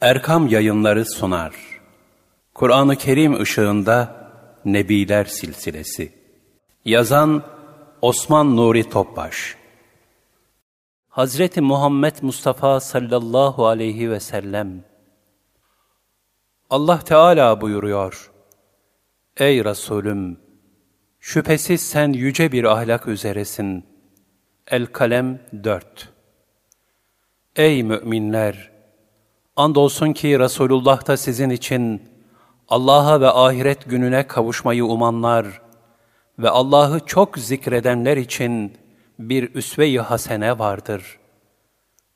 Erkam Yayınları sunar. Kur'an-ı Kerim ışığında Nebiler Silsilesi. Yazan Osman Nuri Topbaş. Hazreti Muhammed Mustafa sallallahu aleyhi ve sellem. Allah Teala buyuruyor. Ey Resulüm! Şüphesiz sen yüce bir ahlak üzeresin. El-Kalem 4 Ey müminler! Andolsun ki Resulullah da sizin için Allah'a ve ahiret gününe kavuşmayı umanlar ve Allah'ı çok zikredenler için bir üsve-i hasene vardır.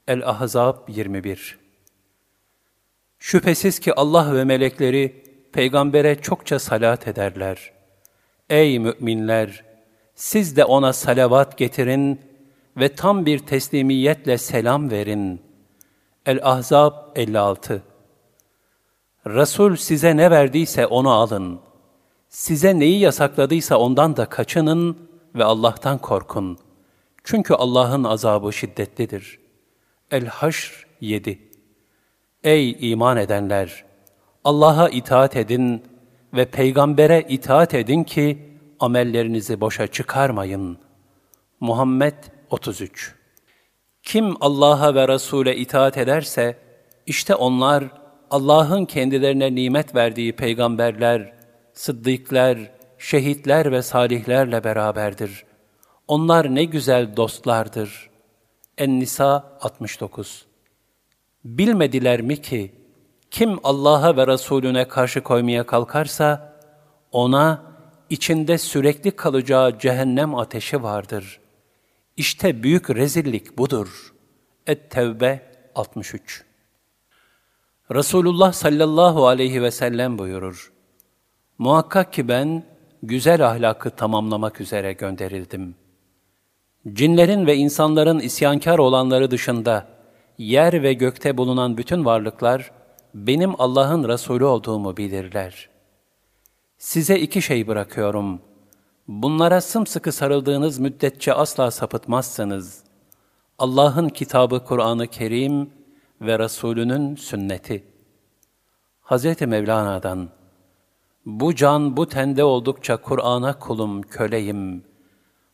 El-Ahzab 21 Şüphesiz ki Allah ve melekleri peygambere çokça salat ederler. Ey müminler! Siz de ona salavat getirin ve tam bir teslimiyetle selam verin.'' El-Ahzab 56 Resul size ne verdiyse onu alın. Size neyi yasakladıysa ondan da kaçının ve Allah'tan korkun. Çünkü Allah'ın azabı şiddetlidir. El-Haşr 7 Ey iman edenler! Allah'a itaat edin ve peygambere itaat edin ki amellerinizi boşa çıkarmayın. Muhammed 33 kim Allah'a ve Resul'e itaat ederse, işte onlar Allah'ın kendilerine nimet verdiği peygamberler, sıddıklar, şehitler ve salihlerle beraberdir. Onlar ne güzel dostlardır. En-Nisa 69 Bilmediler mi ki, kim Allah'a ve Resulüne karşı koymaya kalkarsa, ona içinde sürekli kalacağı cehennem ateşi vardır.'' İşte büyük rezillik budur. Et-Tevbe 63 Resulullah sallallahu aleyhi ve sellem buyurur. Muhakkak ki ben güzel ahlakı tamamlamak üzere gönderildim. Cinlerin ve insanların isyankar olanları dışında yer ve gökte bulunan bütün varlıklar benim Allah'ın Resulü olduğumu bilirler. Size iki şey bırakıyorum.'' Bunlara sımsıkı sarıldığınız müddetçe asla sapıtmazsınız. Allah'ın kitabı Kur'an-ı Kerim ve Resulünün sünneti. Hz. Mevlana'dan, Bu can bu tende oldukça Kur'an'a kulum, köleyim.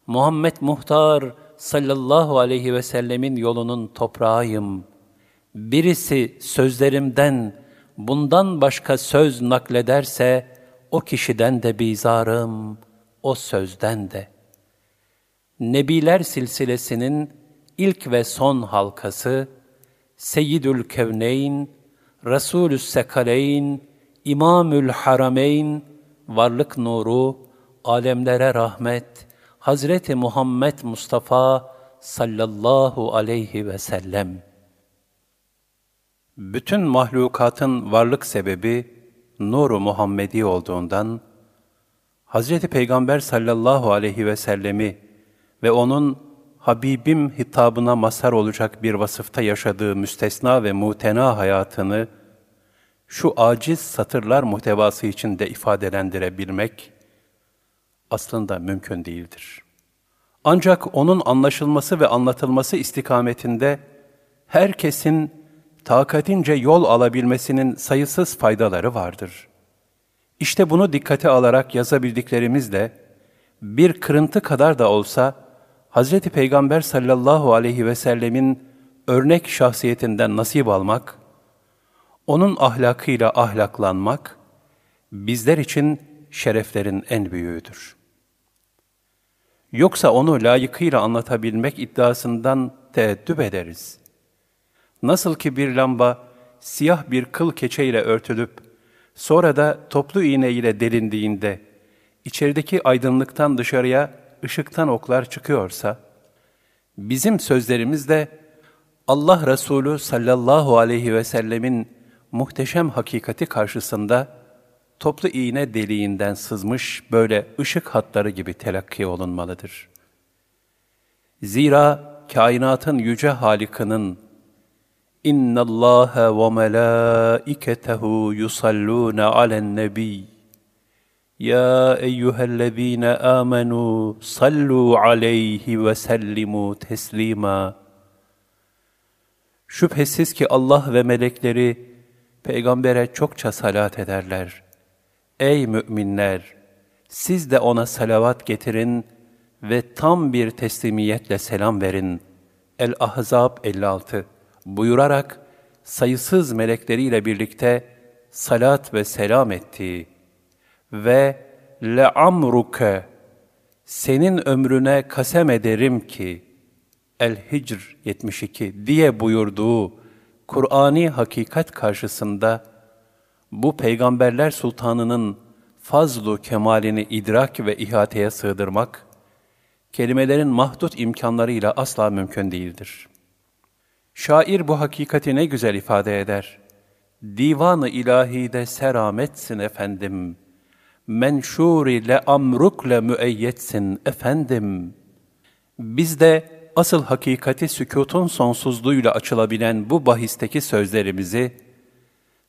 Muhammed Muhtar sallallahu aleyhi ve sellemin yolunun toprağıyım. Birisi sözlerimden bundan başka söz naklederse, o kişiden de bizarım.'' O sözden de. Nebiler silsilesinin ilk ve son halkası, Seyyidül Kevneyn, Resulü Sekaleyn, İmamül Harameyn, Varlık Nuru, alemlere rahmet, Hazreti Muhammed Mustafa sallallahu aleyhi ve sellem. Bütün mahlukatın varlık sebebi nuru Muhammedi olduğundan, Hazreti Peygamber sallallahu aleyhi ve sellemi ve onun Habibim hitabına mazhar olacak bir vasıfta yaşadığı müstesna ve mutena hayatını şu aciz satırlar muhtevası içinde ifadelendirebilmek aslında mümkün değildir. Ancak onun anlaşılması ve anlatılması istikametinde herkesin takatince yol alabilmesinin sayısız faydaları vardır.'' İşte bunu dikkate alarak yazabildiklerimizle bir kırıntı kadar da olsa Hz. Peygamber sallallahu aleyhi ve sellemin örnek şahsiyetinden nasip almak, onun ahlakıyla ahlaklanmak, bizler için şereflerin en büyüğüdür. Yoksa onu layıkıyla anlatabilmek iddiasından teeddüp ederiz. Nasıl ki bir lamba siyah bir kıl keçeyle örtülüp Sonra da toplu iğne ile delindiğinde içerideki aydınlıktan dışarıya ışıktan oklar çıkıyorsa, bizim sözlerimiz de Allah Resulü sallallahu aleyhi ve sellemin muhteşem hakikati karşısında toplu iğne deliğinden sızmış böyle ışık hatları gibi telakki olunmalıdır. Zira kainatın yüce Halik'inin İnna Allah ve melaiketehu yusallun alen nebi. Ya eyyühellezine amenu sallu aleyhi ve sellimu teslima. Şüphesiz ki Allah ve melekleri peygambere çokça salat ederler. Ey müminler! Siz de ona salavat getirin ve tam bir teslimiyetle selam verin. El-Ahzab 56 buyurarak sayısız melekleriyle birlikte salat ve selam etti. Ve le'amruke senin ömrüne kasem ederim ki El-Hicr 72 diye buyurduğu Kur'ani hakikat karşısında bu peygamberler sultanının fazlu kemalini idrak ve ihateye sığdırmak, kelimelerin mahdut imkanlarıyla asla mümkün değildir. Şair bu hakikati ne güzel ifade eder. Divan-ı ilahide serametsin efendim. Menşur ile amrukle müeyyetsin efendim. Biz de asıl hakikati sükutun sonsuzluğuyla açılabilen bu bahisteki sözlerimizi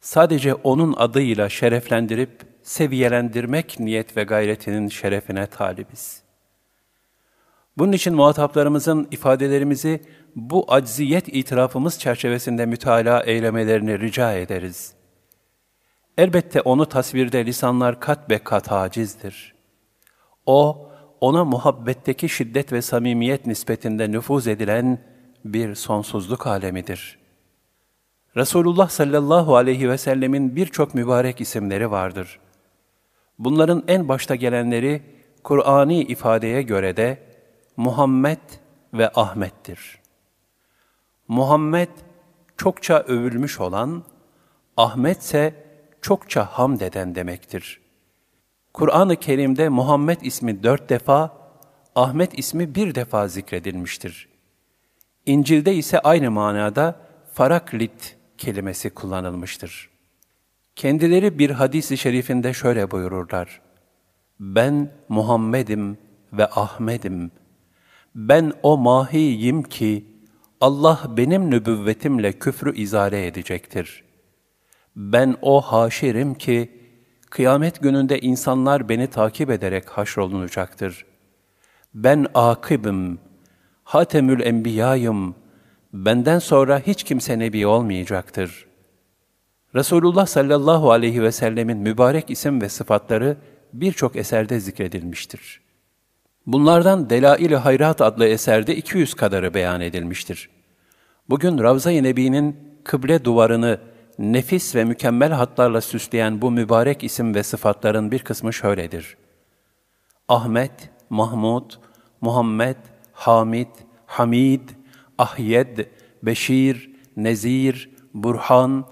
sadece onun adıyla şereflendirip seviyelendirmek niyet ve gayretinin şerefine talibiz. Bunun için muhataplarımızın ifadelerimizi bu acziyet itirafımız çerçevesinde mütalaa eylemelerini rica ederiz. Elbette onu tasvirde lisanlar kat be kat acizdir. O, ona muhabbetteki şiddet ve samimiyet nispetinde nüfuz edilen bir sonsuzluk alemidir. Resulullah sallallahu aleyhi ve sellemin birçok mübarek isimleri vardır. Bunların en başta gelenleri Kur'ani ifadeye göre de Muhammed ve Ahmet'tir. Muhammed çokça övülmüş olan, Ahmet ise çokça hamd eden demektir. Kur'an-ı Kerim'de Muhammed ismi dört defa, Ahmet ismi bir defa zikredilmiştir. İncil'de ise aynı manada faraklit kelimesi kullanılmıştır. Kendileri bir hadis-i şerifinde şöyle buyururlar. Ben Muhammed'im ve Ahmet'im. Ben o mahiyim ki Allah benim nübüvvetimle küfrü izale edecektir. Ben o haşirim ki kıyamet gününde insanlar beni takip ederek haşrolunacaktır. Ben akibim, hatemül enbiyayım, benden sonra hiç kimse nebi olmayacaktır. Resulullah sallallahu aleyhi ve sellemin mübarek isim ve sıfatları birçok eserde zikredilmiştir. Bunlardan Delail-i Hayrat adlı eserde 200 kadarı beyan edilmiştir. Bugün Ravza-i Nebi'nin kıble duvarını nefis ve mükemmel hatlarla süsleyen bu mübarek isim ve sıfatların bir kısmı şöyledir. Ahmet, Mahmud, Muhammed, Hamid, Hamid, Ahyed, Beşir, Nezir, Burhan,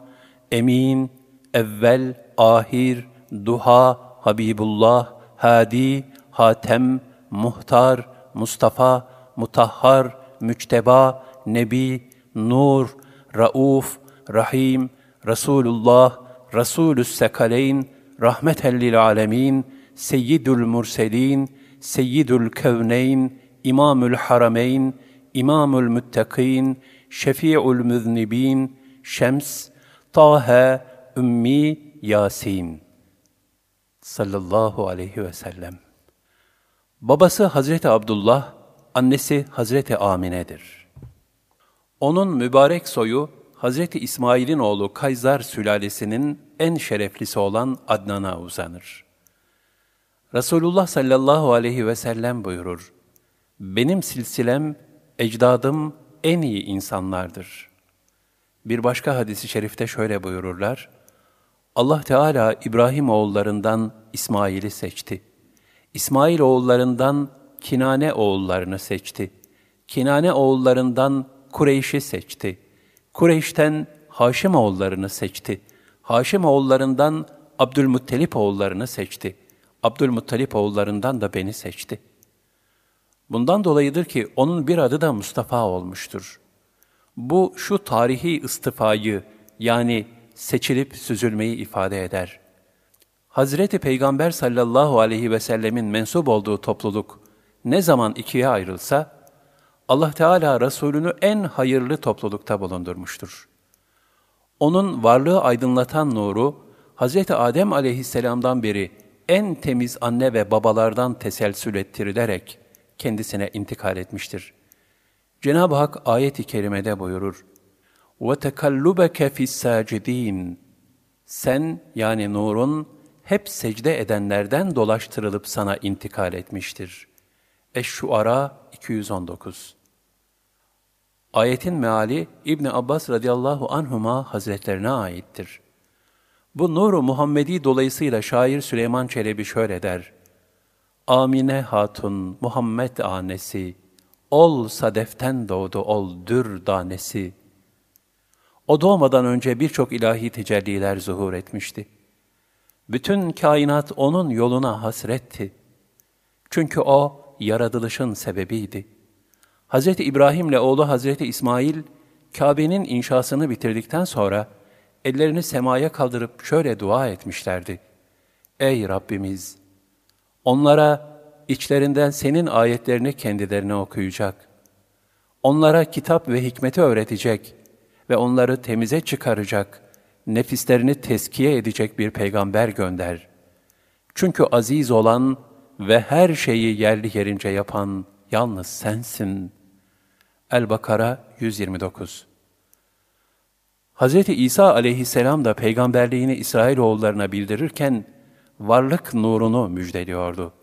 Emin, Evvel, Ahir, Duha, Habibullah, Hadi, Hatem, Muhtar, Mustafa, Mutahhar, Müçteba, Nebi, Nur, Rauf, Rahim, Resulullah, Resulü's Sekaleyn, Rahmeten lil Alemin, Seyyidül Murselin, Seyyidül Kevneyn, İmamül Harameyn, İmamül Müttakîn, Şefi'ül Müznibin, Şems, Tahe, Ümmi, Yasin. Sallallahu aleyhi ve sellem. Babası Hazreti Abdullah, annesi Hazreti Amine'dir. Onun mübarek soyu Hazreti İsmail'in oğlu Kayzar sülalesinin en şereflisi olan Adnan'a uzanır. Resulullah sallallahu aleyhi ve sellem buyurur, Benim silsilem, ecdadım en iyi insanlardır. Bir başka hadisi şerifte şöyle buyururlar, Allah Teala İbrahim oğullarından İsmail'i seçti. İsmail oğullarından Kinane oğullarını seçti. Kinane oğullarından Kureyş'i seçti. Kureyş'ten Haşim oğullarını seçti. Haşim oğullarından Abdülmuttalip oğullarını seçti. Abdülmuttalip oğullarından da beni seçti. Bundan dolayıdır ki onun bir adı da Mustafa olmuştur. Bu şu tarihi istifayı yani seçilip süzülmeyi ifade eder. Hazreti Peygamber sallallahu aleyhi ve sellemin mensup olduğu topluluk ne zaman ikiye ayrılsa, Allah Teala Resulünü en hayırlı toplulukta bulundurmuştur. Onun varlığı aydınlatan nuru, Hz. Adem aleyhisselamdan beri en temiz anne ve babalardan teselsül ettirilerek kendisine intikal etmiştir. Cenab-ı Hak ayet-i kerimede buyurur, وَتَكَلُّبَكَ فِي السَّاجِد۪ينَ Sen yani nurun hep secde edenlerden dolaştırılıp sana intikal etmiştir. Eş-Şuara 219 Ayetin meali İbn Abbas radıyallahu anhuma hazretlerine aittir. Bu nuru Muhammedi dolayısıyla şair Süleyman Çelebi şöyle der. Amine Hatun, Muhammed anesi, ol sadeften doğdu ol dür danesi. O doğmadan önce birçok ilahi tecelliler zuhur etmişti. Bütün kainat onun yoluna hasretti. Çünkü o yaratılışın sebebiydi. Hz. İbrahim ile oğlu Hz. İsmail, Kabe'nin inşasını bitirdikten sonra ellerini semaya kaldırıp şöyle dua etmişlerdi. Ey Rabbimiz! Onlara içlerinden senin ayetlerini kendilerine okuyacak. Onlara kitap ve hikmeti öğretecek ve onları temize çıkaracak, nefislerini teskiye edecek bir peygamber gönder. Çünkü aziz olan ve her şeyi yerli yerince yapan yalnız sensin. El-Bakara 129 Hz. İsa aleyhisselam da peygamberliğini İsrailoğullarına bildirirken varlık nurunu müjdeliyordu.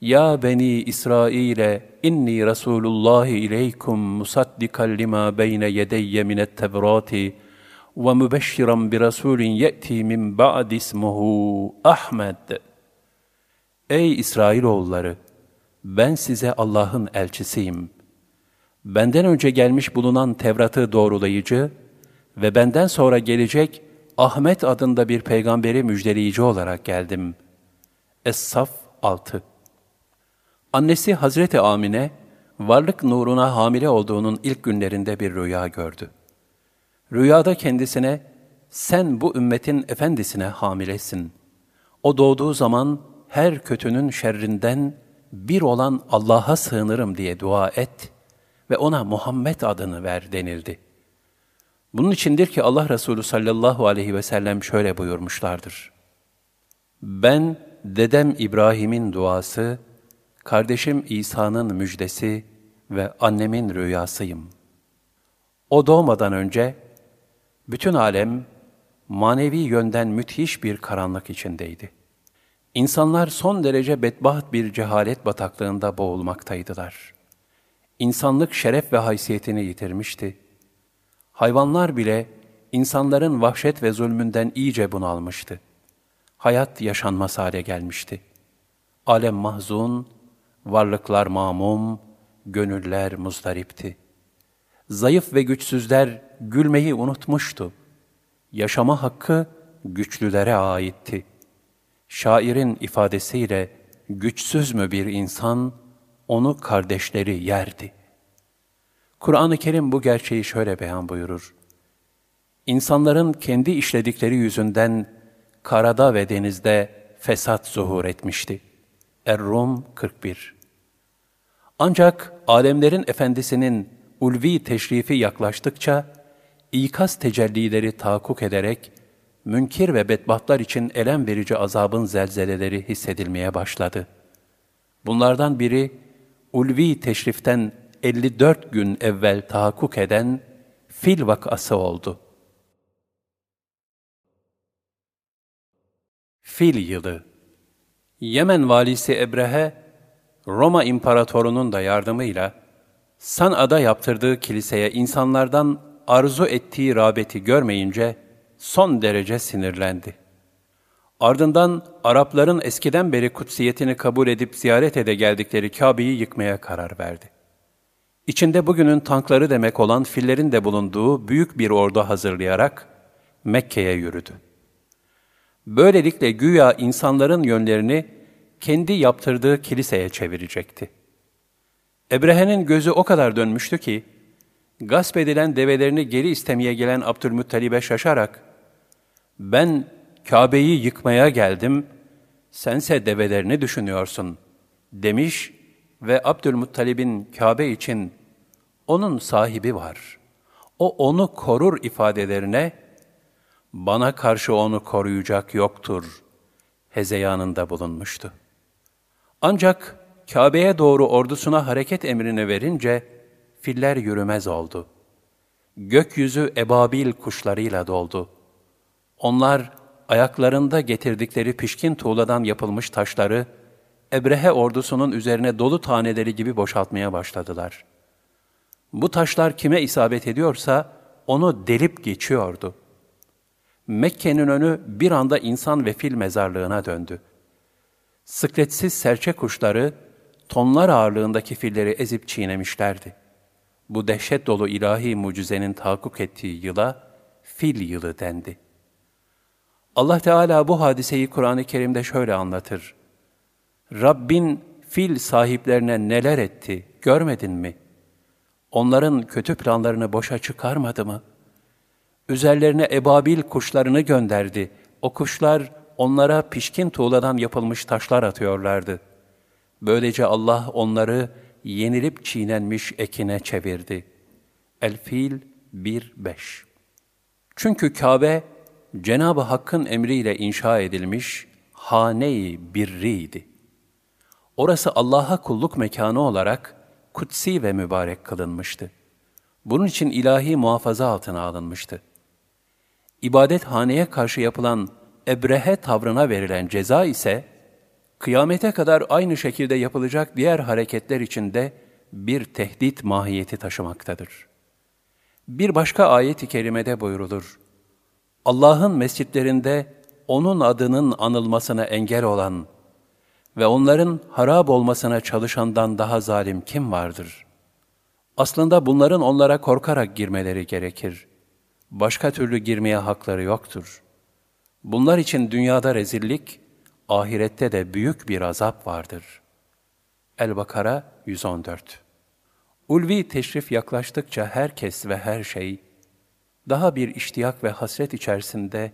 Ya beni İsrail'e inni Resulullah ileykum musaddikan lima beyne yedeyye minet tevrati bi rasulin ye'ti min ba'd ismuhu Ahmed. Ey İsrailoğulları! Ben size Allah'ın elçisiyim. Benden önce gelmiş bulunan Tevrat'ı doğrulayıcı ve benden sonra gelecek Ahmet adında bir peygamberi müjdeleyici olarak geldim. Es-Saf 6 Annesi Hazreti Amine, varlık nuruna hamile olduğunun ilk günlerinde bir rüya gördü. Rüyada kendisine, sen bu ümmetin efendisine hamilesin. O doğduğu zaman her kötünün şerrinden bir olan Allah'a sığınırım diye dua et ve ona Muhammed adını ver denildi. Bunun içindir ki Allah Resulü sallallahu aleyhi ve sellem şöyle buyurmuşlardır. Ben dedem İbrahim'in duası, kardeşim İsa'nın müjdesi ve annemin rüyasıyım. O doğmadan önce bütün alem manevi yönden müthiş bir karanlık içindeydi. İnsanlar son derece bedbaht bir cehalet bataklığında boğulmaktaydılar. İnsanlık şeref ve haysiyetini yitirmişti. Hayvanlar bile insanların vahşet ve zulmünden iyice bunalmıştı. Hayat yaşanmaz hale gelmişti. Alem mahzun, varlıklar mamum, gönüller muzdaripti. Zayıf ve güçsüzler gülmeyi unutmuştu. Yaşama hakkı güçlülere aitti. Şairin ifadesiyle güçsüz mü bir insan, onu kardeşleri yerdi. Kur'an-ı Kerim bu gerçeği şöyle beyan buyurur. İnsanların kendi işledikleri yüzünden karada ve denizde fesat zuhur etmişti. Er-Rum 41 Ancak alemlerin efendisinin ulvi teşrifi yaklaştıkça, ikaz tecellileri tahakkuk ederek, münkir ve bedbahtlar için elem verici azabın zelzeleleri hissedilmeye başladı. Bunlardan biri, ulvi teşriften 54 gün evvel tahakkuk eden fil vakası oldu. Fil yılı Yemen valisi Ebrehe, Roma imparatorunun da yardımıyla San'a'da yaptırdığı kiliseye insanlardan arzu ettiği rağbeti görmeyince son derece sinirlendi. Ardından Arapların eskiden beri kutsiyetini kabul edip ziyaret ede geldikleri Kabe'yi yıkmaya karar verdi. İçinde bugünün tankları demek olan fillerin de bulunduğu büyük bir ordu hazırlayarak Mekke'ye yürüdü. Böylelikle güya insanların yönlerini kendi yaptırdığı kiliseye çevirecekti. Ebrehe'nin gözü o kadar dönmüştü ki, gasp edilen develerini geri istemeye gelen Abdülmuttalib'e şaşarak, ben Kabe'yi yıkmaya geldim, sense develerini düşünüyorsun, demiş ve Abdülmuttalib'in Kabe için onun sahibi var. O onu korur ifadelerine bana karşı onu koruyacak yoktur hezeyanında bulunmuştu. Ancak Kabe'ye doğru ordusuna hareket emrini verince filler yürümez oldu. Gökyüzü ebabil kuşlarıyla doldu. Onlar ayaklarında getirdikleri pişkin tuğladan yapılmış taşları Ebrehe ordusunun üzerine dolu taneleri gibi boşaltmaya başladılar. Bu taşlar kime isabet ediyorsa onu delip geçiyordu. Mekke'nin önü bir anda insan ve fil mezarlığına döndü. Sıkletsiz serçe kuşları tonlar ağırlığındaki filleri ezip çiğnemişlerdi. Bu dehşet dolu ilahi mucizenin tahakkuk ettiği yıla fil yılı dendi. Allah Teala bu hadiseyi Kur'an-ı Kerim'de şöyle anlatır. Rabbin fil sahiplerine neler etti görmedin mi? Onların kötü planlarını boşa çıkarmadı mı? Üzerlerine ebabil kuşlarını gönderdi. O kuşlar onlara pişkin tuğladan yapılmış taşlar atıyorlardı. Böylece Allah onları yenilip çiğnenmiş ekine çevirdi. El-Fil 1-5 Çünkü Kabe, Cenab-ı Hakk'ın emriyle inşa edilmiş hane-i birriydi. Orası Allah'a kulluk mekanı olarak kutsi ve mübarek kılınmıştı. Bunun için ilahi muhafaza altına alınmıştı. İbadet haneye karşı yapılan ebrehe tavrına verilen ceza ise, kıyamete kadar aynı şekilde yapılacak diğer hareketler içinde bir tehdit mahiyeti taşımaktadır. Bir başka ayet-i kerimede buyurulur. Allah'ın mescitlerinde O'nun adının anılmasına engel olan ve onların harap olmasına çalışandan daha zalim kim vardır? Aslında bunların onlara korkarak girmeleri gerekir. Başka türlü girmeye hakları yoktur. Bunlar için dünyada rezillik, ahirette de büyük bir azap vardır. El-Bakara 114 Ulvi teşrif yaklaştıkça herkes ve her şey, daha bir iştiyak ve hasret içerisinde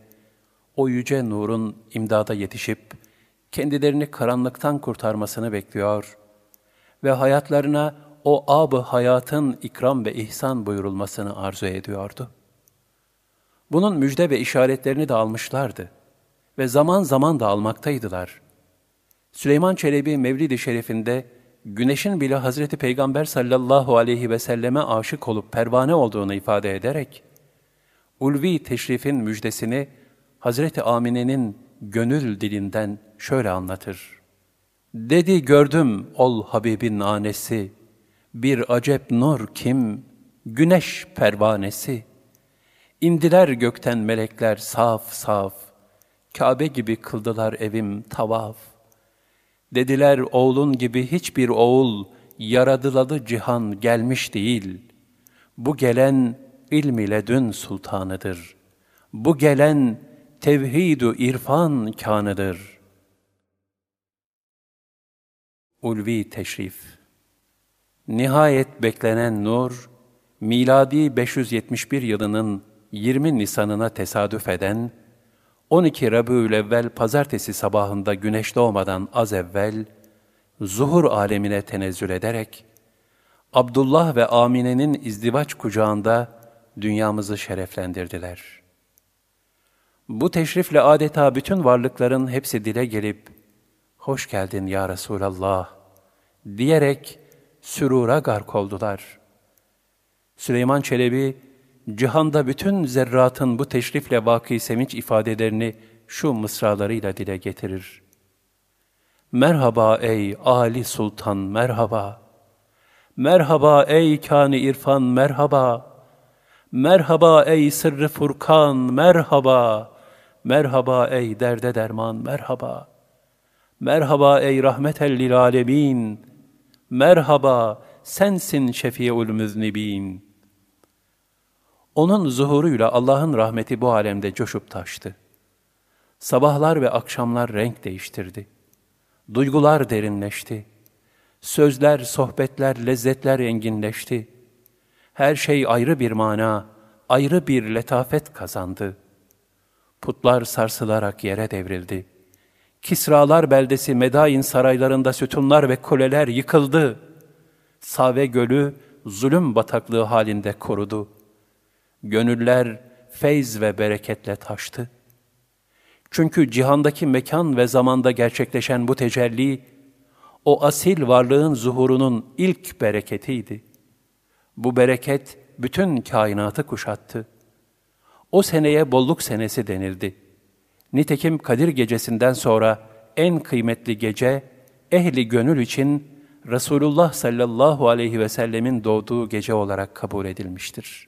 o yüce nurun imdada yetişip, kendilerini karanlıktan kurtarmasını bekliyor ve hayatlarına o ab hayatın ikram ve ihsan buyurulmasını arzu ediyordu. Bunun müjde ve işaretlerini de almışlardı ve zaman zaman da almaktaydılar. Süleyman Çelebi Mevlid-i Şerif'inde güneşin bile Hazreti Peygamber sallallahu aleyhi ve selleme aşık olup pervane olduğunu ifade ederek, ulvi teşrifin müjdesini Hazreti Amine'nin gönül dilinden şöyle anlatır. Dedi gördüm ol Habibin anesi, bir acep nur kim, güneş pervanesi. İndiler gökten melekler saf saf, Kabe gibi kıldılar evim tavaf. Dediler oğlun gibi hiçbir oğul, yaradıladı cihan gelmiş değil. Bu gelen ilm ile dün sultanıdır. Bu gelen tevhid-u irfan kanıdır. Ulvi Teşrif Nihayet beklenen nur, miladi 571 yılının 20 Nisan'ına tesadüf eden, 12 Rabiülevvel pazartesi sabahında güneş doğmadan az evvel, zuhur alemine tenezzül ederek, Abdullah ve Amine'nin izdivaç kucağında dünyamızı şereflendirdiler.'' Bu teşrifle adeta bütün varlıkların hepsi dile gelip, hoş geldin ya Resulallah diyerek sürura gark oldular. Süleyman Çelebi, cihanda bütün zerratın bu teşrifle vaki sevinç ifadelerini şu mısralarıyla dile getirir. Merhaba ey Ali Sultan merhaba. Merhaba ey kani irfan merhaba. Merhaba ey sırrı Furkan merhaba. Merhaba ey derde derman merhaba. Merhaba ey rahmeten lil alemin. Merhaba sensin şefi'ul müznibin. Onun zuhuruyla Allah'ın rahmeti bu alemde coşup taştı. Sabahlar ve akşamlar renk değiştirdi. Duygular derinleşti. Sözler, sohbetler, lezzetler enginleşti. Her şey ayrı bir mana, ayrı bir letafet kazandı.'' Putlar sarsılarak yere devrildi. Kisralar beldesi Medain saraylarında sütunlar ve kuleler yıkıldı. Save gölü zulüm bataklığı halinde korudu. Gönüller feyz ve bereketle taştı. Çünkü cihandaki mekan ve zamanda gerçekleşen bu tecelli, o asil varlığın zuhurunun ilk bereketiydi. Bu bereket bütün kainatı kuşattı.'' O seneye bolluk senesi denildi. Nitekim Kadir gecesinden sonra en kıymetli gece, ehli gönül için Resulullah sallallahu aleyhi ve sellemin doğduğu gece olarak kabul edilmiştir.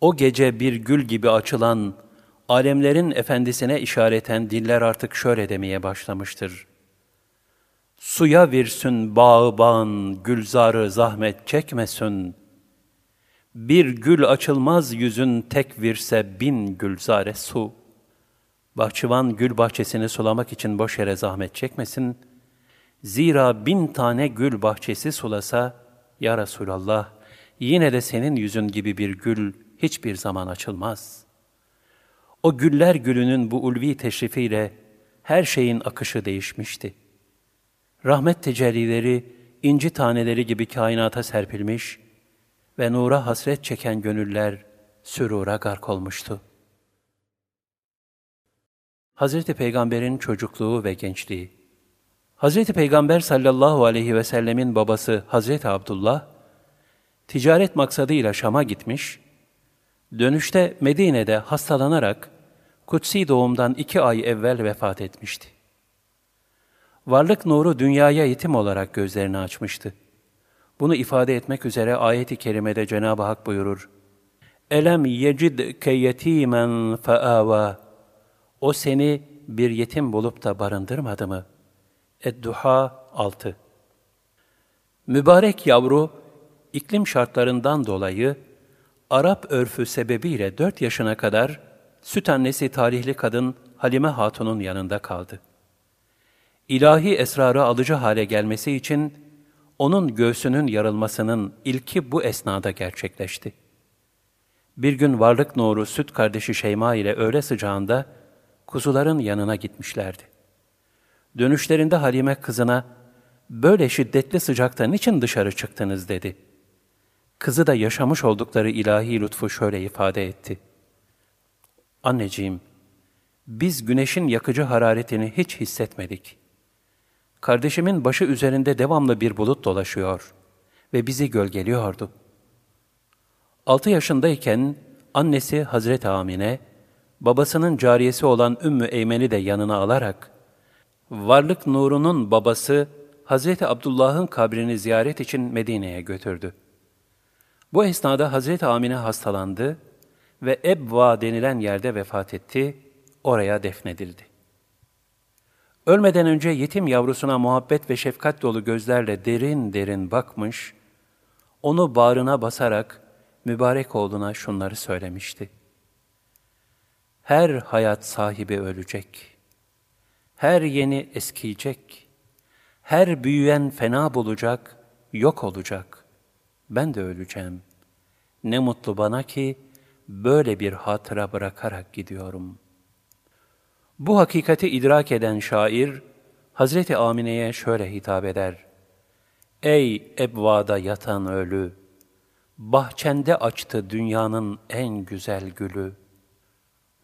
O gece bir gül gibi açılan, alemlerin efendisine işareten diller artık şöyle demeye başlamıştır. Suya virsün bağı bağın, gülzarı zahmet çekmesin. Bir gül açılmaz yüzün tek virse bin gülzare su. Bahçıvan gül bahçesini sulamak için boş yere zahmet çekmesin. Zira bin tane gül bahçesi sulasa, Ya Resulallah, yine de senin yüzün gibi bir gül hiçbir zaman açılmaz. O güller gülünün bu ulvi teşrifiyle her şeyin akışı değişmişti. Rahmet tecellileri, inci taneleri gibi kainata serpilmiş ve nura hasret çeken gönüller sürura gark olmuştu. Hazreti Peygamber'in çocukluğu ve gençliği Hazreti Peygamber sallallahu aleyhi ve sellemin babası Hazreti Abdullah, ticaret maksadıyla Şam'a gitmiş, dönüşte Medine'de hastalanarak kutsi doğumdan iki ay evvel vefat etmişti. Varlık nuru dünyaya yetim olarak gözlerini açmıştı. Bunu ifade etmek üzere ayet-i kerimede Cenab-ı Hak buyurur. Elem yecidke yetimen feava. O seni bir yetim bulup da barındırmadı mı? Ed-Duha 6 Mübarek yavru, iklim şartlarından dolayı Arap örfü sebebiyle dört yaşına kadar süt annesi talihli kadın Halime Hatun'un yanında kaldı. İlahi esrarı alıcı hale gelmesi için onun göğsünün yarılmasının ilki bu esnada gerçekleşti. Bir gün varlık nuru süt kardeşi Şeyma ile öğle sıcağında kuzuların yanına gitmişlerdi. Dönüşlerinde Halime kızına, böyle şiddetli sıcakta niçin dışarı çıktınız dedi. Kızı da yaşamış oldukları ilahi lütfu şöyle ifade etti. Anneciğim, biz güneşin yakıcı hararetini hiç hissetmedik. Kardeşimin başı üzerinde devamlı bir bulut dolaşıyor ve bizi gölgeliyordu. Altı yaşındayken annesi Hazreti Amine, babasının cariyesi olan Ümmü Eymen'i de yanına alarak, varlık nurunun babası Hazreti Abdullah'ın kabrini ziyaret için Medine'ye götürdü. Bu esnada Hazreti Amine hastalandı ve Ebva denilen yerde vefat etti, oraya defnedildi. Ölmeden önce yetim yavrusuna muhabbet ve şefkat dolu gözlerle derin derin bakmış, onu bağrına basarak mübarek oğluna şunları söylemişti. Her hayat sahibi ölecek. Her yeni eskiyecek. Her büyüyen fena bulacak, yok olacak. Ben de öleceğim. Ne mutlu bana ki böyle bir hatıra bırakarak gidiyorum. Bu hakikati idrak eden şair, Hazreti Amine'ye şöyle hitap eder. Ey ebvada yatan ölü! Bahçende açtı dünyanın en güzel gülü.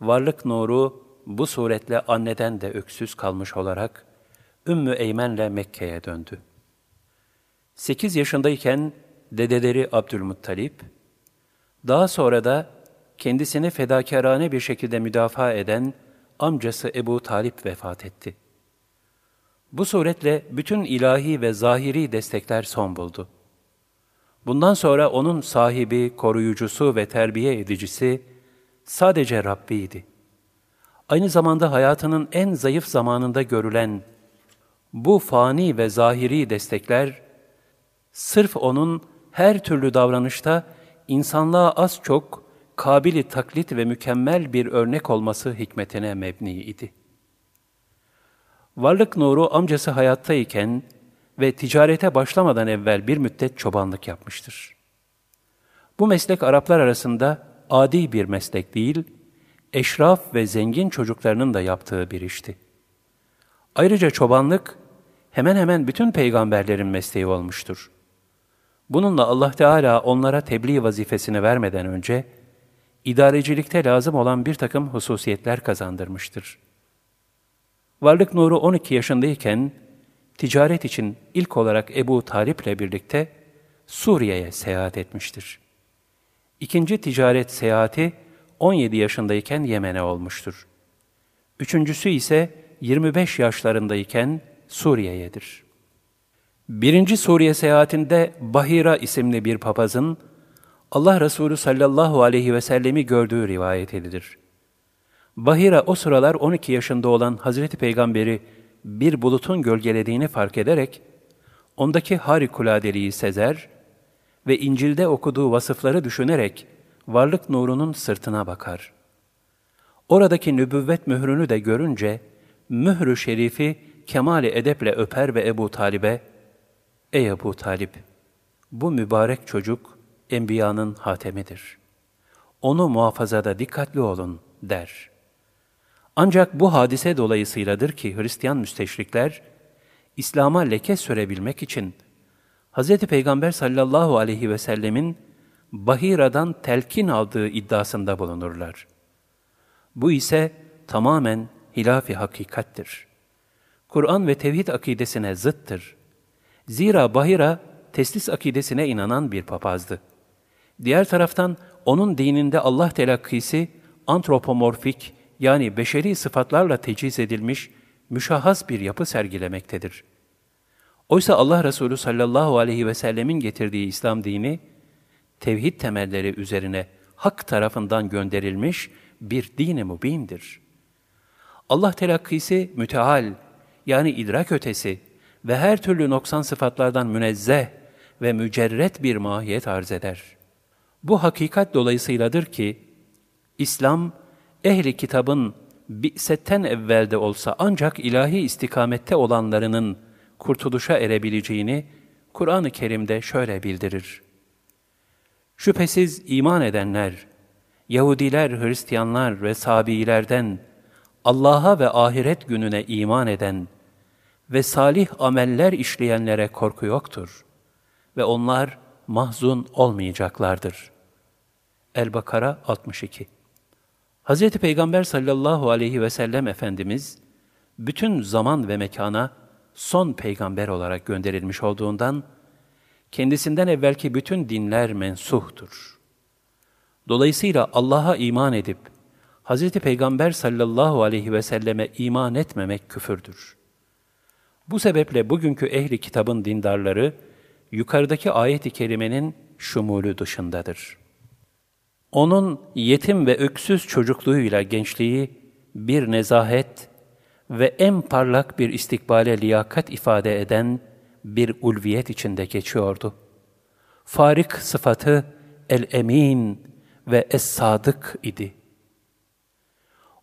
Varlık nuru bu suretle anneden de öksüz kalmış olarak Ümmü Eymen'le Mekke'ye döndü. Sekiz yaşındayken dedeleri Abdülmuttalip, daha sonra da kendisini fedakarane bir şekilde müdafaa eden amcası Ebu Talip vefat etti. Bu suretle bütün ilahi ve zahiri destekler son buldu. Bundan sonra onun sahibi, koruyucusu ve terbiye edicisi sadece Rabbiydi. Aynı zamanda hayatının en zayıf zamanında görülen bu fani ve zahiri destekler, sırf onun her türlü davranışta insanlığa az çok kabili taklit ve mükemmel bir örnek olması hikmetine mebni idi. Varlık nuru amcası hayattayken ve ticarete başlamadan evvel bir müddet çobanlık yapmıştır. Bu meslek Araplar arasında adi bir meslek değil, eşraf ve zengin çocuklarının da yaptığı bir işti. Ayrıca çobanlık hemen hemen bütün peygamberlerin mesleği olmuştur. Bununla Allah Teala onlara tebliğ vazifesini vermeden önce, idarecilikte lazım olan bir takım hususiyetler kazandırmıştır. Varlık Nuru 12 yaşındayken, ticaret için ilk olarak Ebu Talip ile birlikte Suriye'ye seyahat etmiştir. İkinci ticaret seyahati 17 yaşındayken Yemen'e olmuştur. Üçüncüsü ise 25 yaşlarındayken Suriye'yedir. Birinci Suriye seyahatinde Bahira isimli bir papazın Allah Resulü sallallahu aleyhi ve sellemi gördüğü rivayet edilir. Bahira o sıralar 12 yaşında olan Hazreti Peygamberi bir bulutun gölgelediğini fark ederek, ondaki harikuladeliği sezer ve İncil'de okuduğu vasıfları düşünerek varlık nurunun sırtına bakar. Oradaki nübüvvet mührünü de görünce, mührü şerifi kemali edeple öper ve Ebu Talib'e, Ey Ebu Talip, bu mübarek çocuk enbiyanın hatemidir. Onu muhafazada dikkatli olun der. Ancak bu hadise dolayısıyladır ki Hristiyan müsteşrikler, İslam'a leke sürebilmek için Hz. Peygamber sallallahu aleyhi ve sellemin Bahira'dan telkin aldığı iddiasında bulunurlar. Bu ise tamamen hilafi hakikattir. Kur'an ve tevhid akidesine zıttır. Zira Bahira teslis akidesine inanan bir papazdı. Diğer taraftan onun dininde Allah telakkisi antropomorfik yani beşeri sıfatlarla teciz edilmiş müşahhas bir yapı sergilemektedir. Oysa Allah Resulü sallallahu aleyhi ve sellemin getirdiği İslam dini, tevhid temelleri üzerine hak tarafından gönderilmiş bir dini mübindir. Allah telakkisi müteal, yani idrak ötesi ve her türlü noksan sıfatlardan münezzeh ve mücerret bir mahiyet arz eder. Bu hakikat dolayısıyladır ki, İslam, ehli kitabın bi'setten evvelde olsa ancak ilahi istikamette olanlarının kurtuluşa erebileceğini Kur'an-ı Kerim'de şöyle bildirir. Şüphesiz iman edenler, Yahudiler, Hristiyanlar ve Sabiilerden Allah'a ve ahiret gününe iman eden ve salih ameller işleyenlere korku yoktur ve onlar mahzun olmayacaklardır. El-Bakara 62 Hz. Peygamber sallallahu aleyhi ve sellem Efendimiz, bütün zaman ve mekana son peygamber olarak gönderilmiş olduğundan, kendisinden evvelki bütün dinler mensuhtur. Dolayısıyla Allah'a iman edip, Hz. Peygamber sallallahu aleyhi ve selleme iman etmemek küfürdür. Bu sebeple bugünkü ehli kitabın dindarları, yukarıdaki ayet-i kerimenin şumulü dışındadır.'' Onun yetim ve öksüz çocukluğuyla gençliği bir nezahet ve en parlak bir istikbale liyakat ifade eden bir ulviyet içinde geçiyordu. Farik sıfatı el-emin ve es-sadık idi.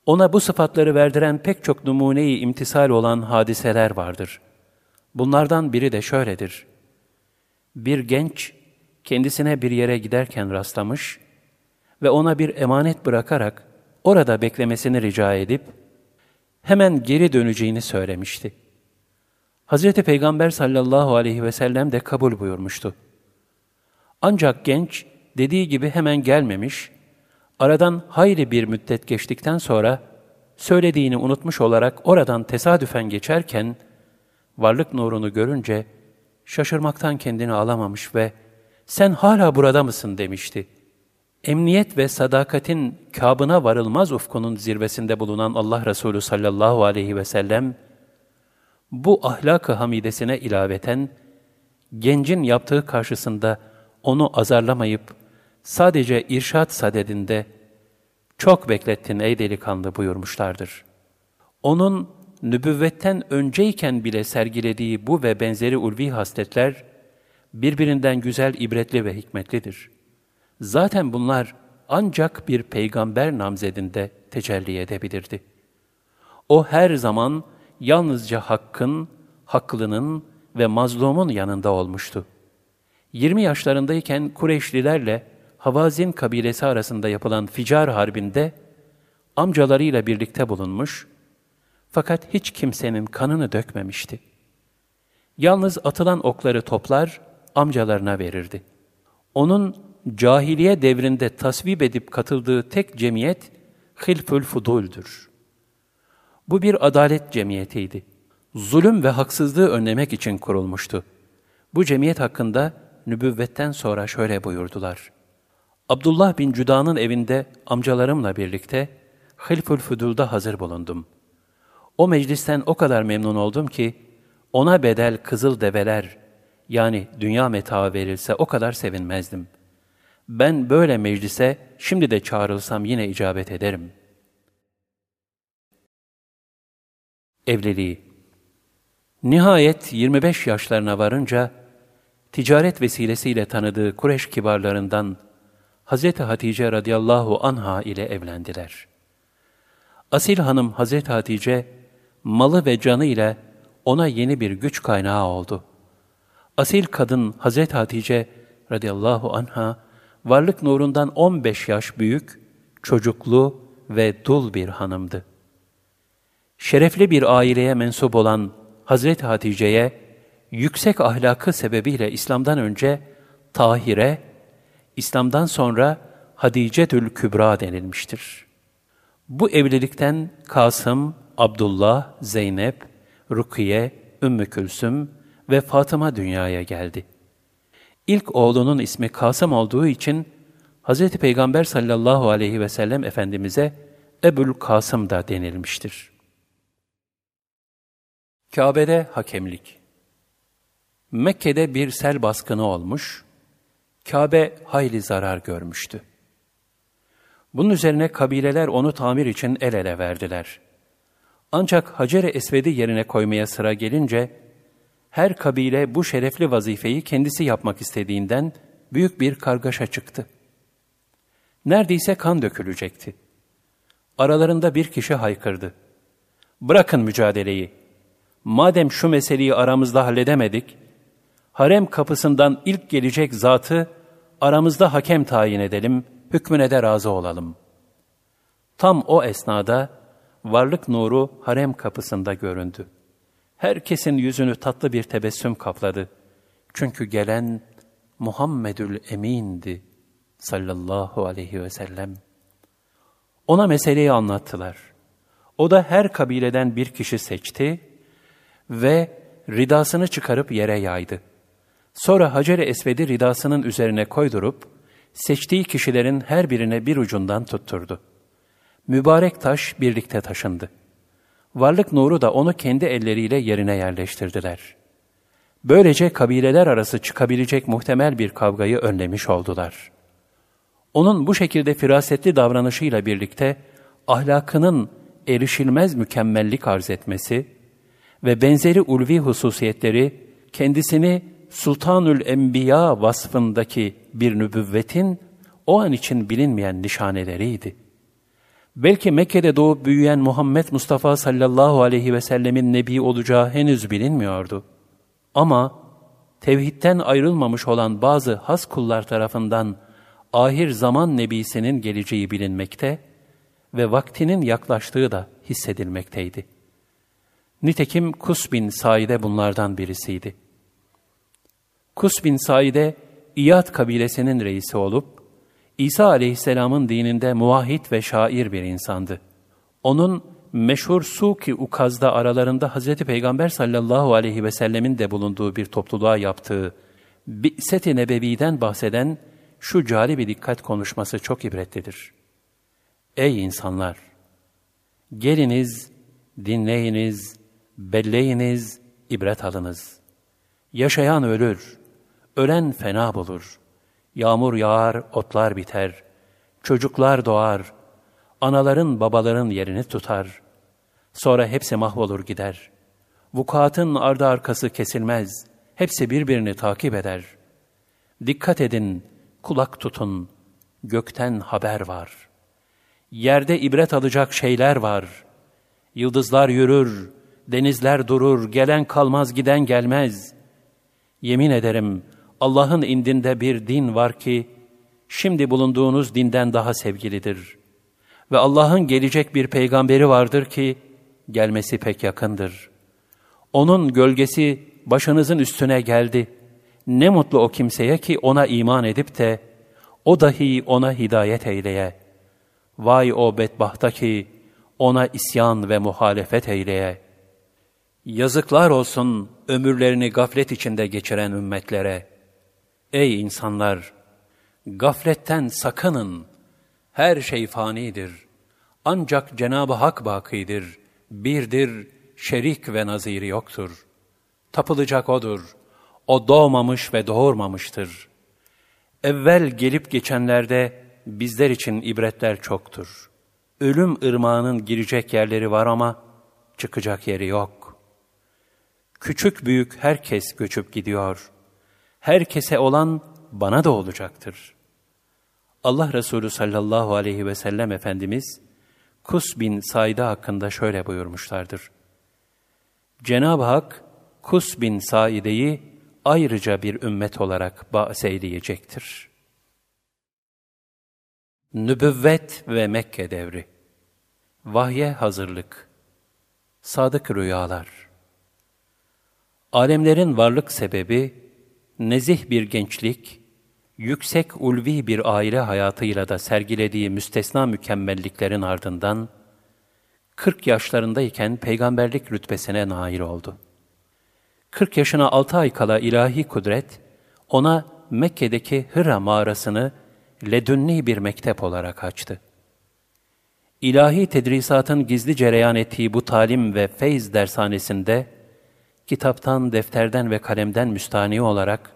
Ona bu sıfatları verdiren pek çok numuneyi imtisal olan hadiseler vardır. Bunlardan biri de şöyledir. Bir genç kendisine bir yere giderken rastlamış ve ona bir emanet bırakarak orada beklemesini rica edip hemen geri döneceğini söylemişti. Hazreti Peygamber sallallahu aleyhi ve sellem de kabul buyurmuştu. Ancak genç dediği gibi hemen gelmemiş, aradan hayli bir müddet geçtikten sonra söylediğini unutmuş olarak oradan tesadüfen geçerken varlık nurunu görünce şaşırmaktan kendini alamamış ve sen hala burada mısın demişti.'' emniyet ve sadakatin kabına varılmaz ufkunun zirvesinde bulunan Allah Resulü sallallahu aleyhi ve sellem, bu ahlak-ı hamidesine ilaveten, gencin yaptığı karşısında onu azarlamayıp, sadece irşat sadedinde, çok beklettin ey delikanlı buyurmuşlardır. Onun nübüvvetten önceyken bile sergilediği bu ve benzeri ulvi hasletler, birbirinden güzel, ibretli ve hikmetlidir.'' Zaten bunlar ancak bir peygamber namzedinde tecelli edebilirdi. O her zaman yalnızca hakkın, haklının ve mazlumun yanında olmuştu. 20 yaşlarındayken Kureyşlilerle Havazin kabilesi arasında yapılan Ficar Harbi'nde amcalarıyla birlikte bulunmuş fakat hiç kimsenin kanını dökmemişti. Yalnız atılan okları toplar, amcalarına verirdi. Onun cahiliye devrinde tasvip edip katıldığı tek cemiyet Hilfül Fudul'dür. Bu bir adalet cemiyetiydi. Zulüm ve haksızlığı önlemek için kurulmuştu. Bu cemiyet hakkında nübüvvetten sonra şöyle buyurdular. Abdullah bin Cüda'nın evinde amcalarımla birlikte Hilfül Fudul'da hazır bulundum. O meclisten o kadar memnun oldum ki, ona bedel kızıl develer, yani dünya metaı verilse o kadar sevinmezdim. Ben böyle meclise şimdi de çağrılsam yine icabet ederim. Evliliği Nihayet 25 yaşlarına varınca, ticaret vesilesiyle tanıdığı Kureş kibarlarından Hz. Hatice radıyallahu anha ile evlendiler. Asil hanım Hz. Hatice, malı ve canı ile ona yeni bir güç kaynağı oldu. Asil kadın Hz. Hatice radıyallahu anha, varlık nurundan 15 yaş büyük, çocuklu ve dul bir hanımdı. Şerefli bir aileye mensup olan Hazreti Hatice'ye yüksek ahlakı sebebiyle İslam'dan önce Tahire, İslam'dan sonra Hadicetül Kübra denilmiştir. Bu evlilikten Kasım, Abdullah, Zeynep, Rukiye, Ümmü Külsüm ve Fatıma dünyaya geldi. İlk oğlunun ismi Kasım olduğu için Hz. Peygamber sallallahu aleyhi ve sellem Efendimiz'e Ebul Kasım da denilmiştir. Kabe'de hakemlik Mekke'de bir sel baskını olmuş, Kabe hayli zarar görmüştü. Bunun üzerine kabileler onu tamir için el ele verdiler. Ancak Hacer-i Esved'i yerine koymaya sıra gelince, her kabile bu şerefli vazifeyi kendisi yapmak istediğinden büyük bir kargaşa çıktı. Neredeyse kan dökülecekti. Aralarında bir kişi haykırdı. Bırakın mücadeleyi. Madem şu meseleyi aramızda halledemedik, harem kapısından ilk gelecek zatı aramızda hakem tayin edelim, hükmüne de razı olalım. Tam o esnada varlık nuru harem kapısında göründü. Herkesin yüzünü tatlı bir tebessüm kapladı. Çünkü gelen Muhammedül Emin'di sallallahu aleyhi ve sellem. Ona meseleyi anlattılar. O da her kabileden bir kişi seçti ve ridasını çıkarıp yere yaydı. Sonra Hacer-i Esved'i ridasının üzerine koydurup, seçtiği kişilerin her birine bir ucundan tutturdu. Mübarek taş birlikte taşındı. Varlık nuru da onu kendi elleriyle yerine yerleştirdiler. Böylece kabileler arası çıkabilecek muhtemel bir kavgayı önlemiş oldular. Onun bu şekilde firasetli davranışıyla birlikte ahlakının erişilmez mükemmellik arz etmesi ve benzeri ulvi hususiyetleri kendisini Sultanül Enbiya vasfındaki bir nübüvvetin o an için bilinmeyen nişaneleriydi. Belki Mekke'de doğup büyüyen Muhammed Mustafa sallallahu aleyhi ve sellemin nebi olacağı henüz bilinmiyordu. Ama tevhidten ayrılmamış olan bazı has kullar tarafından ahir zaman nebisinin geleceği bilinmekte ve vaktinin yaklaştığı da hissedilmekteydi. Nitekim Kus bin Said'e bunlardan birisiydi. Kus bin Said'e İyad kabilesinin reisi olup, İsa aleyhisselamın dininde muvahhid ve şair bir insandı. Onun meşhur Suki Ukaz'da aralarında Hz. Peygamber sallallahu aleyhi ve sellemin de bulunduğu bir topluluğa yaptığı Bi'set-i Nebevi'den bahseden şu cari bir dikkat konuşması çok ibretlidir. Ey insanlar! Geliniz, dinleyiniz, belleyiniz, ibret alınız. Yaşayan ölür, ölen fena bulur. Yağmur yağar, otlar biter. Çocuklar doğar. Anaların babaların yerini tutar. Sonra hepsi mahvolur gider. Vukuatın ardı arkası kesilmez. Hepsi birbirini takip eder. Dikkat edin, kulak tutun. Gökten haber var. Yerde ibret alacak şeyler var. Yıldızlar yürür, denizler durur, gelen kalmaz, giden gelmez. Yemin ederim, Allah'ın indinde bir din var ki, şimdi bulunduğunuz dinden daha sevgilidir. Ve Allah'ın gelecek bir peygamberi vardır ki, gelmesi pek yakındır. Onun gölgesi başınızın üstüne geldi. Ne mutlu o kimseye ki ona iman edip de, o dahi ona hidayet eyleye. Vay o bedbahta ki, ona isyan ve muhalefet eyleye. Yazıklar olsun ömürlerini gaflet içinde geçiren ümmetlere.'' Ey insanlar! Gafletten sakının. Her şey fanidir. Ancak Cenab-ı Hak bakidir. birdir, şerik ve naziri yoktur. Tapılacak O'dur. O doğmamış ve doğurmamıştır. Evvel gelip geçenlerde bizler için ibretler çoktur. Ölüm ırmağının girecek yerleri var ama çıkacak yeri yok. Küçük büyük herkes göçüp gidiyor. Herkese olan bana da olacaktır. Allah Resulü sallallahu aleyhi ve sellem Efendimiz, Kus bin Said'e hakkında şöyle buyurmuşlardır. Cenab-ı Hak, Kus bin Saide'yi ayrıca bir ümmet olarak bahseyleyecektir. Nübüvvet ve Mekke devri Vahye hazırlık Sadık rüyalar Alemlerin varlık sebebi, nezih bir gençlik, yüksek ulvi bir aile hayatıyla da sergilediği müstesna mükemmelliklerin ardından, 40 yaşlarındayken peygamberlik rütbesine nail oldu. 40 yaşına 6 ay kala ilahi kudret, ona Mekke'deki Hıra mağarasını ledünni bir mektep olarak açtı. İlahi tedrisatın gizli cereyan ettiği bu talim ve feyz dershanesinde, kitaptan, defterden ve kalemden müstani olarak,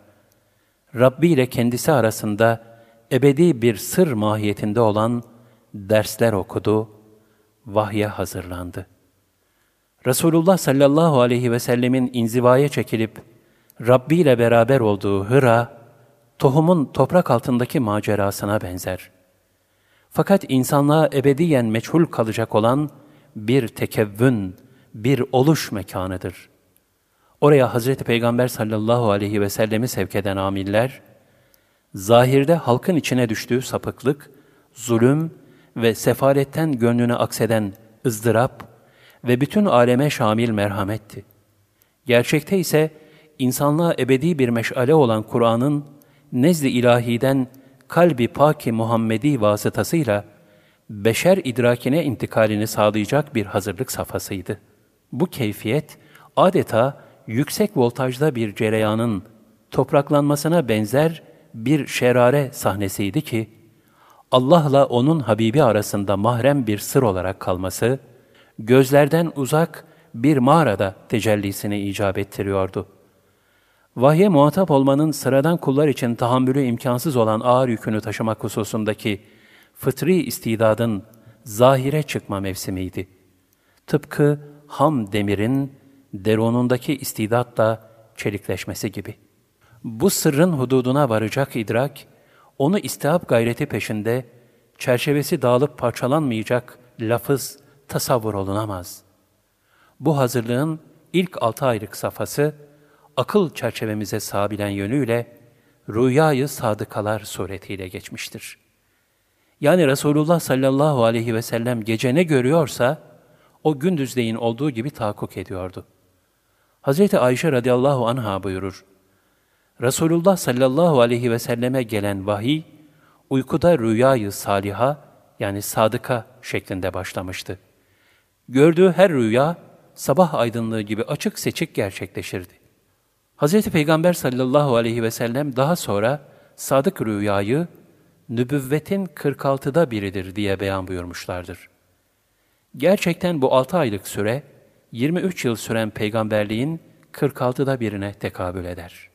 Rabbi ile kendisi arasında ebedi bir sır mahiyetinde olan dersler okudu, vahye hazırlandı. Resulullah sallallahu aleyhi ve sellemin inzivaya çekilip Rabbi ile beraber olduğu Hıra, tohumun toprak altındaki macerasına benzer. Fakat insanlığa ebediyen meçhul kalacak olan bir tekevvün, bir oluş mekanıdır.'' Oraya Hazreti Peygamber sallallahu aleyhi ve sellemi sevk eden amiller, zahirde halkın içine düştüğü sapıklık, zulüm ve sefaletten gönlüne akseden ızdırap ve bütün aleme şamil merhametti. Gerçekte ise insanlığa ebedi bir meşale olan Kur'an'ın nezd-i ilahiden kalbi paki Muhammedi vasıtasıyla beşer idrakine intikalini sağlayacak bir hazırlık safhasıydı. Bu keyfiyet adeta yüksek voltajda bir cereyanın topraklanmasına benzer bir şerare sahnesiydi ki, Allah'la onun Habibi arasında mahrem bir sır olarak kalması, gözlerden uzak bir mağarada tecellisini icap ettiriyordu. Vahye muhatap olmanın sıradan kullar için tahammülü imkansız olan ağır yükünü taşımak hususundaki fıtri istidadın zahire çıkma mevsimiydi. Tıpkı ham demirin deronundaki istidatla çelikleşmesi gibi. Bu sırrın hududuna varacak idrak, onu istihap gayreti peşinde, çerçevesi dağılıp parçalanmayacak lafız, tasavvur olunamaz. Bu hazırlığın ilk altı aylık safhası, akıl çerçevemize sabilen yönüyle rüyayı sadıkalar suretiyle geçmiştir. Yani Resulullah sallallahu aleyhi ve sellem gece ne görüyorsa, o gündüzleyin olduğu gibi tahakkuk ediyordu.'' Hazreti Ayşe radıyallahu anha buyurur. Resulullah sallallahu aleyhi ve selleme gelen vahiy, uykuda rüyayı saliha yani sadıka şeklinde başlamıştı. Gördüğü her rüya sabah aydınlığı gibi açık seçik gerçekleşirdi. Hz. Peygamber sallallahu aleyhi ve sellem daha sonra sadık rüyayı nübüvvetin 46'da biridir diye beyan buyurmuşlardır. Gerçekten bu 6 aylık süre 23 yıl süren peygamberliğin 46'da birine tekabül eder.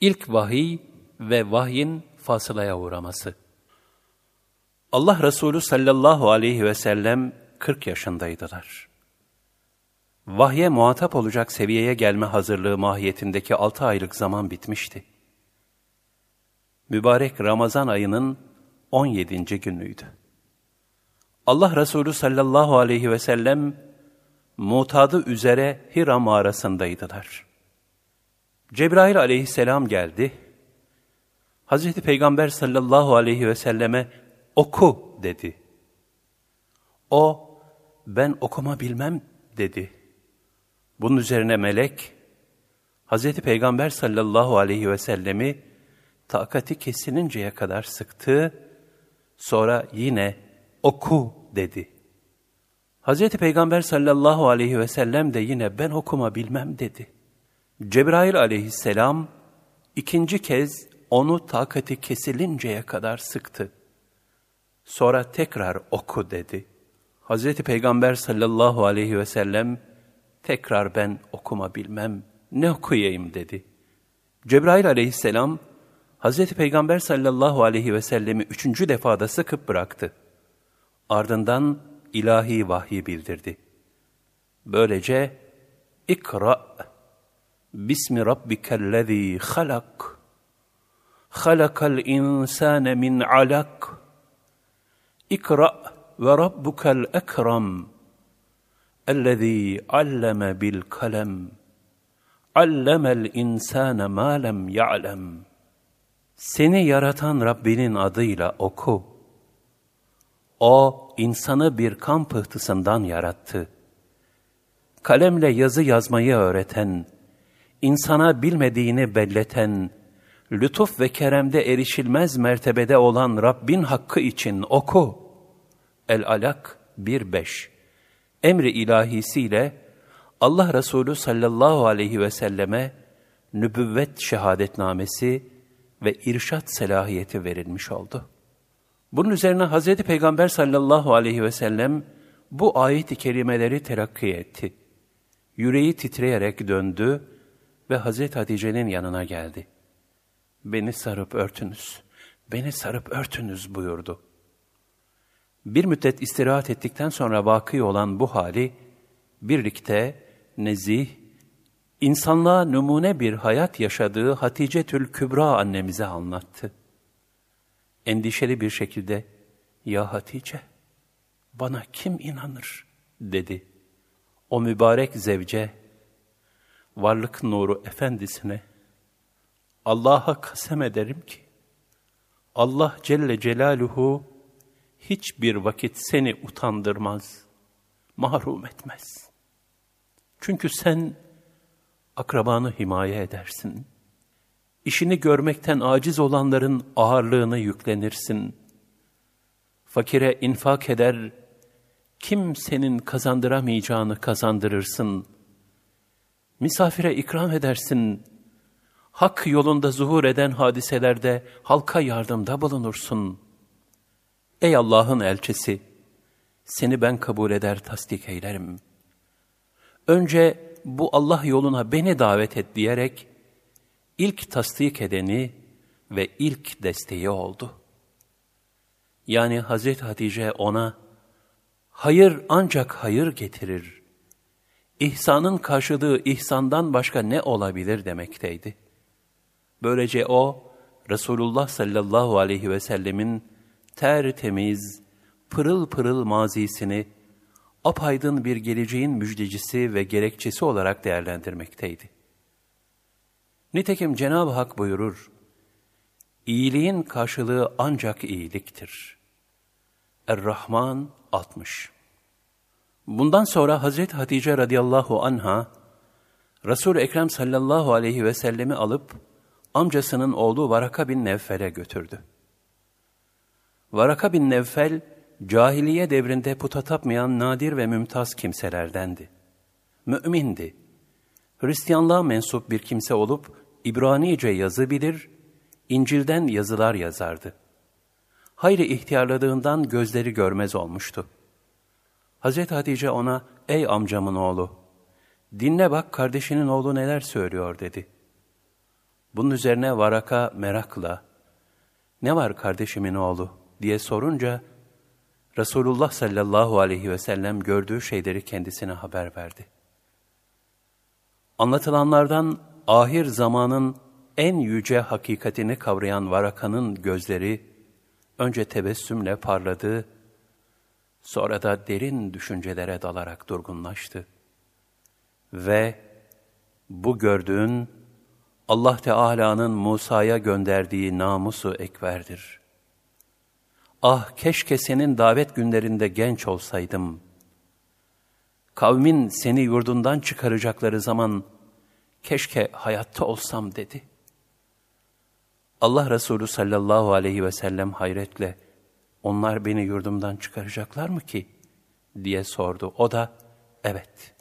İlk vahiy ve vahyin fasılaya uğraması. Allah Resulü sallallahu aleyhi ve sellem 40 yaşındaydılar. Vahye muhatap olacak seviyeye gelme hazırlığı mahiyetindeki 6 aylık zaman bitmişti. Mübarek Ramazan ayının 17. günüydü. Allah Resulü sallallahu aleyhi ve sellem mutadı üzere Hira mağarasındaydılar. Cebrail aleyhisselam geldi. Hazreti Peygamber sallallahu aleyhi ve selleme oku dedi. O ben okuma bilmem dedi. Bunun üzerine melek Hazreti Peygamber sallallahu aleyhi ve sellemi takati kesininceye kadar sıktı. Sonra yine oku dedi. Hz. Peygamber sallallahu aleyhi ve sellem de yine ben okuma bilmem dedi. Cebrail aleyhisselam ikinci kez onu takati kesilinceye kadar sıktı. Sonra tekrar oku dedi. Hazreti Peygamber sallallahu aleyhi ve sellem tekrar ben okuma bilmem, ne okuyayım dedi. Cebrail aleyhisselam Hazreti Peygamber sallallahu aleyhi ve sellemi üçüncü defada sıkıp bıraktı. Ardından ilahi vahyi bildirdi. Böylece ikra bismi rabbikellezî halak halakal insâne min alak ikra ve rabbukel ekrem ellezî alleme bil kalem allemel insâne mâ lem ya'lem seni yaratan Rabbinin adıyla oku. O, insanı bir kan pıhtısından yarattı. Kalemle yazı yazmayı öğreten, insana bilmediğini belleten, lütuf ve keremde erişilmez mertebede olan Rabbin hakkı için oku. El-Alak 1.5 Emri ilahisiyle Allah Resulü sallallahu aleyhi ve selleme nübüvvet şehadetnamesi ve irşat selahiyeti verilmiş oldu. Bunun üzerine Hz. Peygamber sallallahu aleyhi ve sellem bu ayet-i kerimeleri terakki etti. Yüreği titreyerek döndü ve Hz. Hatice'nin yanına geldi. Beni sarıp örtünüz, beni sarıp örtünüz buyurdu. Bir müddet istirahat ettikten sonra vakı olan bu hali, birlikte nezih, insanlığa numune bir hayat yaşadığı Hatice Tül Kübra annemize anlattı. Endişeli bir şekilde, ''Ya Hatice, bana kim inanır?'' dedi. O mübarek zevce, varlık nuru efendisine, Allah'a kasem ederim ki, Allah Celle Celaluhu hiçbir vakit seni utandırmaz, mahrum etmez. Çünkü sen akrabanı himaye edersin. İşini görmekten aciz olanların ağırlığını yüklenirsin. Fakire infak eder, kimsenin kazandıramayacağını kazandırırsın. Misafire ikram edersin. Hak yolunda zuhur eden hadiselerde halka yardımda bulunursun. Ey Allah'ın elçisi, seni ben kabul eder tasdik eylerim. Önce bu Allah yoluna beni davet et diyerek ilk tasdik edeni ve ilk desteği oldu. Yani Hazreti Hatice ona hayır ancak hayır getirir. İhsanın karşılığı ihsandan başka ne olabilir demekteydi. Böylece o Resulullah sallallahu aleyhi ve sellemin tertemiz, pırıl pırıl mazisini apaydın bir geleceğin müjdecisi ve gerekçesi olarak değerlendirmekteydi. Nitekim Cenab-ı Hak buyurur, İyiliğin karşılığı ancak iyiliktir. Er-Rahman 60 Bundan sonra Hazreti Hatice radıyallahu anha, resul Ekrem sallallahu aleyhi ve sellemi alıp, amcasının oğlu Varaka bin Nevfel'e götürdü. Varaka bin Nevfel, cahiliye devrinde puta tapmayan nadir ve mümtaz kimselerdendi. Mümindi. Hristiyanlığa mensup bir kimse olup İbranice yazı bilir, İncil'den yazılar yazardı. Hayri ihtiyarladığından gözleri görmez olmuştu. Hazreti Hatice ona, ''Ey amcamın oğlu, dinle bak kardeşinin oğlu neler söylüyor.'' dedi. Bunun üzerine Varaka merakla, ''Ne var kardeşimin oğlu?'' diye sorunca, Resulullah sallallahu aleyhi ve sellem gördüğü şeyleri kendisine haber verdi. Anlatılanlardan ahir zamanın en yüce hakikatini kavrayan Varaka'nın gözleri önce tebessümle parladı, sonra da derin düşüncelere dalarak durgunlaştı. Ve bu gördüğün Allah Teala'nın Musa'ya gönderdiği namusu ekverdir. Ah keşke senin davet günlerinde genç olsaydım. Kavmin seni yurdundan çıkaracakları zaman keşke hayatta olsam dedi. Allah Resulü sallallahu aleyhi ve sellem hayretle onlar beni yurdumdan çıkaracaklar mı ki? diye sordu. O da evet.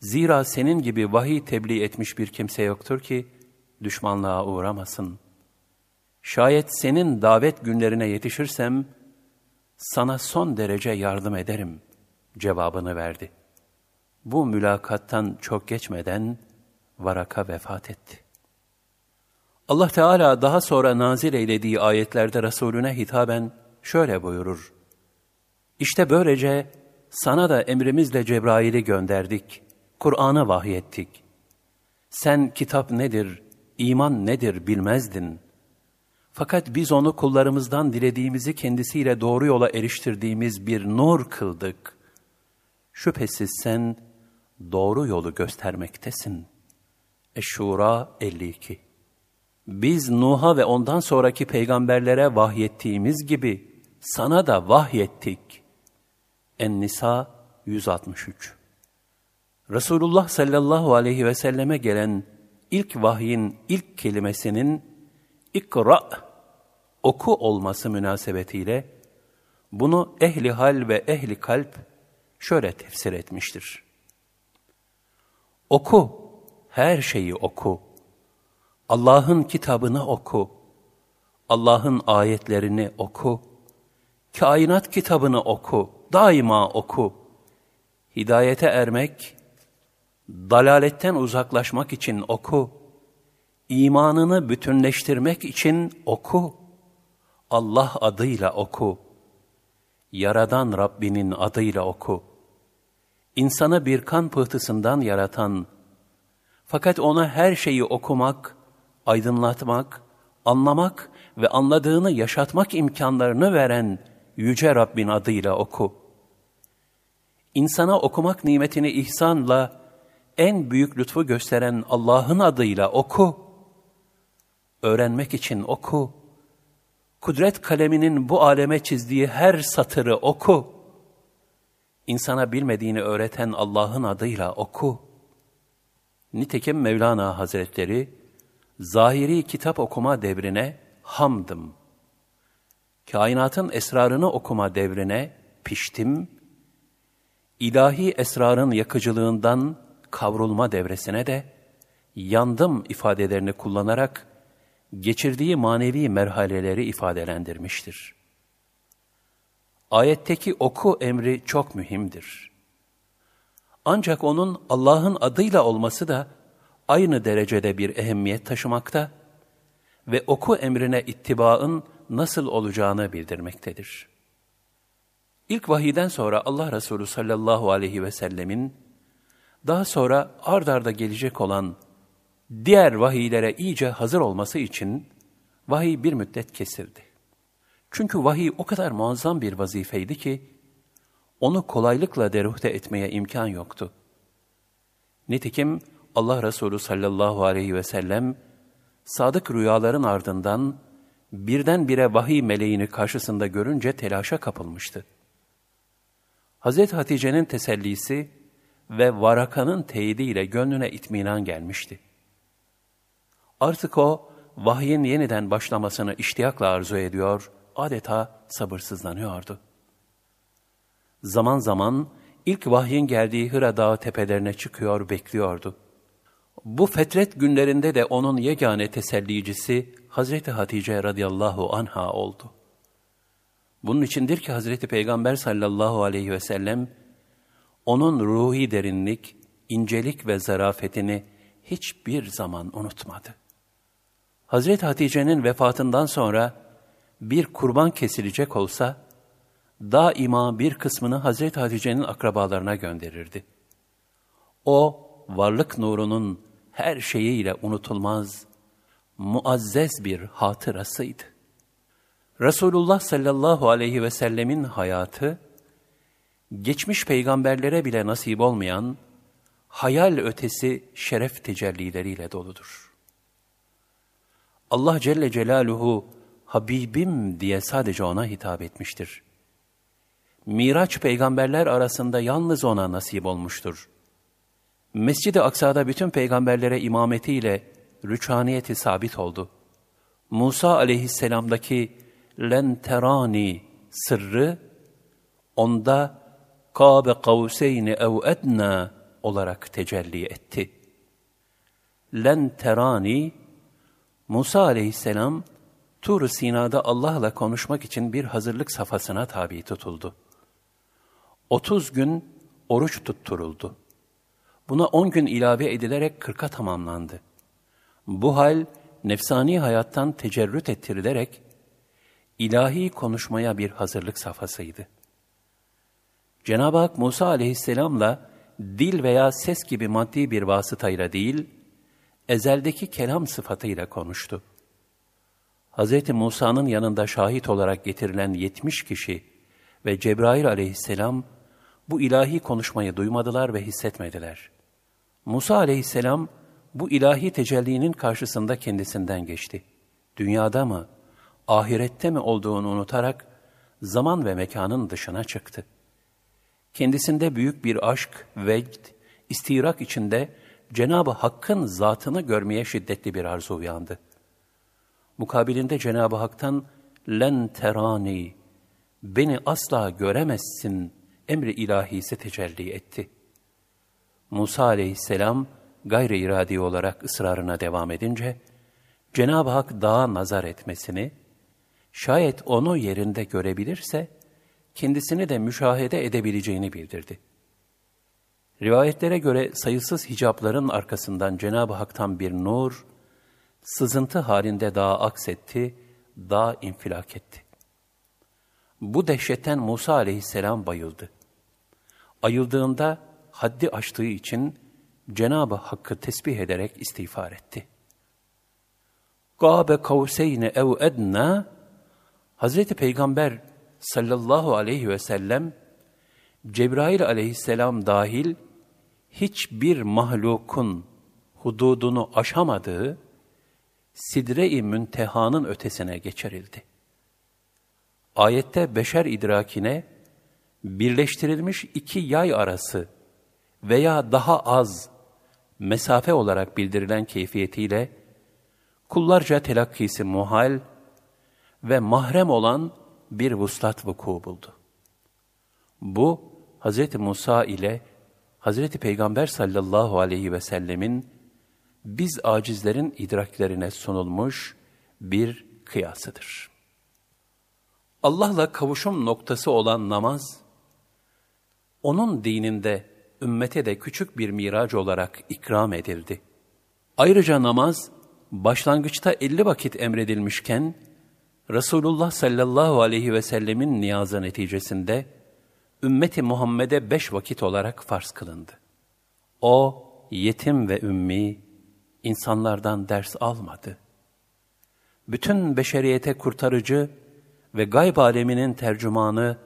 Zira senin gibi vahiy tebliğ etmiş bir kimse yoktur ki düşmanlığa uğramasın.'' Şayet senin davet günlerine yetişirsem, sana son derece yardım ederim cevabını verdi. Bu mülakattan çok geçmeden Varaka vefat etti. Allah Teala daha sonra nazil eylediği ayetlerde Resulüne hitaben şöyle buyurur. İşte böylece sana da emrimizle Cebrail'i gönderdik, Kur'an'a vahyettik. Sen kitap nedir, iman nedir bilmezdin. Fakat biz onu kullarımızdan dilediğimizi kendisiyle doğru yola eriştirdiğimiz bir nur kıldık. Şüphesiz sen doğru yolu göstermektesin. Eşşura 52 Biz Nuh'a ve ondan sonraki peygamberlere vahyettiğimiz gibi sana da vahyettik. En-Nisa 163 Resulullah sallallahu aleyhi ve selleme gelen ilk vahyin ilk kelimesinin ikra oku olması münasebetiyle bunu ehli hal ve ehli kalp şöyle tefsir etmiştir. Oku, her şeyi oku. Allah'ın kitabını oku. Allah'ın ayetlerini oku. Kainat kitabını oku. Daima oku. Hidayete ermek, dalaletten uzaklaşmak için oku. İmanını bütünleştirmek için oku. Allah adıyla oku. Yaradan Rabbinin adıyla oku. İnsanı bir kan pıhtısından yaratan, fakat ona her şeyi okumak, aydınlatmak, anlamak ve anladığını yaşatmak imkanlarını veren Yüce Rabbin adıyla oku. İnsana okumak nimetini ihsanla, en büyük lütfu gösteren Allah'ın adıyla oku. Öğrenmek için oku. Kudret kaleminin bu aleme çizdiği her satırı oku. İnsana bilmediğini öğreten Allah'ın adıyla oku. Nitekim Mevlana Hazretleri, zahiri kitap okuma devrine hamdım. Kainatın esrarını okuma devrine piştim. İlahi esrarın yakıcılığından kavrulma devresine de yandım ifadelerini kullanarak geçirdiği manevi merhaleleri ifadelendirmiştir. Ayetteki oku emri çok mühimdir. Ancak onun Allah'ın adıyla olması da aynı derecede bir ehemmiyet taşımakta ve oku emrine ittibaın nasıl olacağını bildirmektedir. İlk vahiden sonra Allah Resulü sallallahu aleyhi ve sellemin daha sonra ard arda gelecek olan diğer vahiylere iyice hazır olması için vahiy bir müddet kesildi. Çünkü vahiy o kadar muazzam bir vazifeydi ki, onu kolaylıkla deruhte etmeye imkan yoktu. Nitekim Allah Resulü sallallahu aleyhi ve sellem, sadık rüyaların ardından birdenbire vahiy meleğini karşısında görünce telaşa kapılmıştı. Hazreti Hatice'nin tesellisi ve Varaka'nın teyidiyle gönlüne itminan gelmişti. Artık o, vahyin yeniden başlamasını iştiyakla arzu ediyor, adeta sabırsızlanıyordu. Zaman zaman ilk vahyin geldiği Hıra Dağı tepelerine çıkıyor, bekliyordu. Bu fetret günlerinde de onun yegane tesellicisi Hazreti Hatice radıyallahu anha oldu. Bunun içindir ki Hazreti Peygamber sallallahu aleyhi ve sellem, onun ruhi derinlik, incelik ve zarafetini hiçbir zaman unutmadı. Hazreti Hatice'nin vefatından sonra bir kurban kesilecek olsa, daima bir kısmını Hazreti Hatice'nin akrabalarına gönderirdi. O, varlık nurunun her şeyiyle unutulmaz, muazzez bir hatırasıydı. Resulullah sallallahu aleyhi ve sellemin hayatı, geçmiş peygamberlere bile nasip olmayan, hayal ötesi şeref tecellileriyle doludur. Allah Celle Celaluhu, Habibim diye sadece ona hitap etmiştir. Miraç peygamberler arasında yalnız ona nasip olmuştur. Mescid-i Aksa'da bütün peygamberlere imametiyle rüçhaniyeti sabit oldu. Musa aleyhisselamdaki len terani sırrı onda kâbe kavseyni ev edna olarak tecelli etti. Len terani Musa aleyhisselam Tur-u Sina'da Allah'la konuşmak için bir hazırlık safhasına tabi tutuldu. 30 gün oruç tutturuldu. Buna 10 gün ilave edilerek 40'a tamamlandı. Bu hal nefsani hayattan tecerrüt ettirilerek ilahi konuşmaya bir hazırlık safhasıydı. Cenab-ı Hak Musa aleyhisselamla dil veya ses gibi maddi bir vasıtayla değil, ezeldeki kelam sıfatıyla konuştu. Hz. Musa'nın yanında şahit olarak getirilen yetmiş kişi ve Cebrail aleyhisselam bu ilahi konuşmayı duymadılar ve hissetmediler. Musa aleyhisselam bu ilahi tecellinin karşısında kendisinden geçti. Dünyada mı, ahirette mi olduğunu unutarak zaman ve mekanın dışına çıktı. Kendisinde büyük bir aşk, vecd, istirak içinde Cenab-ı Hakk'ın zatını görmeye şiddetli bir arzu uyandı. Mukabilinde Cenab-ı Hak'tan len terani, beni asla göremezsin emri ilahisi tecelli etti. Musa aleyhisselam gayri iradi olarak ısrarına devam edince, Cenab-ı Hak dağa nazar etmesini, şayet onu yerinde görebilirse, kendisini de müşahede edebileceğini bildirdi. Rivayetlere göre sayısız hicapların arkasından Cenab-ı Hak'tan bir nur, sızıntı halinde dağa aksetti, dağ infilak etti. Bu dehşetten Musa aleyhisselam bayıldı. Ayıldığında haddi aştığı için Cenab-ı Hakk'ı tesbih ederek istiğfar etti. Gâbe kavseyne ev edna Hazreti Peygamber sallallahu aleyhi ve sellem Cebrail aleyhisselam dahil hiçbir mahlukun hududunu aşamadığı sidre-i müntehanın ötesine geçerildi. Ayette beşer idrakine birleştirilmiş iki yay arası veya daha az mesafe olarak bildirilen keyfiyetiyle kullarca telakkisi muhal ve mahrem olan bir vuslat vuku buldu. Bu, Hz. Musa ile Hz. Peygamber sallallahu aleyhi ve sellemin biz acizlerin idraklerine sunulmuş bir kıyasıdır. Allah'la kavuşum noktası olan namaz, onun dininde ümmete de küçük bir miraç olarak ikram edildi. Ayrıca namaz, başlangıçta elli vakit emredilmişken, Resulullah sallallahu aleyhi ve sellemin niyazı neticesinde, ümmeti Muhammed'e beş vakit olarak farz kılındı. O, yetim ve ümmi, insanlardan ders almadı. Bütün beşeriyete kurtarıcı ve gayb aleminin tercümanı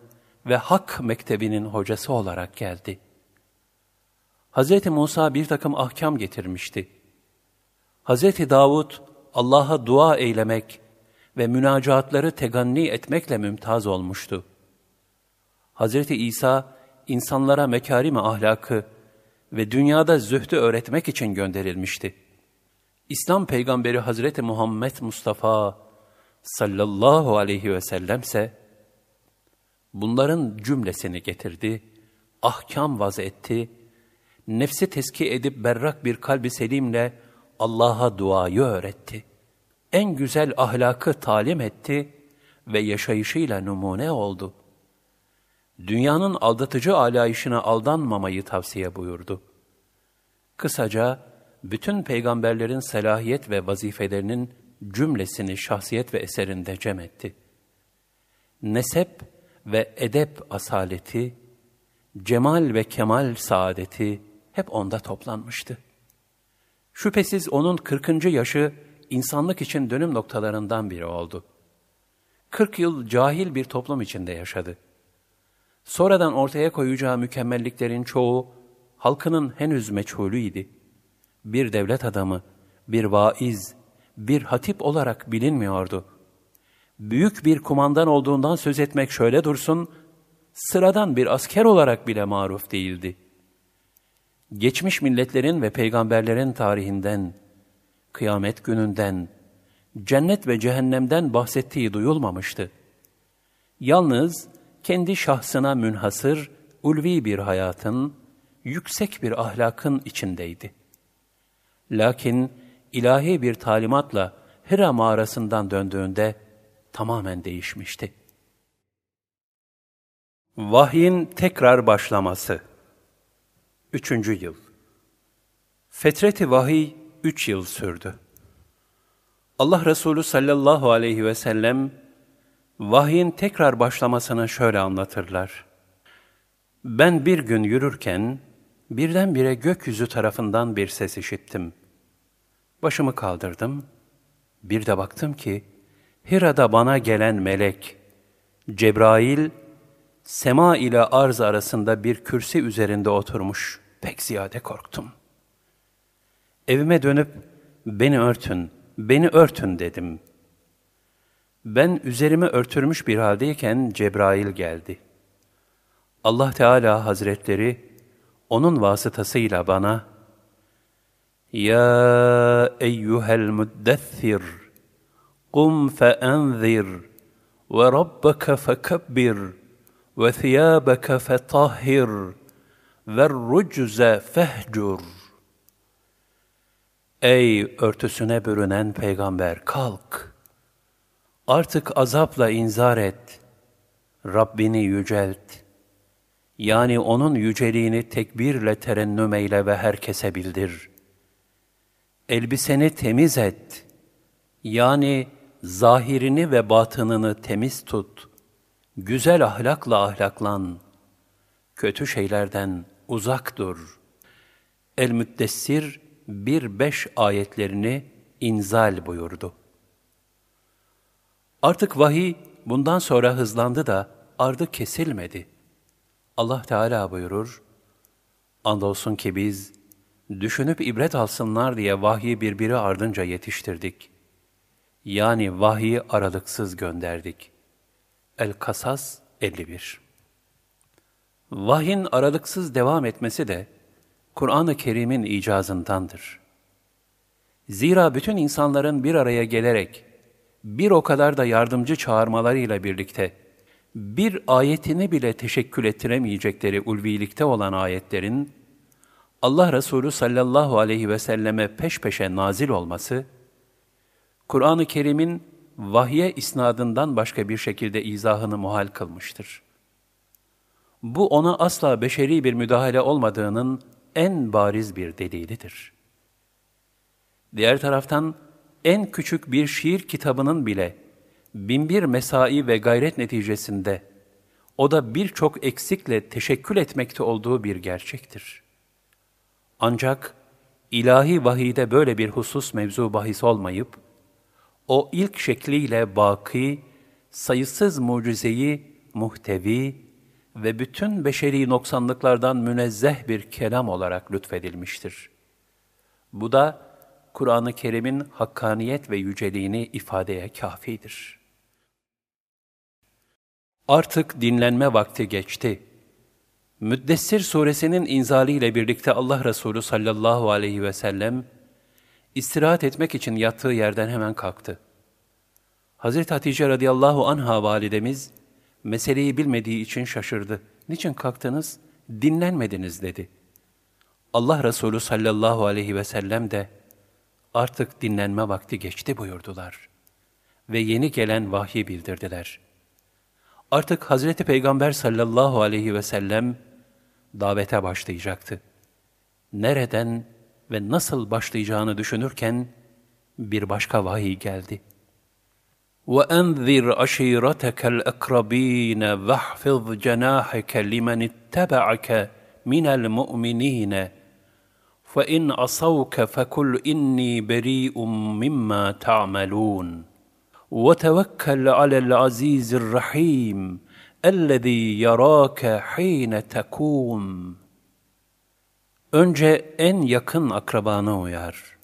ve hak mektebinin hocası olarak geldi. Hz. Musa bir takım ahkam getirmişti. Hz. Davud Allah'a dua eylemek ve münacatları teganni etmekle mümtaz olmuştu. Hz. İsa insanlara mekarim ahlakı ve dünyada zühdü öğretmek için gönderilmişti. İslam peygamberi Hazreti Muhammed Mustafa sallallahu aleyhi ve sellemse bunların cümlesini getirdi, ahkam vaz etti, nefsi teski edip berrak bir kalbi selimle Allah'a duayı öğretti. En güzel ahlakı talim etti ve yaşayışıyla numune oldu. Dünyanın aldatıcı alayışına aldanmamayı tavsiye buyurdu. Kısaca, bütün peygamberlerin selahiyet ve vazifelerinin cümlesini şahsiyet ve eserinde cem etti. Nesep ve edep asaleti, cemal ve kemal saadeti hep onda toplanmıştı. Şüphesiz onun 40. yaşı insanlık için dönüm noktalarından biri oldu. 40 yıl cahil bir toplum içinde yaşadı. Sonradan ortaya koyacağı mükemmelliklerin çoğu halkının henüz meçhulüydi bir devlet adamı, bir vaiz, bir hatip olarak bilinmiyordu. Büyük bir kumandan olduğundan söz etmek şöyle dursun, sıradan bir asker olarak bile maruf değildi. Geçmiş milletlerin ve peygamberlerin tarihinden, kıyamet gününden, cennet ve cehennemden bahsettiği duyulmamıştı. Yalnız kendi şahsına münhasır, ulvi bir hayatın, yüksek bir ahlakın içindeydi. Lakin ilahi bir talimatla Hira mağarasından döndüğünde tamamen değişmişti. Vahyin tekrar başlaması Üçüncü yıl Fetreti vahiy üç yıl sürdü. Allah Resulü sallallahu aleyhi ve sellem vahyin tekrar başlamasını şöyle anlatırlar. Ben bir gün yürürken birdenbire gökyüzü tarafından bir ses işittim. Başımı kaldırdım. Bir de baktım ki Hira'da bana gelen melek Cebrail sema ile arz arasında bir kürsi üzerinde oturmuş. Pek ziyade korktum. Evime dönüp beni örtün, beni örtün dedim. Ben üzerimi örtürmüş bir haldeyken Cebrail geldi. Allah Teala Hazretleri onun vasıtasıyla bana Ya eyyuhel müddessir kum feenzir ve rabbeke fekebbir ve thiyâbeke fetahhir ve rucze fehcur Ey örtüsüne bürünen peygamber kalk! Artık azapla inzar et. Rabbini yücelt. Yani onun yüceliğini tekbirle terennüm eyle ve herkese bildir. Elbiseni temiz et. Yani zahirini ve batınını temiz tut. Güzel ahlakla ahlaklan. Kötü şeylerden uzak dur. El-Müddessir 1-5 ayetlerini inzal buyurdu. Artık vahiy bundan sonra hızlandı da ardı kesilmedi. Allah Teala buyurur, Andolsun ki biz, düşünüp ibret alsınlar diye vahyi birbiri ardınca yetiştirdik. Yani vahyi aralıksız gönderdik. El-Kasas 51 Vahyin aralıksız devam etmesi de, Kur'an-ı Kerim'in icazındandır. Zira bütün insanların bir araya gelerek, bir o kadar da yardımcı çağırmalarıyla birlikte, bir ayetini bile teşekkül ettiremeyecekleri ulvilikte olan ayetlerin, Allah Resulü sallallahu aleyhi ve selleme peş peşe nazil olması, Kur'an-ı Kerim'in vahye isnadından başka bir şekilde izahını muhal kılmıştır. Bu ona asla beşeri bir müdahale olmadığının en bariz bir delilidir. Diğer taraftan en küçük bir şiir kitabının bile binbir mesai ve gayret neticesinde o da birçok eksikle teşekkül etmekte olduğu bir gerçektir. Ancak ilahi vahide böyle bir husus mevzu bahis olmayıp, o ilk şekliyle baki, sayısız mucizeyi muhtevi ve bütün beşeri noksanlıklardan münezzeh bir kelam olarak lütfedilmiştir. Bu da Kur'an-ı Kerim'in hakkaniyet ve yüceliğini ifadeye kafidir.'' Artık dinlenme vakti geçti. Müddessir suresinin inzaliyle birlikte Allah Resulü sallallahu aleyhi ve sellem istirahat etmek için yattığı yerden hemen kalktı. Hazreti Hatice radıyallahu anha validemiz meseleyi bilmediği için şaşırdı. Niçin kalktınız? Dinlenmediniz dedi. Allah Resulü sallallahu aleyhi ve sellem de artık dinlenme vakti geçti buyurdular. Ve yeni gelen vahyi bildirdiler.'' Artık Hazreti Peygamber sallallahu aleyhi ve sellem davete başlayacaktı. Nereden ve nasıl başlayacağını düşünürken bir başka vahiy geldi. وَاَنْذِرْ عَشِيرَتَكَ الْاَقْرَب۪ينَ وَاحْفِظْ جَنَاحَكَ لِمَنِ اتَّبَعَكَ مِنَ الْمُؤْمِنِينَ فَاِنْ عَصَوْكَ فَكُلْ اِنِّي بَرِيءٌ مِمَّا تَعْمَلُونَ وتوكل على العزيز الرحيم الذي يراك حين تكون Önce en yakın akrabanı uyar.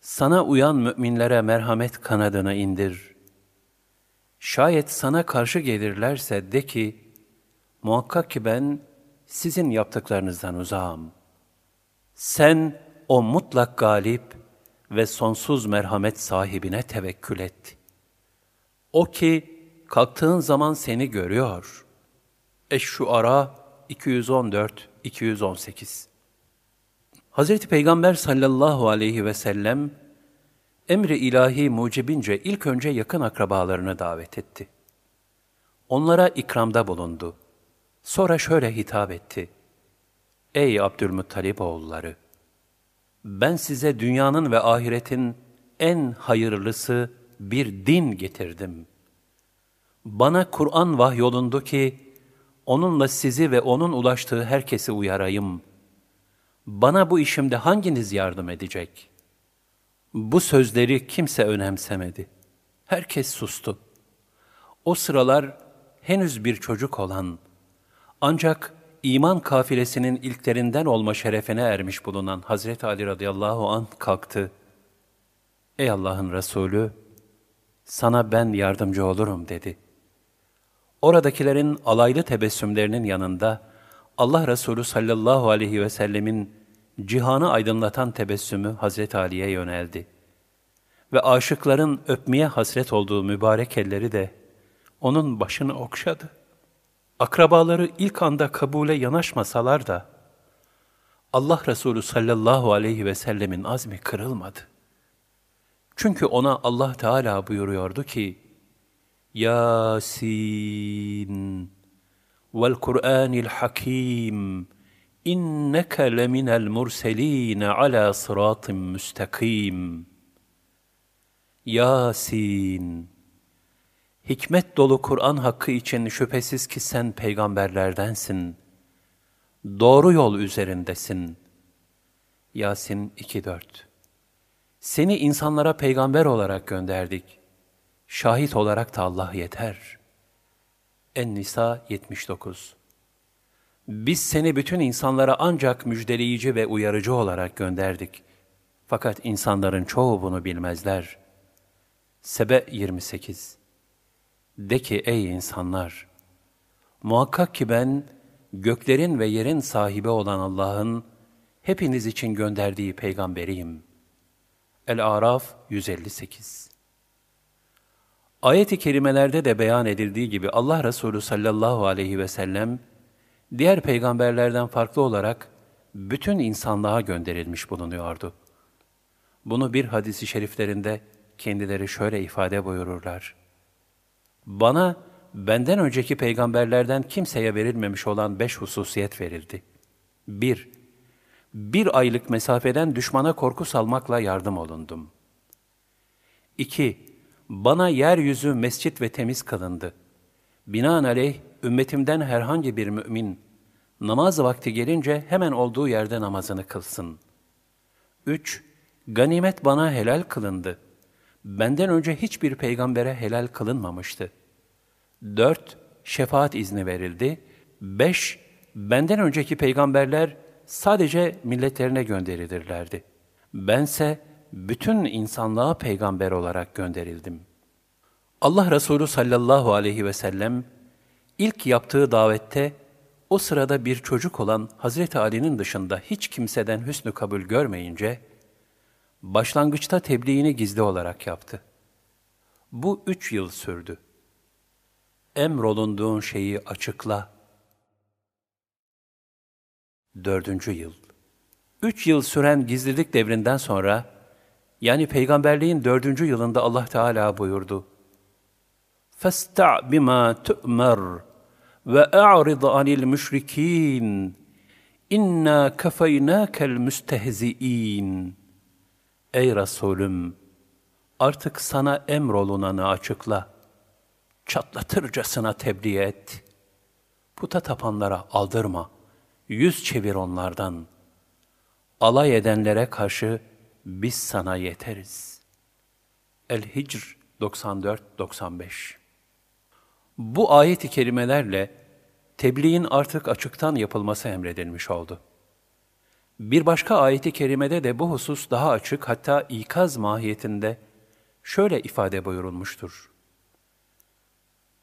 Sana uyan müminlere merhamet kanadını indir. Şayet sana karşı gelirlerse de ki, muhakkak ki ben sizin yaptıklarınızdan uzağım. Sen o mutlak galip, ve sonsuz merhamet sahibine tevekkül et. O ki kalktığın zaman seni görüyor. Eş-Şuara 214-218 Hazreti Peygamber sallallahu aleyhi ve sellem Emri ilahi mucibince ilk önce yakın akrabalarını davet etti. Onlara ikramda bulundu. Sonra şöyle hitap etti. Ey Abdülmuttalip oğulları! Ben size dünyanın ve ahiretin en hayırlısı bir din getirdim. Bana Kur'an vahyolundu ki, onunla sizi ve onun ulaştığı herkesi uyarayım. Bana bu işimde hanginiz yardım edecek? Bu sözleri kimse önemsemedi. Herkes sustu. O sıralar henüz bir çocuk olan, ancak iman kafilesinin ilklerinden olma şerefine ermiş bulunan Hazreti Ali radıyallahu an kalktı. Ey Allah'ın Resulü, sana ben yardımcı olurum dedi. Oradakilerin alaylı tebessümlerinin yanında Allah Resulü sallallahu aleyhi ve sellemin cihanı aydınlatan tebessümü Hazreti Ali'ye yöneldi. Ve aşıkların öpmeye hasret olduğu mübarek elleri de onun başını okşadı. Akrabaları ilk anda kabule yanaşmasalar da, Allah Resulü sallallahu aleyhi ve sellemin azmi kırılmadı. Çünkü ona Allah Teala buyuruyordu ki, Yasin vel Kur'anil Hakim inneke leminel murseline ala sıratın müstakim. Yasin Hikmet dolu Kur'an hakkı için şüphesiz ki sen peygamberlerdensin. Doğru yol üzerindesin. Yasin 2-4 Seni insanlara peygamber olarak gönderdik. Şahit olarak da Allah yeter. En-Nisa 79 Biz seni bütün insanlara ancak müjdeleyici ve uyarıcı olarak gönderdik. Fakat insanların çoğu bunu bilmezler. Sebe 28 De ki ey insanlar! Muhakkak ki ben göklerin ve yerin sahibi olan Allah'ın hepiniz için gönderdiği peygamberiyim. El-Araf 158 Ayet-i kerimelerde de beyan edildiği gibi Allah Resulü sallallahu aleyhi ve sellem, diğer peygamberlerden farklı olarak bütün insanlığa gönderilmiş bulunuyordu. Bunu bir hadisi şeriflerinde kendileri şöyle ifade buyururlar. Bana benden önceki peygamberlerden kimseye verilmemiş olan beş hususiyet verildi. 1. Bir aylık mesafeden düşmana korku salmakla yardım olundum. 2 bana yeryüzü mescit ve temiz kılındı. Binaenaleyh ümmetimden herhangi bir mümin namaz vakti gelince hemen olduğu yerde namazını kılsın. 3. Ganimet bana helal kılındı. Benden önce hiçbir peygambere helal kılınmamıştı. 4. Şefaat izni verildi. 5. Benden önceki peygamberler sadece milletlerine gönderilirlerdi. Bense bütün insanlığa peygamber olarak gönderildim. Allah Resulü sallallahu aleyhi ve sellem ilk yaptığı davette o sırada bir çocuk olan Hazreti Ali'nin dışında hiç kimseden hüsnü kabul görmeyince başlangıçta tebliğini gizli olarak yaptı. Bu üç yıl sürdü. Emrolunduğun şeyi açıkla. Dördüncü yıl. Üç yıl süren gizlilik devrinden sonra yani peygamberliğin dördüncü yılında Allah Teala buyurdu. فَاسْتَعْ بِمَا تُؤْمَرْ وَاَعْرِضْ عَنِ الْمُشْرِك۪ينَ اِنَّا كَفَيْنَاكَ الْمُسْتehzi'in Ey Resulüm! Artık sana emrolunanı açıkla. Çatlatırcasına tebliğ et. Puta tapanlara aldırma. Yüz çevir onlardan. Alay edenlere karşı biz sana yeteriz. El-Hicr 94-95 Bu ayet-i kerimelerle tebliğin artık açıktan yapılması emredilmiş oldu. Bir başka ayeti kerimede de bu husus daha açık hatta ikaz mahiyetinde şöyle ifade buyurulmuştur.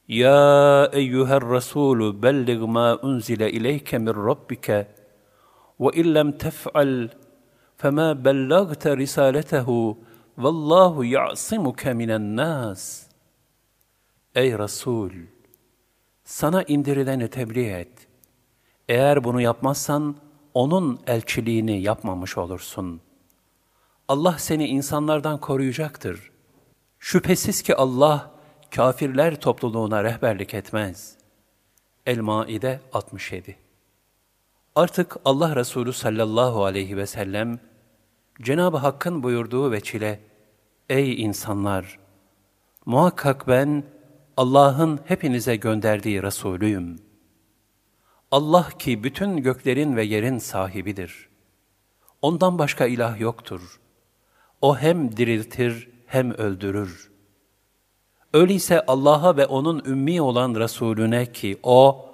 Ya eyyüher Resulü bellig ma unzile ileyke min rabbike ve illem tef'al fema bellagte risaletehu vallahu ya'simuke minen nas. Ey Resul! Sana indirileni tebliğ et. Eğer bunu yapmazsan, onun elçiliğini yapmamış olursun. Allah seni insanlardan koruyacaktır. Şüphesiz ki Allah kafirler topluluğuna rehberlik etmez. El-Maide 67 Artık Allah Resulü sallallahu aleyhi ve sellem Cenab-ı Hakk'ın buyurduğu veçile Ey insanlar! Muhakkak ben Allah'ın hepinize gönderdiği Resulüyüm. Allah ki bütün göklerin ve yerin sahibidir. Ondan başka ilah yoktur. O hem diriltir hem öldürür. Öyleyse Allah'a ve O'nun ümmi olan Resulüne ki O,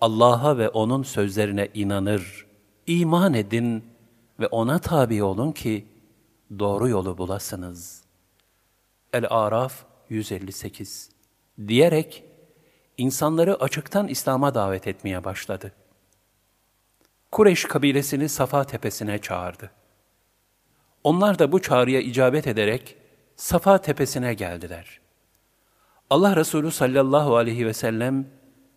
Allah'a ve O'nun sözlerine inanır, iman edin ve O'na tabi olun ki doğru yolu bulasınız. El-Araf 158 diyerek insanları açıktan İslam'a davet etmeye başladı. Kureyş kabilesini Safa tepesine çağırdı. Onlar da bu çağrıya icabet ederek Safa tepesine geldiler. Allah Resulü sallallahu aleyhi ve sellem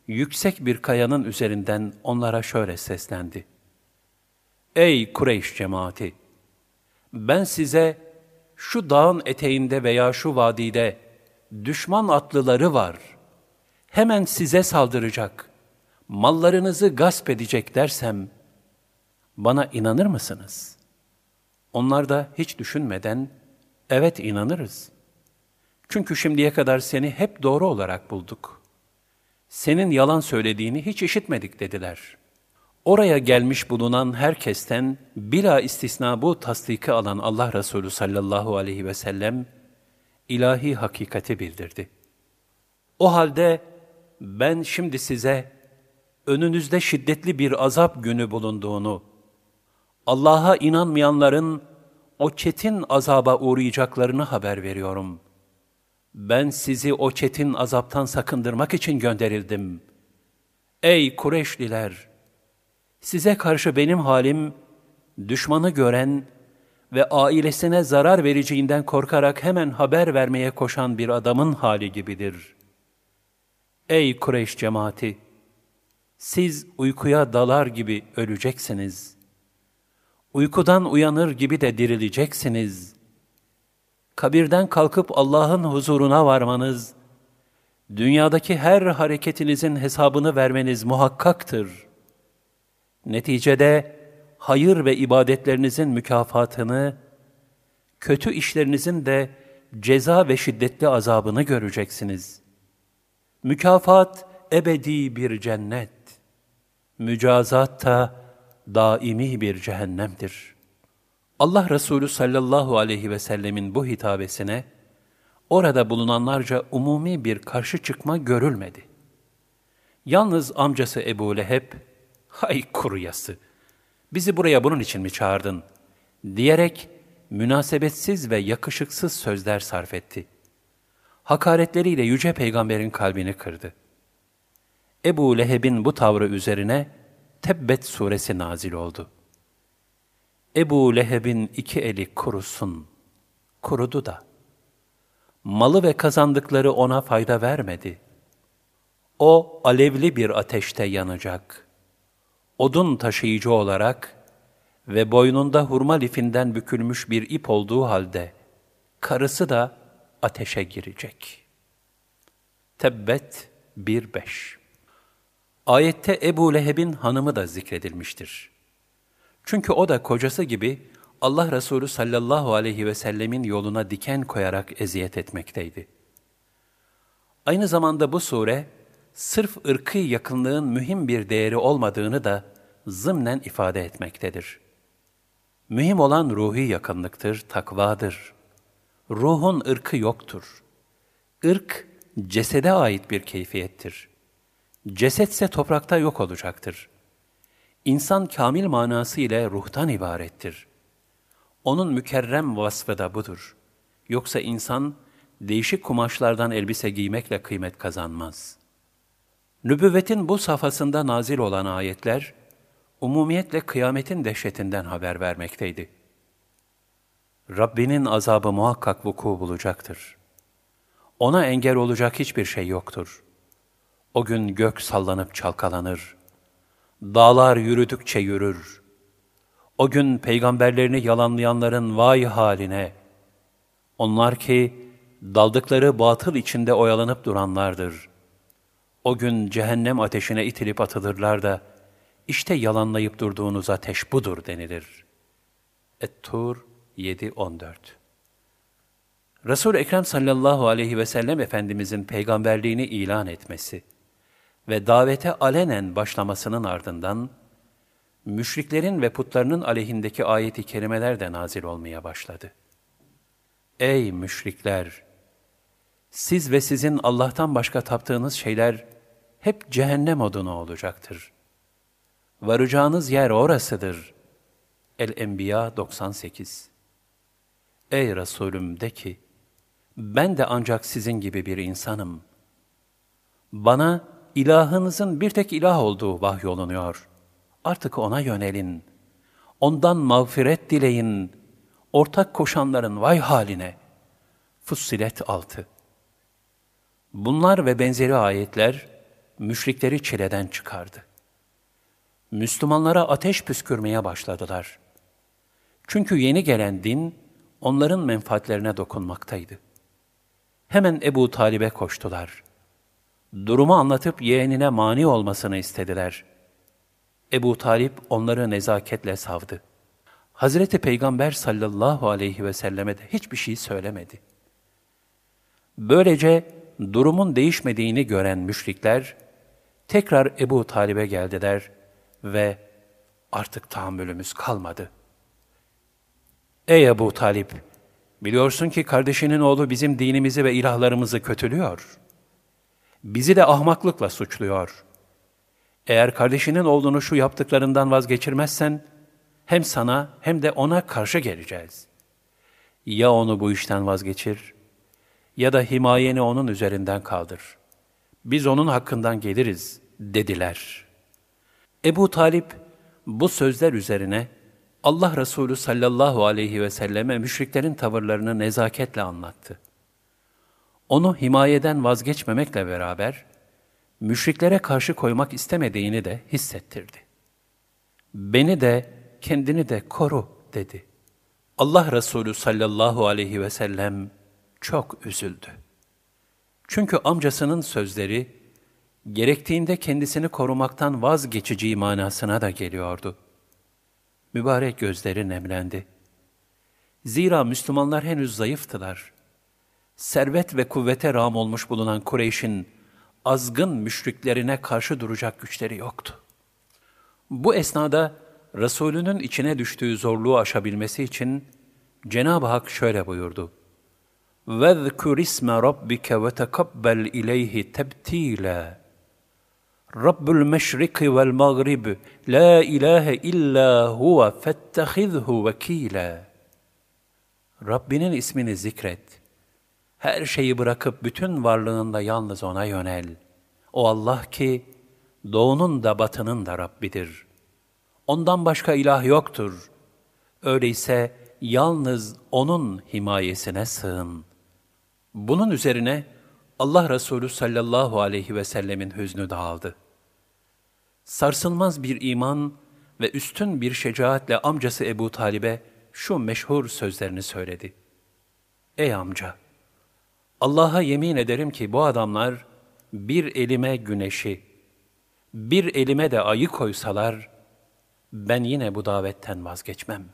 yüksek bir kayanın üzerinden onlara şöyle seslendi. Ey Kureyş cemaati! Ben size şu dağın eteğinde veya şu vadide düşman atlıları var. Hemen size saldıracak, mallarınızı gasp edecek dersem, bana inanır mısınız? Onlar da hiç düşünmeden, evet inanırız. Çünkü şimdiye kadar seni hep doğru olarak bulduk. Senin yalan söylediğini hiç işitmedik dediler. Oraya gelmiş bulunan herkesten bila istisna bu tasdiki alan Allah Resulü sallallahu aleyhi ve sellem, ilahi hakikati bildirdi. O halde ben şimdi size önünüzde şiddetli bir azap günü bulunduğunu, Allah'a inanmayanların o çetin azaba uğrayacaklarını haber veriyorum. Ben sizi o çetin azaptan sakındırmak için gönderildim. Ey Kureyşliler! Size karşı benim halim, düşmanı gören ve ailesine zarar vereceğinden korkarak hemen haber vermeye koşan bir adamın hali gibidir. Ey Kureyş cemaati! Siz uykuya dalar gibi öleceksiniz. Uykudan uyanır gibi de dirileceksiniz. Kabirden kalkıp Allah'ın huzuruna varmanız, dünyadaki her hareketinizin hesabını vermeniz muhakkaktır. Neticede, hayır ve ibadetlerinizin mükafatını, kötü işlerinizin de ceza ve şiddetli azabını göreceksiniz. Mükafat ebedi bir cennet, mücazat da daimi bir cehennemdir. Allah Resulü sallallahu aleyhi ve sellemin bu hitabesine, orada bulunanlarca umumi bir karşı çıkma görülmedi. Yalnız amcası Ebu Leheb, hay kuruyası, bizi buraya bunun için mi çağırdın? Diyerek münasebetsiz ve yakışıksız sözler sarf etti. Hakaretleriyle Yüce Peygamber'in kalbini kırdı. Ebu Leheb'in bu tavrı üzerine Tebbet suresi nazil oldu. Ebu Leheb'in iki eli kurusun, kurudu da. Malı ve kazandıkları ona fayda vermedi. O alevli bir ateşte yanacak.'' odun taşıyıcı olarak ve boynunda hurma lifinden bükülmüş bir ip olduğu halde karısı da ateşe girecek. Tebbet 1-5 Ayette Ebu Leheb'in hanımı da zikredilmiştir. Çünkü o da kocası gibi Allah Resulü sallallahu aleyhi ve sellemin yoluna diken koyarak eziyet etmekteydi. Aynı zamanda bu sure, sırf ırkı yakınlığın mühim bir değeri olmadığını da zımnen ifade etmektedir. Mühim olan ruhi yakınlıktır, takvadır. Ruhun ırkı yoktur. Irk, cesede ait bir keyfiyettir. Cesetse toprakta yok olacaktır. İnsan kamil manası ile ruhtan ibarettir. Onun mükerrem vasfı da budur. Yoksa insan, değişik kumaşlardan elbise giymekle kıymet kazanmaz.'' Nübüvvetin bu safhasında nazil olan ayetler, umumiyetle kıyametin dehşetinden haber vermekteydi. Rabbinin azabı muhakkak vuku bulacaktır. Ona engel olacak hiçbir şey yoktur. O gün gök sallanıp çalkalanır. Dağlar yürüdükçe yürür. O gün peygamberlerini yalanlayanların vay haline. Onlar ki daldıkları batıl içinde oyalanıp duranlardır. O gün cehennem ateşine itilip atılırlar da, işte yalanlayıp durduğunuz ateş budur denilir. Et-Tur 7-14 Resul-i Ekrem sallallahu aleyhi ve sellem Efendimizin peygamberliğini ilan etmesi ve davete alenen başlamasının ardından, müşriklerin ve putlarının aleyhindeki ayeti kerimeler de nazil olmaya başladı. Ey müşrikler! Siz ve sizin Allah'tan başka taptığınız şeyler hep cehennem odunu olacaktır. Varacağınız yer orasıdır. El-Enbiya 98 Ey Resulüm de ki, ben de ancak sizin gibi bir insanım. Bana ilahınızın bir tek ilah olduğu vahyolunuyor. Artık ona yönelin. Ondan mağfiret dileyin. Ortak koşanların vay haline. Fussilet 6 Bunlar ve benzeri ayetler müşrikleri çileden çıkardı. Müslümanlara ateş püskürmeye başladılar. Çünkü yeni gelen din onların menfaatlerine dokunmaktaydı. Hemen Ebu Talib'e koştular. Durumu anlatıp yeğenine mani olmasını istediler. Ebu Talip onları nezaketle savdı. Hazreti Peygamber sallallahu aleyhi ve selleme de hiçbir şey söylemedi. Böylece durumun değişmediğini gören müşrikler, tekrar Ebu Talib'e geldiler ve artık tahammülümüz kalmadı. Ey Ebu Talip! Biliyorsun ki kardeşinin oğlu bizim dinimizi ve ilahlarımızı kötülüyor. Bizi de ahmaklıkla suçluyor. Eğer kardeşinin oğlunu şu yaptıklarından vazgeçirmezsen, hem sana hem de ona karşı geleceğiz. Ya onu bu işten vazgeçir, ya da himayeni onun üzerinden kaldır. Biz onun hakkından geliriz, dediler. Ebu Talip, bu sözler üzerine, Allah Resulü sallallahu aleyhi ve selleme müşriklerin tavırlarını nezaketle anlattı. Onu himayeden vazgeçmemekle beraber, müşriklere karşı koymak istemediğini de hissettirdi. Beni de, kendini de koru dedi. Allah Resulü sallallahu aleyhi ve sellem çok üzüldü. Çünkü amcasının sözleri, gerektiğinde kendisini korumaktan vazgeçeceği manasına da geliyordu mübarek gözleri nemlendi. Zira Müslümanlar henüz zayıftılar. Servet ve kuvvete rağm olmuş bulunan Kureyş'in azgın müşriklerine karşı duracak güçleri yoktu. Bu esnada Resulünün içine düştüğü zorluğu aşabilmesi için Cenab-ı Hak şöyle buyurdu. وَذْكُرِ اسْمَ رَبِّكَ وَتَقَبَّلْ اِلَيْهِ تَبْتِيلًا Rabbul meşriki vel mağrib, la ilahe illa huve fettehizhu vekila. Rabbinin ismini zikret. Her şeyi bırakıp bütün varlığında yalnız O'na yönel. O Allah ki, doğunun da batının da Rabbidir. Ondan başka ilah yoktur. Öyleyse yalnız O'nun himayesine sığın. Bunun üzerine Allah Resulü sallallahu aleyhi ve sellemin hüznü dağıldı sarsılmaz bir iman ve üstün bir şecaatle amcası Ebu Talib'e şu meşhur sözlerini söyledi. Ey amca! Allah'a yemin ederim ki bu adamlar bir elime güneşi, bir elime de ayı koysalar, ben yine bu davetten vazgeçmem.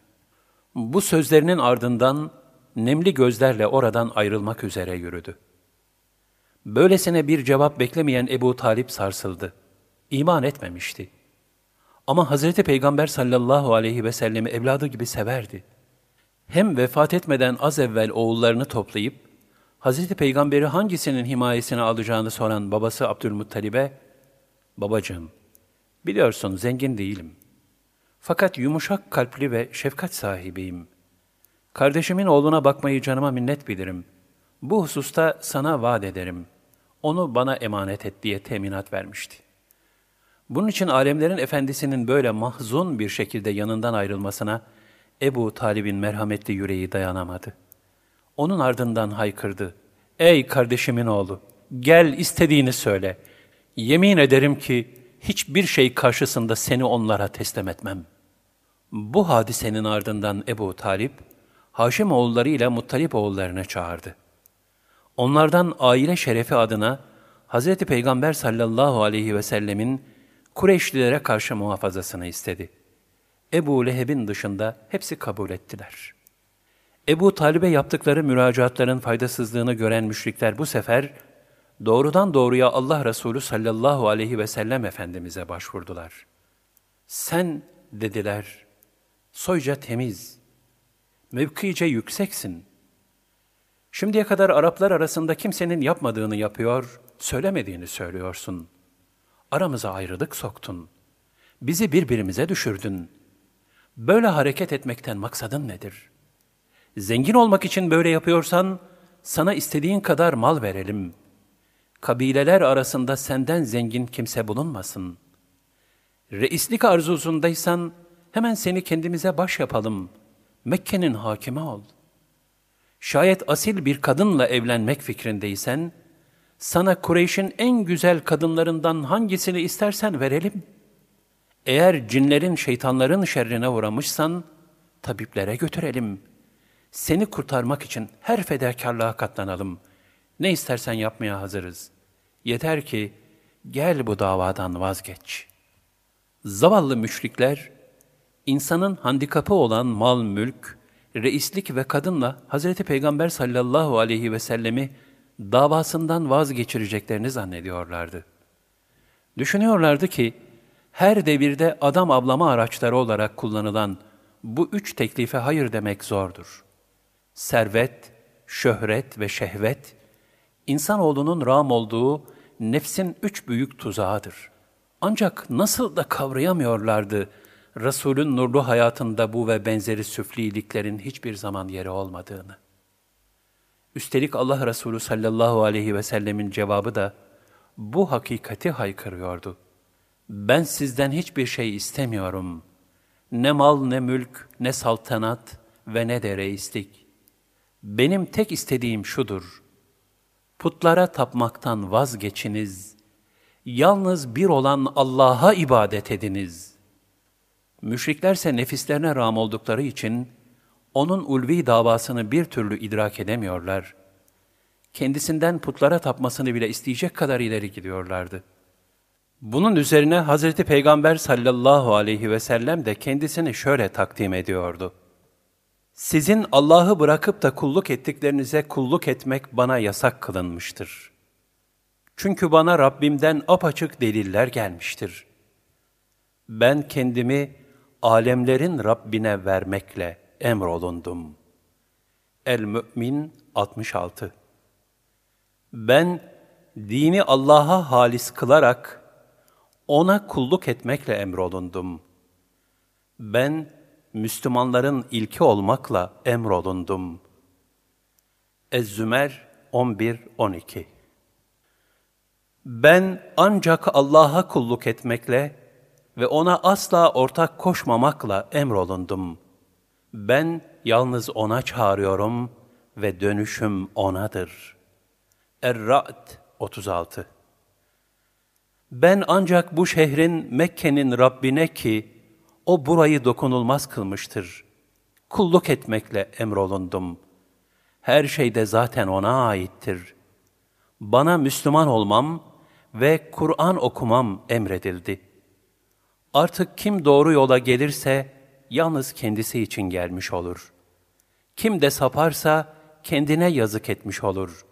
Bu sözlerinin ardından nemli gözlerle oradan ayrılmak üzere yürüdü. Böylesine bir cevap beklemeyen Ebu Talip sarsıldı iman etmemişti. Ama Hazreti Peygamber sallallahu aleyhi ve sellemi evladı gibi severdi. Hem vefat etmeden az evvel oğullarını toplayıp, Hazreti Peygamber'i hangisinin himayesine alacağını soran babası Abdülmuttalib'e, Babacığım, biliyorsun zengin değilim. Fakat yumuşak kalpli ve şefkat sahibiyim. Kardeşimin oğluna bakmayı canıma minnet bilirim. Bu hususta sana vaat ederim. Onu bana emanet et diye teminat vermişti. Bunun için alemlerin efendisinin böyle mahzun bir şekilde yanından ayrılmasına Ebu Talib'in merhametli yüreği dayanamadı. Onun ardından haykırdı. Ey kardeşimin oğlu, gel istediğini söyle. Yemin ederim ki hiçbir şey karşısında seni onlara teslim etmem. Bu hadisenin ardından Ebu Talip, Haşim oğulları ile Muttalip oğullarını çağırdı. Onlardan aile şerefi adına Hz. Peygamber sallallahu aleyhi ve sellemin Kureyşlilere karşı muhafazasını istedi. Ebu Leheb'in dışında hepsi kabul ettiler. Ebu Talib'e yaptıkları müracaatların faydasızlığını gören müşrikler bu sefer doğrudan doğruya Allah Resulü sallallahu aleyhi ve sellem Efendimiz'e başvurdular. Sen, dediler, soyca temiz, mevkice yükseksin. Şimdiye kadar Araplar arasında kimsenin yapmadığını yapıyor, söylemediğini söylüyorsun. Aramıza ayrılık soktun. Bizi birbirimize düşürdün. Böyle hareket etmekten maksadın nedir? Zengin olmak için böyle yapıyorsan, sana istediğin kadar mal verelim. Kabileler arasında senden zengin kimse bulunmasın. Reislik arzusundaysan, hemen seni kendimize baş yapalım. Mekke'nin hakimi ol. Şayet asil bir kadınla evlenmek fikrindeysen, sana Kureyş'in en güzel kadınlarından hangisini istersen verelim. Eğer cinlerin, şeytanların şerrine uğramışsan, tabiplere götürelim. Seni kurtarmak için her fedakarlığa katlanalım. Ne istersen yapmaya hazırız. Yeter ki gel bu davadan vazgeç. Zavallı müşrikler, insanın handikapı olan mal, mülk, reislik ve kadınla Hz. Peygamber sallallahu aleyhi ve sellemi davasından vazgeçireceklerini zannediyorlardı. Düşünüyorlardı ki, her devirde adam avlama araçları olarak kullanılan bu üç teklife hayır demek zordur. Servet, şöhret ve şehvet, insanoğlunun ram olduğu nefsin üç büyük tuzağıdır. Ancak nasıl da kavrayamıyorlardı Resulün nurlu hayatında bu ve benzeri süfliliklerin hiçbir zaman yeri olmadığını. Üstelik Allah Resulü sallallahu aleyhi ve sellemin cevabı da bu hakikati haykırıyordu. Ben sizden hiçbir şey istemiyorum. Ne mal ne mülk ne saltanat ve ne de reislik. Benim tek istediğim şudur. Putlara tapmaktan vazgeçiniz. Yalnız bir olan Allah'a ibadet ediniz. Müşriklerse nefislerine ram oldukları için onun ulvi davasını bir türlü idrak edemiyorlar. Kendisinden putlara tapmasını bile isteyecek kadar ileri gidiyorlardı. Bunun üzerine Hazreti Peygamber sallallahu aleyhi ve sellem de kendisini şöyle takdim ediyordu. Sizin Allah'ı bırakıp da kulluk ettiklerinize kulluk etmek bana yasak kılınmıştır. Çünkü bana Rabbimden apaçık deliller gelmiştir. Ben kendimi alemlerin Rabbine vermekle emrolundum. El-Mü'min 66 Ben dini Allah'a halis kılarak ona kulluk etmekle emrolundum. Ben Müslümanların ilki olmakla emrolundum. Ez-Zümer 11-12 Ben ancak Allah'a kulluk etmekle ve ona asla ortak koşmamakla emrolundum. Ben yalnız ona çağırıyorum ve dönüşüm onadır. Er-Ra'd 36 Ben ancak bu şehrin Mekke'nin Rabbine ki, o burayı dokunulmaz kılmıştır. Kulluk etmekle emrolundum. Her şey de zaten O'na aittir. Bana Müslüman olmam ve Kur'an okumam emredildi. Artık kim doğru yola gelirse, yalnız kendisi için gelmiş olur. Kim de saparsa, kendine yazık etmiş olur.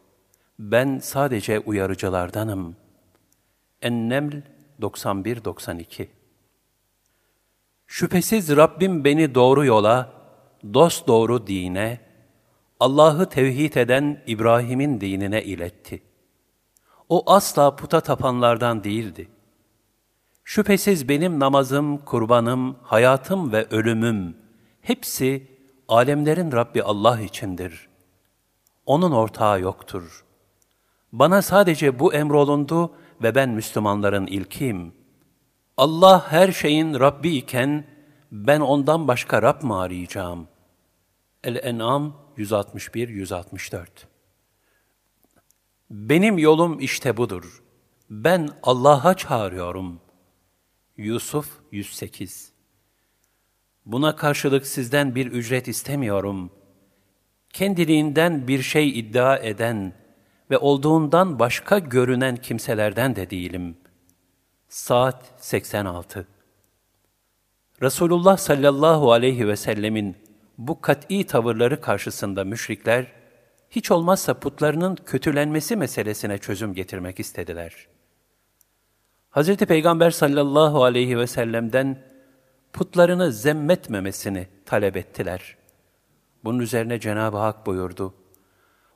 Ben sadece uyarıcılardanım. Enneml 91-92 Şüphesiz Rabbim beni doğru yola, dost doğru dine, Allah'ı tevhid eden İbrahim'in dinine iletti. O asla puta tapanlardan değildi. Şüphesiz benim namazım, kurbanım, hayatım ve ölümüm hepsi alemlerin Rabbi Allah içindir. Onun ortağı yoktur. Bana sadece bu emrolundu ve ben Müslümanların ilkiyim. Allah her şeyin Rabbi iken ben ondan başka Rab mı arayacağım? El-En'am 161-164 Benim yolum işte budur. Ben Allah'a çağırıyorum. Yusuf 108 Buna karşılık sizden bir ücret istemiyorum. Kendiliğinden bir şey iddia eden ve olduğundan başka görünen kimselerden de değilim. Saat 86 Resulullah sallallahu aleyhi ve sellemin bu kat'i tavırları karşısında müşrikler, hiç olmazsa putlarının kötülenmesi meselesine çözüm getirmek istediler. Hz. Peygamber sallallahu aleyhi ve sellem'den putlarını zemmetmemesini talep ettiler. Bunun üzerine Cenab-ı Hak buyurdu.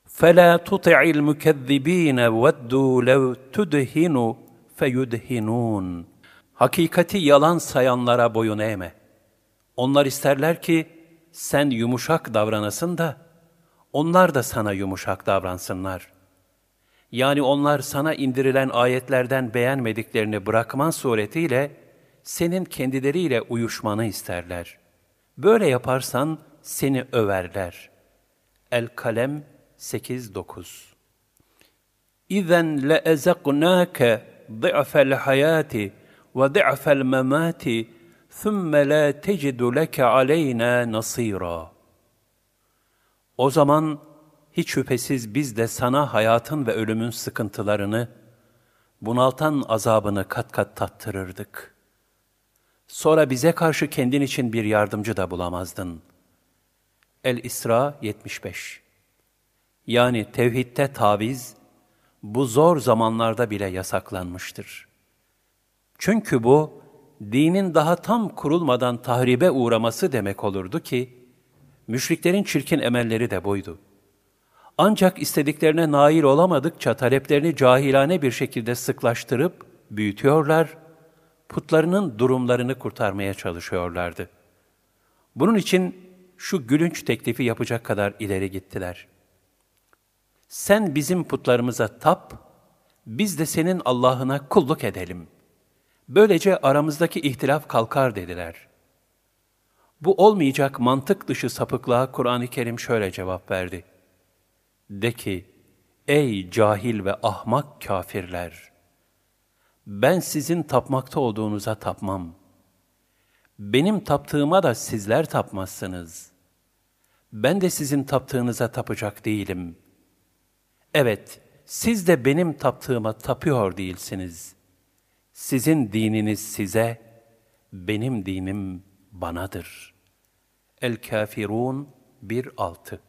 فَلَا تُطِعِ الْمُكَذِّب۪ينَ وَدُّوا لَوْ تُدْهِنُوا فَيُدْهِنُونَ Hakikati yalan sayanlara boyun eğme. Onlar isterler ki sen yumuşak davranasın da onlar da sana yumuşak davransınlar. yani onlar sana indirilen ayetlerden beğenmediklerini bırakman suretiyle senin kendileriyle uyuşmanı isterler. Böyle yaparsan seni överler. El-Kalem 8-9 اِذَنْ لَاَزَقْنَاكَ ضِعْفَ الْحَيَاتِ وَضِعْفَ الْمَمَاتِ ثُمَّ لَا تَجِدُ لَكَ عَلَيْنَا نَصِيرًا O zaman hiç şüphesiz biz de sana hayatın ve ölümün sıkıntılarını, bunaltan azabını kat kat tattırırdık. Sonra bize karşı kendin için bir yardımcı da bulamazdın. El-İsra 75 Yani tevhidte taviz, bu zor zamanlarda bile yasaklanmıştır. Çünkü bu, dinin daha tam kurulmadan tahribe uğraması demek olurdu ki, müşriklerin çirkin emelleri de buydu. Ancak istediklerine nail olamadıkça taleplerini cahilane bir şekilde sıklaştırıp büyütüyorlar, putlarının durumlarını kurtarmaya çalışıyorlardı. Bunun için şu gülünç teklifi yapacak kadar ileri gittiler. Sen bizim putlarımıza tap, biz de senin Allah'ına kulluk edelim. Böylece aramızdaki ihtilaf kalkar dediler. Bu olmayacak mantık dışı sapıklığa Kur'an-ı Kerim şöyle cevap verdi. De ki, ey cahil ve ahmak kafirler! Ben sizin tapmakta olduğunuza tapmam. Benim taptığıma da sizler tapmazsınız. Ben de sizin taptığınıza tapacak değilim. Evet, siz de benim taptığıma tapıyor değilsiniz. Sizin dininiz size, benim dinim banadır. El-Kafirun 1.6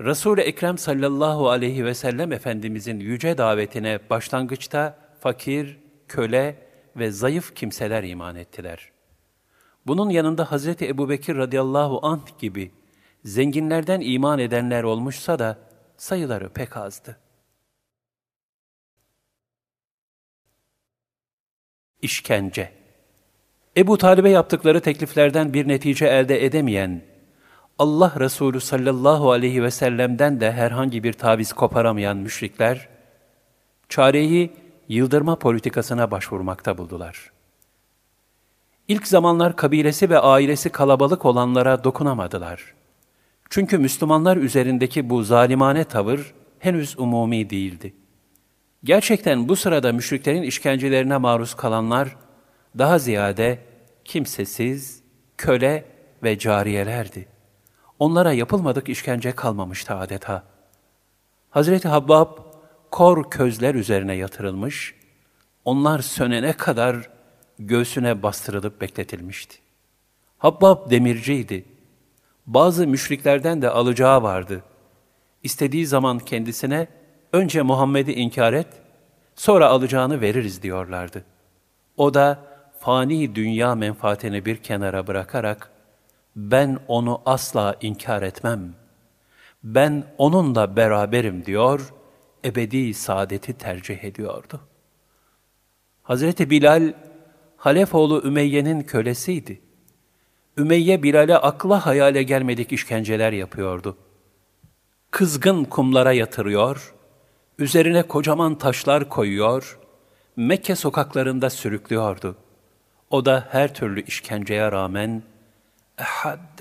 Resul-i Ekrem sallallahu aleyhi ve sellem Efendimizin yüce davetine başlangıçta fakir, köle ve zayıf kimseler iman ettiler. Bunun yanında Hazreti Ebubekir radıyallahu anh gibi zenginlerden iman edenler olmuşsa da sayıları pek azdı. İşkence Ebu Talib'e yaptıkları tekliflerden bir netice elde edemeyen, Allah Resulü sallallahu aleyhi ve sellem'den de herhangi bir taviz koparamayan müşrikler, çareyi yıldırma politikasına başvurmakta buldular. İlk zamanlar kabilesi ve ailesi kalabalık olanlara dokunamadılar. Çünkü Müslümanlar üzerindeki bu zalimane tavır henüz umumi değildi. Gerçekten bu sırada müşriklerin işkencelerine maruz kalanlar daha ziyade kimsesiz, köle ve cariyelerdi. Onlara yapılmadık işkence kalmamıştı adeta. Hazreti Habbab kor közler üzerine yatırılmış, onlar sönene kadar göğsüne bastırılıp bekletilmişti. Habbab demirciydi. Bazı müşriklerden de alacağı vardı. İstediği zaman kendisine önce Muhammed'i inkar et, sonra alacağını veririz diyorlardı. O da fani dünya menfaatini bir kenara bırakarak, ben onu asla inkar etmem. Ben onunla beraberim diyor, ebedi saadeti tercih ediyordu. Hazreti Bilal, Halefoğlu Ümeyye'nin kölesiydi. Ümeyye Bilal'e akla hayale gelmedik işkenceler yapıyordu. Kızgın kumlara yatırıyor, üzerine kocaman taşlar koyuyor, Mekke sokaklarında sürüklüyordu. O da her türlü işkenceye rağmen, Ehad,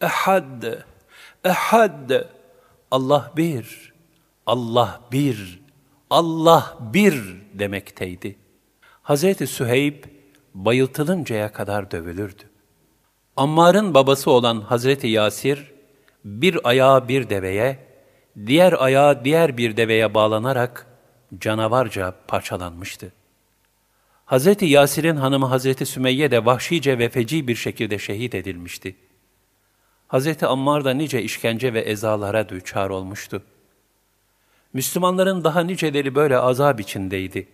Ehad, Ehad, Allah bir, Allah bir, Allah bir demekteydi. Hazreti Süheyb bayıltılıncaya kadar dövülürdü. Ammar'ın babası olan Hazreti Yasir, bir ayağı bir deveye, diğer ayağı diğer bir deveye bağlanarak canavarca parçalanmıştı. Hazreti Yasir'in hanımı Hazreti Sümeyye de vahşice ve feci bir şekilde şehit edilmişti. Hazreti Ammar da nice işkence ve ezalara düçar olmuştu. Müslümanların daha niceleri böyle azap içindeydi.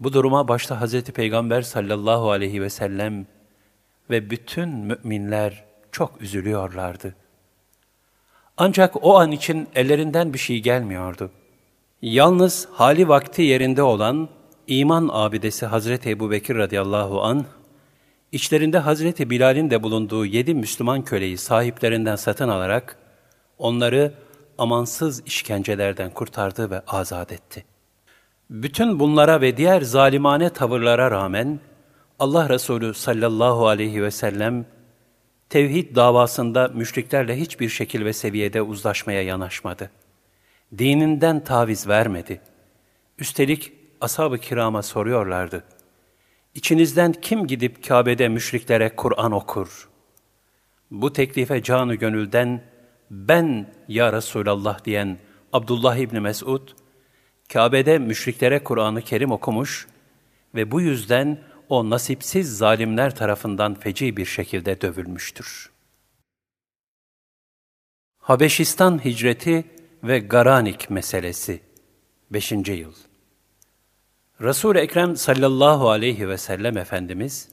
Bu duruma başta Hazreti Peygamber sallallahu aleyhi ve sellem ve bütün müminler çok üzülüyorlardı. Ancak o an için ellerinden bir şey gelmiyordu. Yalnız hali vakti yerinde olan iman abidesi Hazreti Ebu Bekir radıyallahu an, içlerinde Hazreti Bilal'in de bulunduğu yedi Müslüman köleyi sahiplerinden satın alarak, onları amansız işkencelerden kurtardı ve azat etti. Bütün bunlara ve diğer zalimane tavırlara rağmen, Allah Resulü sallallahu aleyhi ve sellem, tevhid davasında müşriklerle hiçbir şekil ve seviyede uzlaşmaya yanaşmadı. Dininden taviz vermedi. Üstelik ashab-ı kirama soruyorlardı. İçinizden kim gidip Kabe'de müşriklere Kur'an okur? Bu teklife canı gönülden ben ya Resulallah diyen Abdullah İbni Mesud, Kabe'de müşriklere Kur'an-ı Kerim okumuş ve bu yüzden o nasipsiz zalimler tarafından feci bir şekilde dövülmüştür. Habeşistan hicreti ve Garanik meselesi 5. yıl Resul-i Ekrem sallallahu aleyhi ve sellem Efendimiz,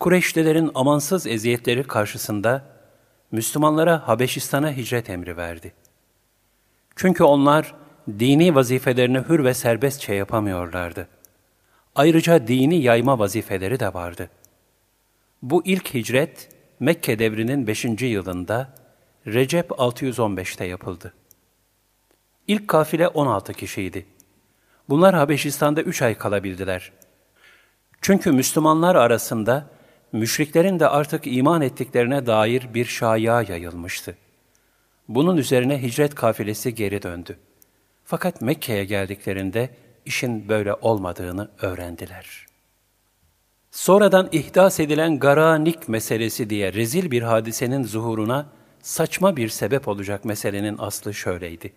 Kureyşlilerin amansız eziyetleri karşısında Müslümanlara Habeşistan'a hicret emri verdi. Çünkü onlar dini vazifelerini hür ve serbestçe yapamıyorlardı. Ayrıca dini yayma vazifeleri de vardı. Bu ilk hicret Mekke devrinin 5. yılında Recep 615'te yapıldı. İlk kafile 16 kişiydi. Bunlar Habeşistan'da üç ay kalabildiler. Çünkü Müslümanlar arasında müşriklerin de artık iman ettiklerine dair bir şaya yayılmıştı. Bunun üzerine hicret kafilesi geri döndü. Fakat Mekke'ye geldiklerinde işin böyle olmadığını öğrendiler. Sonradan ihdas edilen Garanik meselesi diye rezil bir hadisenin zuhuruna saçma bir sebep olacak meselenin aslı şöyleydi.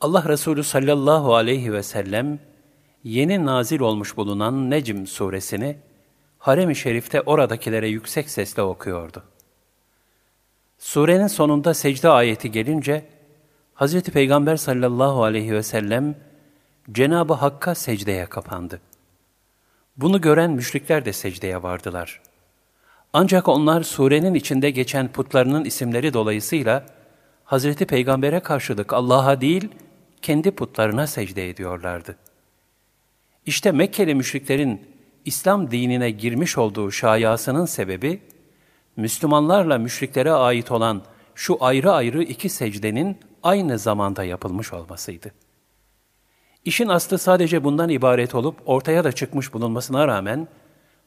Allah Resulü sallallahu aleyhi ve sellem yeni nazil olmuş bulunan Necm suresini harem-i şerifte oradakilere yüksek sesle okuyordu. Surenin sonunda secde ayeti gelince Hz. Peygamber sallallahu aleyhi ve sellem Cenab-ı Hakk'a secdeye kapandı. Bunu gören müşrikler de secdeye vardılar. Ancak onlar surenin içinde geçen putlarının isimleri dolayısıyla Hazreti Peygamber'e karşılık Allah'a değil, kendi putlarına secde ediyorlardı. İşte Mekkeli müşriklerin İslam dinine girmiş olduğu şayasının sebebi, Müslümanlarla müşriklere ait olan şu ayrı ayrı iki secdenin aynı zamanda yapılmış olmasıydı. İşin aslı sadece bundan ibaret olup ortaya da çıkmış bulunmasına rağmen,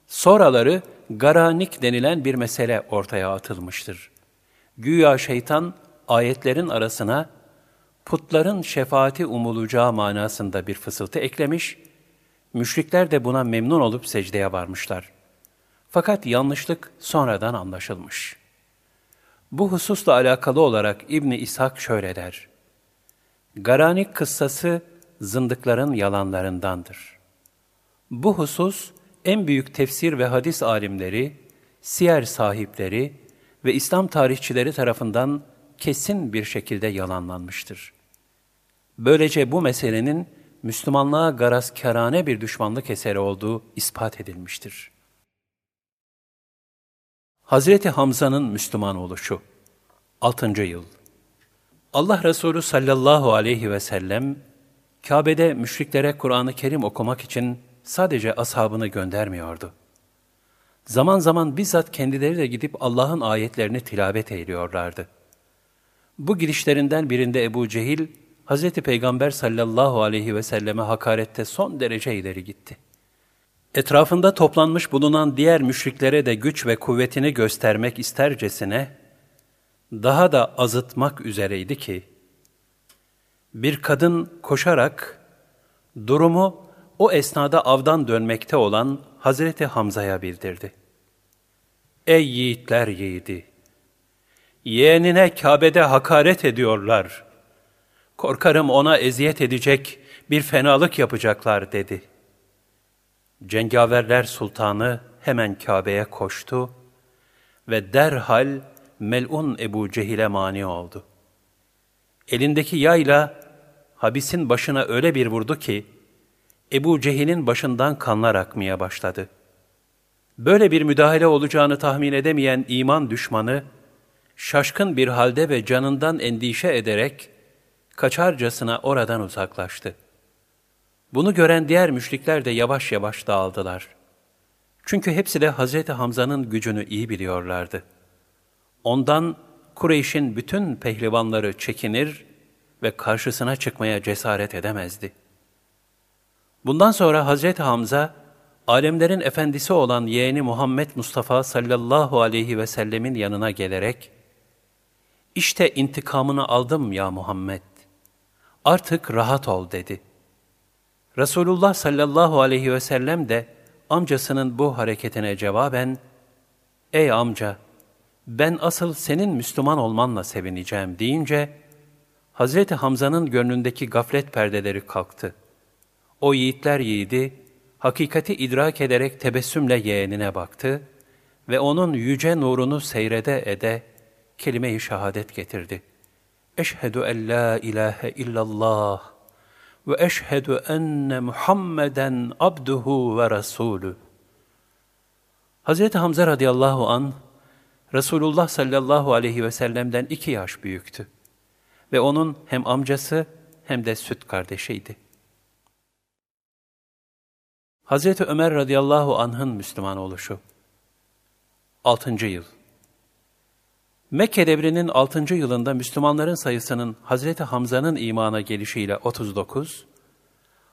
sonraları garanik denilen bir mesele ortaya atılmıştır. Güya şeytan ayetlerin arasına putların şefaati umulacağı manasında bir fısıltı eklemiş, müşrikler de buna memnun olup secdeye varmışlar. Fakat yanlışlık sonradan anlaşılmış. Bu hususla alakalı olarak İbni İshak şöyle der. Garanik kıssası zındıkların yalanlarındandır. Bu husus en büyük tefsir ve hadis alimleri, siyer sahipleri ve İslam tarihçileri tarafından kesin bir şekilde yalanlanmıştır. Böylece bu meselenin Müslümanlığa garazkârane bir düşmanlık eseri olduğu ispat edilmiştir. Hazreti Hamza'nın Müslüman oluşu 6. yıl Allah Resulü sallallahu aleyhi ve sellem Kabe'de müşriklere Kur'an-ı Kerim okumak için sadece ashabını göndermiyordu. Zaman zaman bizzat kendileri de gidip Allah'ın ayetlerini tilavet ediyorlardı. Bu girişlerinden birinde Ebu Cehil, Hz. Peygamber sallallahu aleyhi ve selleme hakarette son derece ileri gitti. Etrafında toplanmış bulunan diğer müşriklere de güç ve kuvvetini göstermek istercesine, daha da azıtmak üzereydi ki, bir kadın koşarak durumu o esnada avdan dönmekte olan Hazreti Hamza'ya bildirdi. Ey yiğitler yiğidi! Yeğenine Kabe'de hakaret ediyorlar. Korkarım ona eziyet edecek bir fenalık yapacaklar dedi. Cengaverler sultanı hemen Kabe'ye koştu ve derhal melun Ebu Cehil'e mani oldu. Elindeki yayla habisin başına öyle bir vurdu ki, Ebu Cehil'in başından kanlar akmaya başladı. Böyle bir müdahale olacağını tahmin edemeyen iman düşmanı, şaşkın bir halde ve canından endişe ederek, kaçarcasına oradan uzaklaştı. Bunu gören diğer müşrikler de yavaş yavaş dağıldılar. Çünkü hepsi de Hazreti Hamza'nın gücünü iyi biliyorlardı. Ondan Kureyş'in bütün pehlivanları çekinir ve karşısına çıkmaya cesaret edemezdi. Bundan sonra Hazreti Hamza, alemlerin efendisi olan yeğeni Muhammed Mustafa sallallahu aleyhi ve sellemin yanına gelerek, İşte intikamını aldım ya Muhammed, artık rahat ol dedi. Resulullah sallallahu aleyhi ve sellem de amcasının bu hareketine cevaben, Ey amca, ben asıl senin Müslüman olmanla sevineceğim deyince, Hazreti Hamza'nın gönlündeki gaflet perdeleri kalktı. O yiğitler yiğidi, hakikati idrak ederek tebessümle yeğenine baktı ve onun yüce nurunu seyrede ede kelime-i şehadet getirdi. Eşhedü en la ilahe illallah ve eşhedü enne Muhammeden abduhu ve rasulü. Hazreti Hamza radıyallahu an Resulullah sallallahu aleyhi ve sellem'den iki yaş büyüktü ve onun hem amcası hem de süt kardeşiydi. Hazreti Ömer radıyallahu anh'ın Müslüman oluşu 6. yıl Mekke devrinin 6. yılında Müslümanların sayısının Hazreti Hamza'nın imana gelişiyle 39,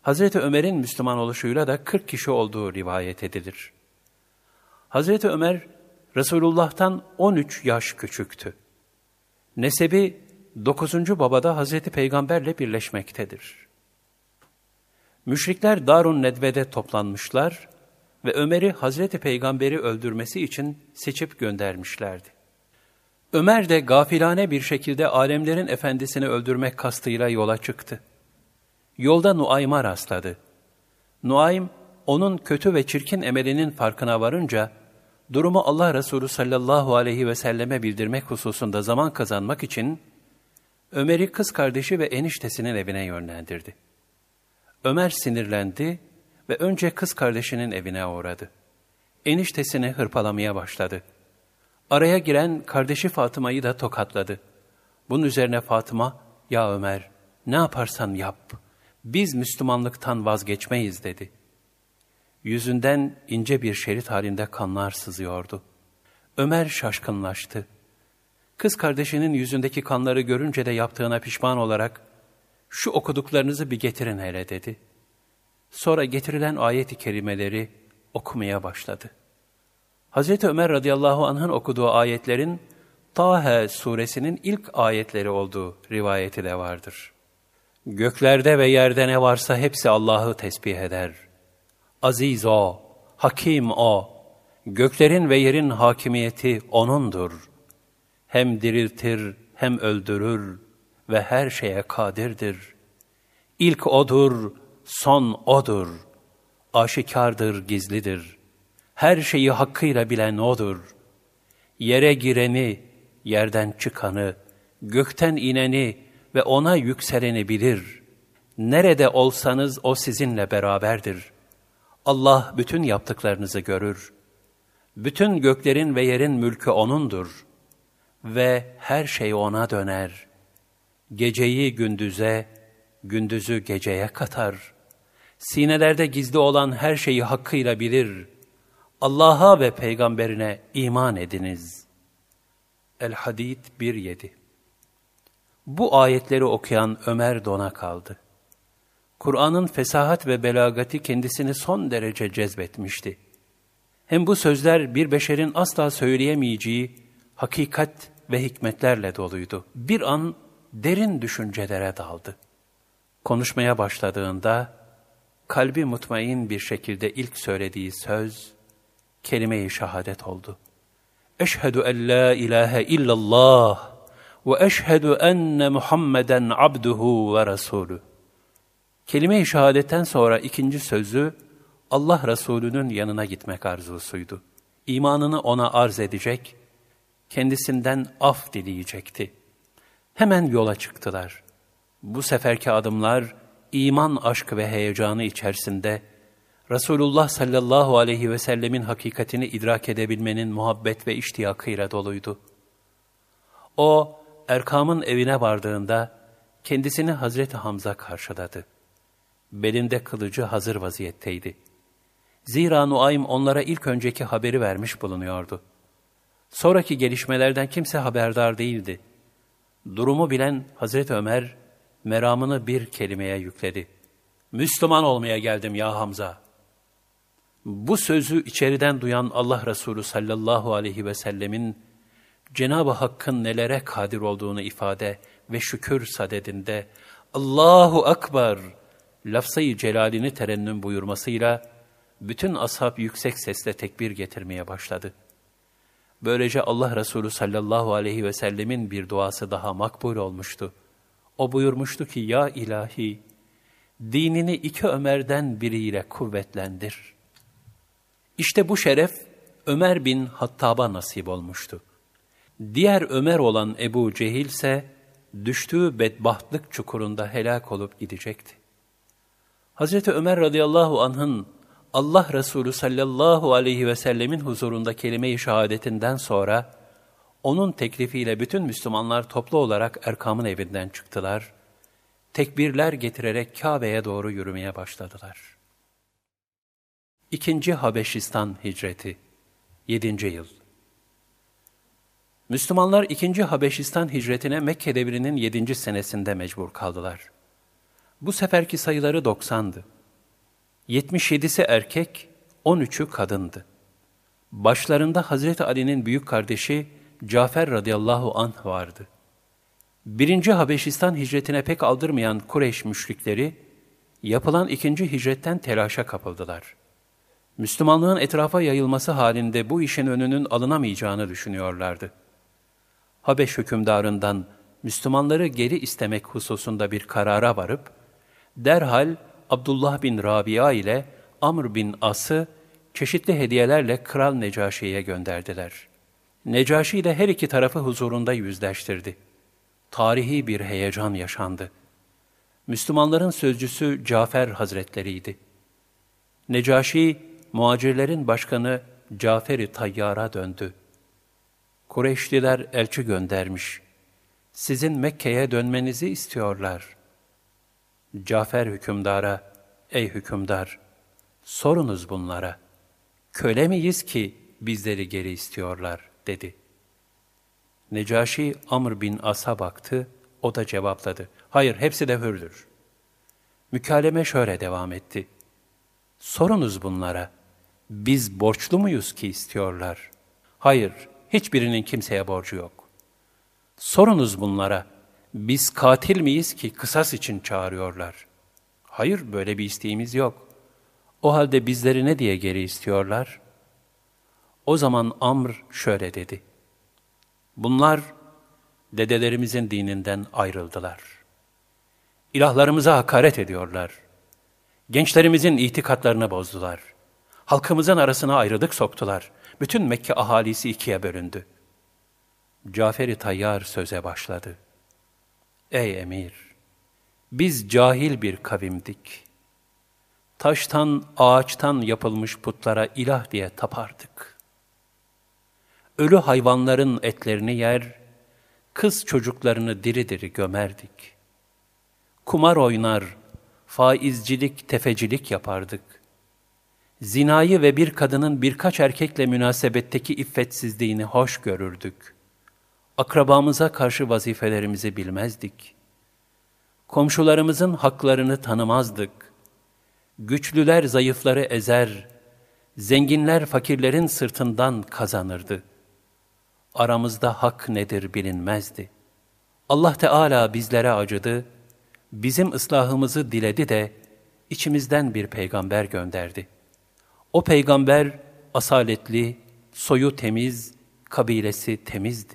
Hazreti Ömer'in Müslüman oluşuyla da 40 kişi olduğu rivayet edilir. Hazreti Ömer, Resulullah'tan 13 yaş küçüktü. Nesebi 9. babada Hazreti Peygamberle birleşmektedir. Müşrikler Darun Nedve'de toplanmışlar ve Ömer'i Hazreti Peygamber'i öldürmesi için seçip göndermişlerdi. Ömer de gafilane bir şekilde alemlerin efendisini öldürmek kastıyla yola çıktı. Yolda Nuaym'a rastladı. Nuaym, onun kötü ve çirkin emelinin farkına varınca, durumu Allah Resulü sallallahu aleyhi ve selleme bildirmek hususunda zaman kazanmak için, Ömer'i kız kardeşi ve eniştesinin evine yönlendirdi. Ömer sinirlendi ve önce kız kardeşinin evine uğradı. Eniştesini hırpalamaya başladı.'' Araya giren kardeşi Fatıma'yı da tokatladı. Bunun üzerine Fatıma, ya Ömer ne yaparsan yap, biz Müslümanlıktan vazgeçmeyiz dedi. Yüzünden ince bir şerit halinde kanlar sızıyordu. Ömer şaşkınlaştı. Kız kardeşinin yüzündeki kanları görünce de yaptığına pişman olarak, şu okuduklarınızı bir getirin hele dedi. Sonra getirilen ayet-i kerimeleri okumaya başladı. Hz. Ömer radıyallahu anh'ın okuduğu ayetlerin Tahe suresinin ilk ayetleri olduğu rivayeti de vardır. Göklerde ve yerde ne varsa hepsi Allah'ı tesbih eder. Aziz O, Hakim O, göklerin ve yerin hakimiyeti O'nundur. Hem diriltir hem öldürür ve her şeye kadirdir. İlk O'dur, son O'dur. Aşikardır, gizlidir.'' Her şeyi hakkıyla bilen O'dur. Yere gireni, yerden çıkanı, gökten ineni ve O'na yükseleni bilir. Nerede olsanız O sizinle beraberdir. Allah bütün yaptıklarınızı görür. Bütün göklerin ve yerin mülkü O'nundur. Ve her şey O'na döner. Geceyi gündüze, gündüzü geceye katar. Sinelerde gizli olan her şeyi hakkıyla bilir.'' Allah'a ve peygamberine iman ediniz. El-Hadid 1.7 Bu ayetleri okuyan Ömer dona kaldı. Kur'an'ın fesahat ve belagati kendisini son derece cezbetmişti. Hem bu sözler bir beşerin asla söyleyemeyeceği hakikat ve hikmetlerle doluydu. Bir an derin düşüncelere daldı. Konuşmaya başladığında kalbi mutmain bir şekilde ilk söylediği söz kelime-i şehadet oldu. Eşhedü en la ilahe illallah ve eşhedü enne Muhammeden abduhu ve rasulü. Kelime-i şehadetten sonra ikinci sözü Allah Resulü'nün yanına gitmek arzusuydu. İmanını ona arz edecek, kendisinden af dileyecekti. Hemen yola çıktılar. Bu seferki adımlar iman aşkı ve heyecanı içerisinde Resulullah sallallahu aleyhi ve sellemin hakikatini idrak edebilmenin muhabbet ve iştiyakıyla doluydu. O, Erkam'ın evine vardığında kendisini Hazreti Hamza karşıladı. Belinde kılıcı hazır vaziyetteydi. Zira Nuaym onlara ilk önceki haberi vermiş bulunuyordu. Sonraki gelişmelerden kimse haberdar değildi. Durumu bilen Hazreti Ömer, meramını bir kelimeye yükledi. Müslüman olmaya geldim ya Hamza. Bu sözü içeriden duyan Allah Resulü sallallahu aleyhi ve sellemin Cenab-ı Hakk'ın nelere kadir olduğunu ifade ve şükür sadedinde Allahu Akbar lafzayı celalini terennüm buyurmasıyla bütün ashab yüksek sesle tekbir getirmeye başladı. Böylece Allah Resulü sallallahu aleyhi ve sellemin bir duası daha makbul olmuştu. O buyurmuştu ki, Ya ilahi, dinini iki Ömer'den biriyle kuvvetlendir. İşte bu şeref Ömer bin Hattab'a nasip olmuştu. Diğer Ömer olan Ebu Cehil ise düştüğü bedbahtlık çukurunda helak olup gidecekti. Hazreti Ömer radıyallahu anh'ın Allah Resulü sallallahu aleyhi ve sellemin huzurunda kelime-i şehadetinden sonra onun teklifiyle bütün Müslümanlar toplu olarak Erkam'ın evinden çıktılar. Tekbirler getirerek Kabe'ye doğru yürümeye başladılar. İkinci Habeşistan Hicreti 7. Yıl Müslümanlar ikinci Habeşistan hicretine Mekke devrinin yedinci senesinde mecbur kaldılar. Bu seferki sayıları doksandı. 77'si erkek, 13'ü kadındı. Başlarında Hazreti Ali'nin büyük kardeşi Cafer radıyallahu anh vardı. Birinci Habeşistan hicretine pek aldırmayan Kureyş müşrikleri, yapılan ikinci hicretten telaşa kapıldılar. Müslümanlığın etrafa yayılması halinde bu işin önünün alınamayacağını düşünüyorlardı. Habeş hükümdarından Müslümanları geri istemek hususunda bir karara varıp, derhal Abdullah bin Rabia ile Amr bin As'ı çeşitli hediyelerle Kral Necaşi'ye gönderdiler. Necaşi ile her iki tarafı huzurunda yüzleştirdi. Tarihi bir heyecan yaşandı. Müslümanların sözcüsü Cafer Hazretleriydi. Necaşi, muacirlerin başkanı Cafer-i Tayyar'a döndü. Kureyşliler elçi göndermiş. Sizin Mekke'ye dönmenizi istiyorlar. Cafer hükümdara, ey hükümdar, sorunuz bunlara. Köle miyiz ki bizleri geri istiyorlar, dedi. Necaşi Amr bin As'a baktı, o da cevapladı. Hayır, hepsi de hürdür. Mükaleme şöyle devam etti. Sorunuz bunlara. Biz borçlu muyuz ki istiyorlar? Hayır, hiçbirinin kimseye borcu yok. Sorunuz bunlara. Biz katil miyiz ki kısas için çağırıyorlar? Hayır, böyle bir isteğimiz yok. O halde bizleri ne diye geri istiyorlar? O zaman Amr şöyle dedi. Bunlar dedelerimizin dininden ayrıldılar. İlahlarımıza hakaret ediyorlar. Gençlerimizin itikatlarını bozdular. Halkımızın arasına ayrılık soktular. Bütün Mekke ahalisi ikiye bölündü. Caferi Tayyar söze başladı. Ey emir! Biz cahil bir kavimdik. Taştan, ağaçtan yapılmış putlara ilah diye tapardık. Ölü hayvanların etlerini yer, kız çocuklarını diri diri gömerdik. Kumar oynar, faizcilik, tefecilik yapardık. Zinayı ve bir kadının birkaç erkekle münasebetteki iffetsizliğini hoş görürdük. Akrabamıza karşı vazifelerimizi bilmezdik. Komşularımızın haklarını tanımazdık. Güçlüler zayıfları ezer, zenginler fakirlerin sırtından kazanırdı. Aramızda hak nedir bilinmezdi. Allah Teala bizlere acıdı, bizim ıslahımızı diledi de içimizden bir peygamber gönderdi. O peygamber asaletli, soyu temiz, kabilesi temizdi.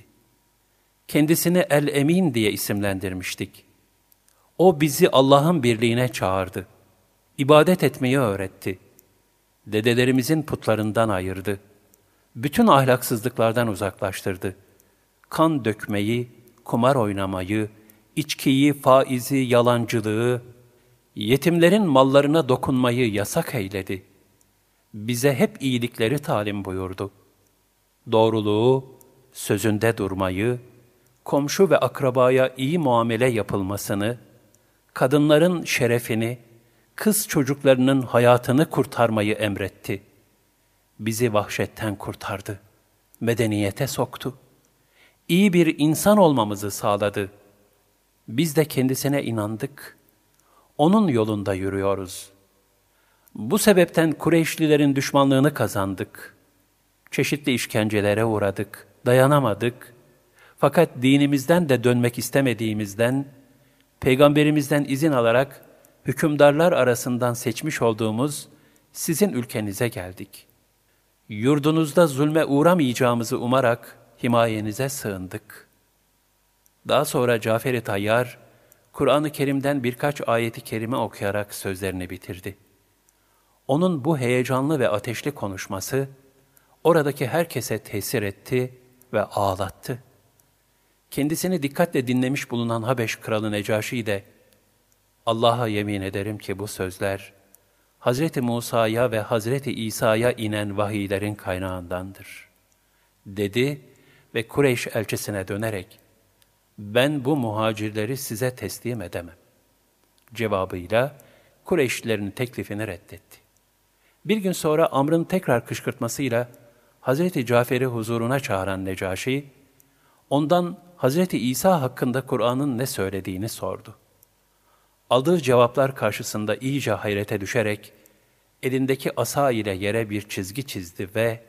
Kendisini El-Emin diye isimlendirmiştik. O bizi Allah'ın birliğine çağırdı. İbadet etmeyi öğretti. Dedelerimizin putlarından ayırdı. Bütün ahlaksızlıklardan uzaklaştırdı. Kan dökmeyi, kumar oynamayı, içkiyi, faizi, yalancılığı, yetimlerin mallarına dokunmayı yasak eyledi. Bize hep iyilikleri talim buyurdu. Doğruluğu, sözünde durmayı, komşu ve akrabaya iyi muamele yapılmasını, kadınların şerefini, kız çocuklarının hayatını kurtarmayı emretti. Bizi vahşetten kurtardı, medeniyete soktu. İyi bir insan olmamızı sağladı. Biz de kendisine inandık. Onun yolunda yürüyoruz. Bu sebepten Kureyşlilerin düşmanlığını kazandık. Çeşitli işkencelere uğradık, dayanamadık. Fakat dinimizden de dönmek istemediğimizden, Peygamberimizden izin alarak hükümdarlar arasından seçmiş olduğumuz sizin ülkenize geldik. Yurdunuzda zulme uğramayacağımızı umarak himayenize sığındık. Daha sonra Cafer-i Tayyar, Kur'an-ı Kerim'den birkaç ayeti kerime okuyarak sözlerini bitirdi. Onun bu heyecanlı ve ateşli konuşması, oradaki herkese tesir etti ve ağlattı. Kendisini dikkatle dinlemiş bulunan Habeş kralı Necaşi de, Allah'a yemin ederim ki bu sözler, Hazreti Musa'ya ve Hazreti İsa'ya inen vahiylerin kaynağındandır. Dedi ve Kureyş elçisine dönerek, ben bu muhacirleri size teslim edemem. Cevabıyla Kureyşlilerin teklifini reddetti. Bir gün sonra Amr'ın tekrar kışkırtmasıyla Hazreti Cafer'i huzuruna çağıran Necaşi, ondan Hazreti İsa hakkında Kur'an'ın ne söylediğini sordu. Aldığı cevaplar karşısında iyice hayrete düşerek, elindeki asa ile yere bir çizgi çizdi ve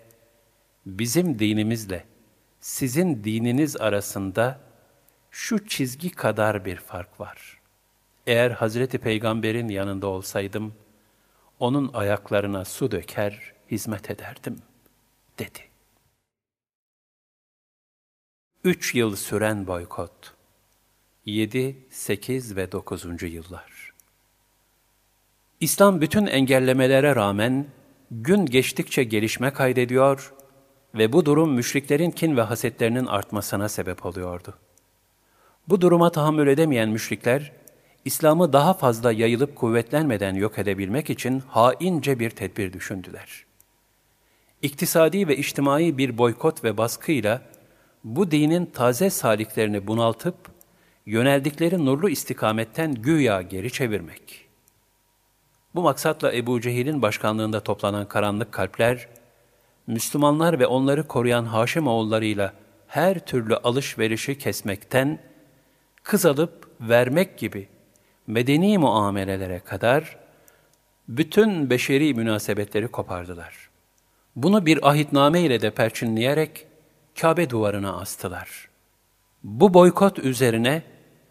bizim dinimizle sizin dininiz arasında şu çizgi kadar bir fark var. Eğer Hazreti Peygamber'in yanında olsaydım, onun ayaklarına su döker, hizmet ederdim, dedi. Üç yıl süren boykot. 7, 8 ve 9. yıllar. İslam bütün engellemelere rağmen gün geçtikçe gelişme kaydediyor ve bu durum müşriklerin kin ve hasetlerinin artmasına sebep oluyordu. Bu duruma tahammül edemeyen müşrikler, İslam'ı daha fazla yayılıp kuvvetlenmeden yok edebilmek için haince bir tedbir düşündüler. İktisadi ve içtimai bir boykot ve baskıyla bu dinin taze saliklerini bunaltıp, yöneldikleri nurlu istikametten güya geri çevirmek. Bu maksatla Ebu Cehil'in başkanlığında toplanan karanlık kalpler, Müslümanlar ve onları koruyan Haşim oğullarıyla her türlü alışverişi kesmekten, kız alıp vermek gibi medeni muamelelere kadar bütün beşeri münasebetleri kopardılar. Bunu bir ahitname ile de perçinleyerek Kabe duvarına astılar. Bu boykot üzerine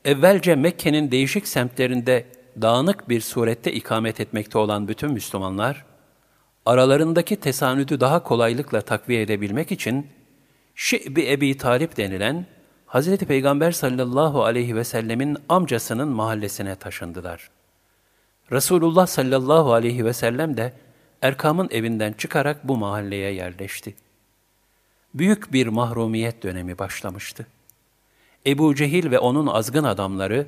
evvelce Mekke'nin değişik semtlerinde dağınık bir surette ikamet etmekte olan bütün Müslümanlar, aralarındaki tesanüdü daha kolaylıkla takviye edebilmek için Şi'bi Ebi Talip denilen Hz. Peygamber sallallahu aleyhi ve sellemin amcasının mahallesine taşındılar. Resulullah sallallahu aleyhi ve sellem de Erkam'ın evinden çıkarak bu mahalleye yerleşti. Büyük bir mahrumiyet dönemi başlamıştı. Ebu Cehil ve onun azgın adamları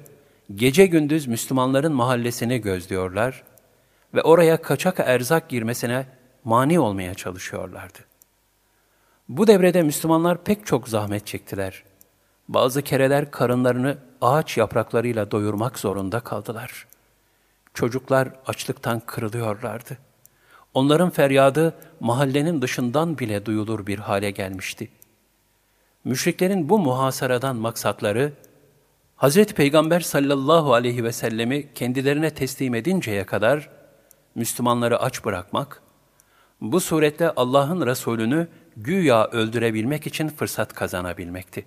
gece gündüz Müslümanların mahallesini gözlüyorlar ve oraya kaçak erzak girmesine mani olmaya çalışıyorlardı. Bu devrede Müslümanlar pek çok zahmet çektiler. Bazı kereler karınlarını ağaç yapraklarıyla doyurmak zorunda kaldılar. Çocuklar açlıktan kırılıyorlardı. Onların feryadı mahallenin dışından bile duyulur bir hale gelmişti. Müşriklerin bu muhasaradan maksatları, Hz. Peygamber sallallahu aleyhi ve sellemi kendilerine teslim edinceye kadar Müslümanları aç bırakmak, bu suretle Allah'ın Resulünü güya öldürebilmek için fırsat kazanabilmekti.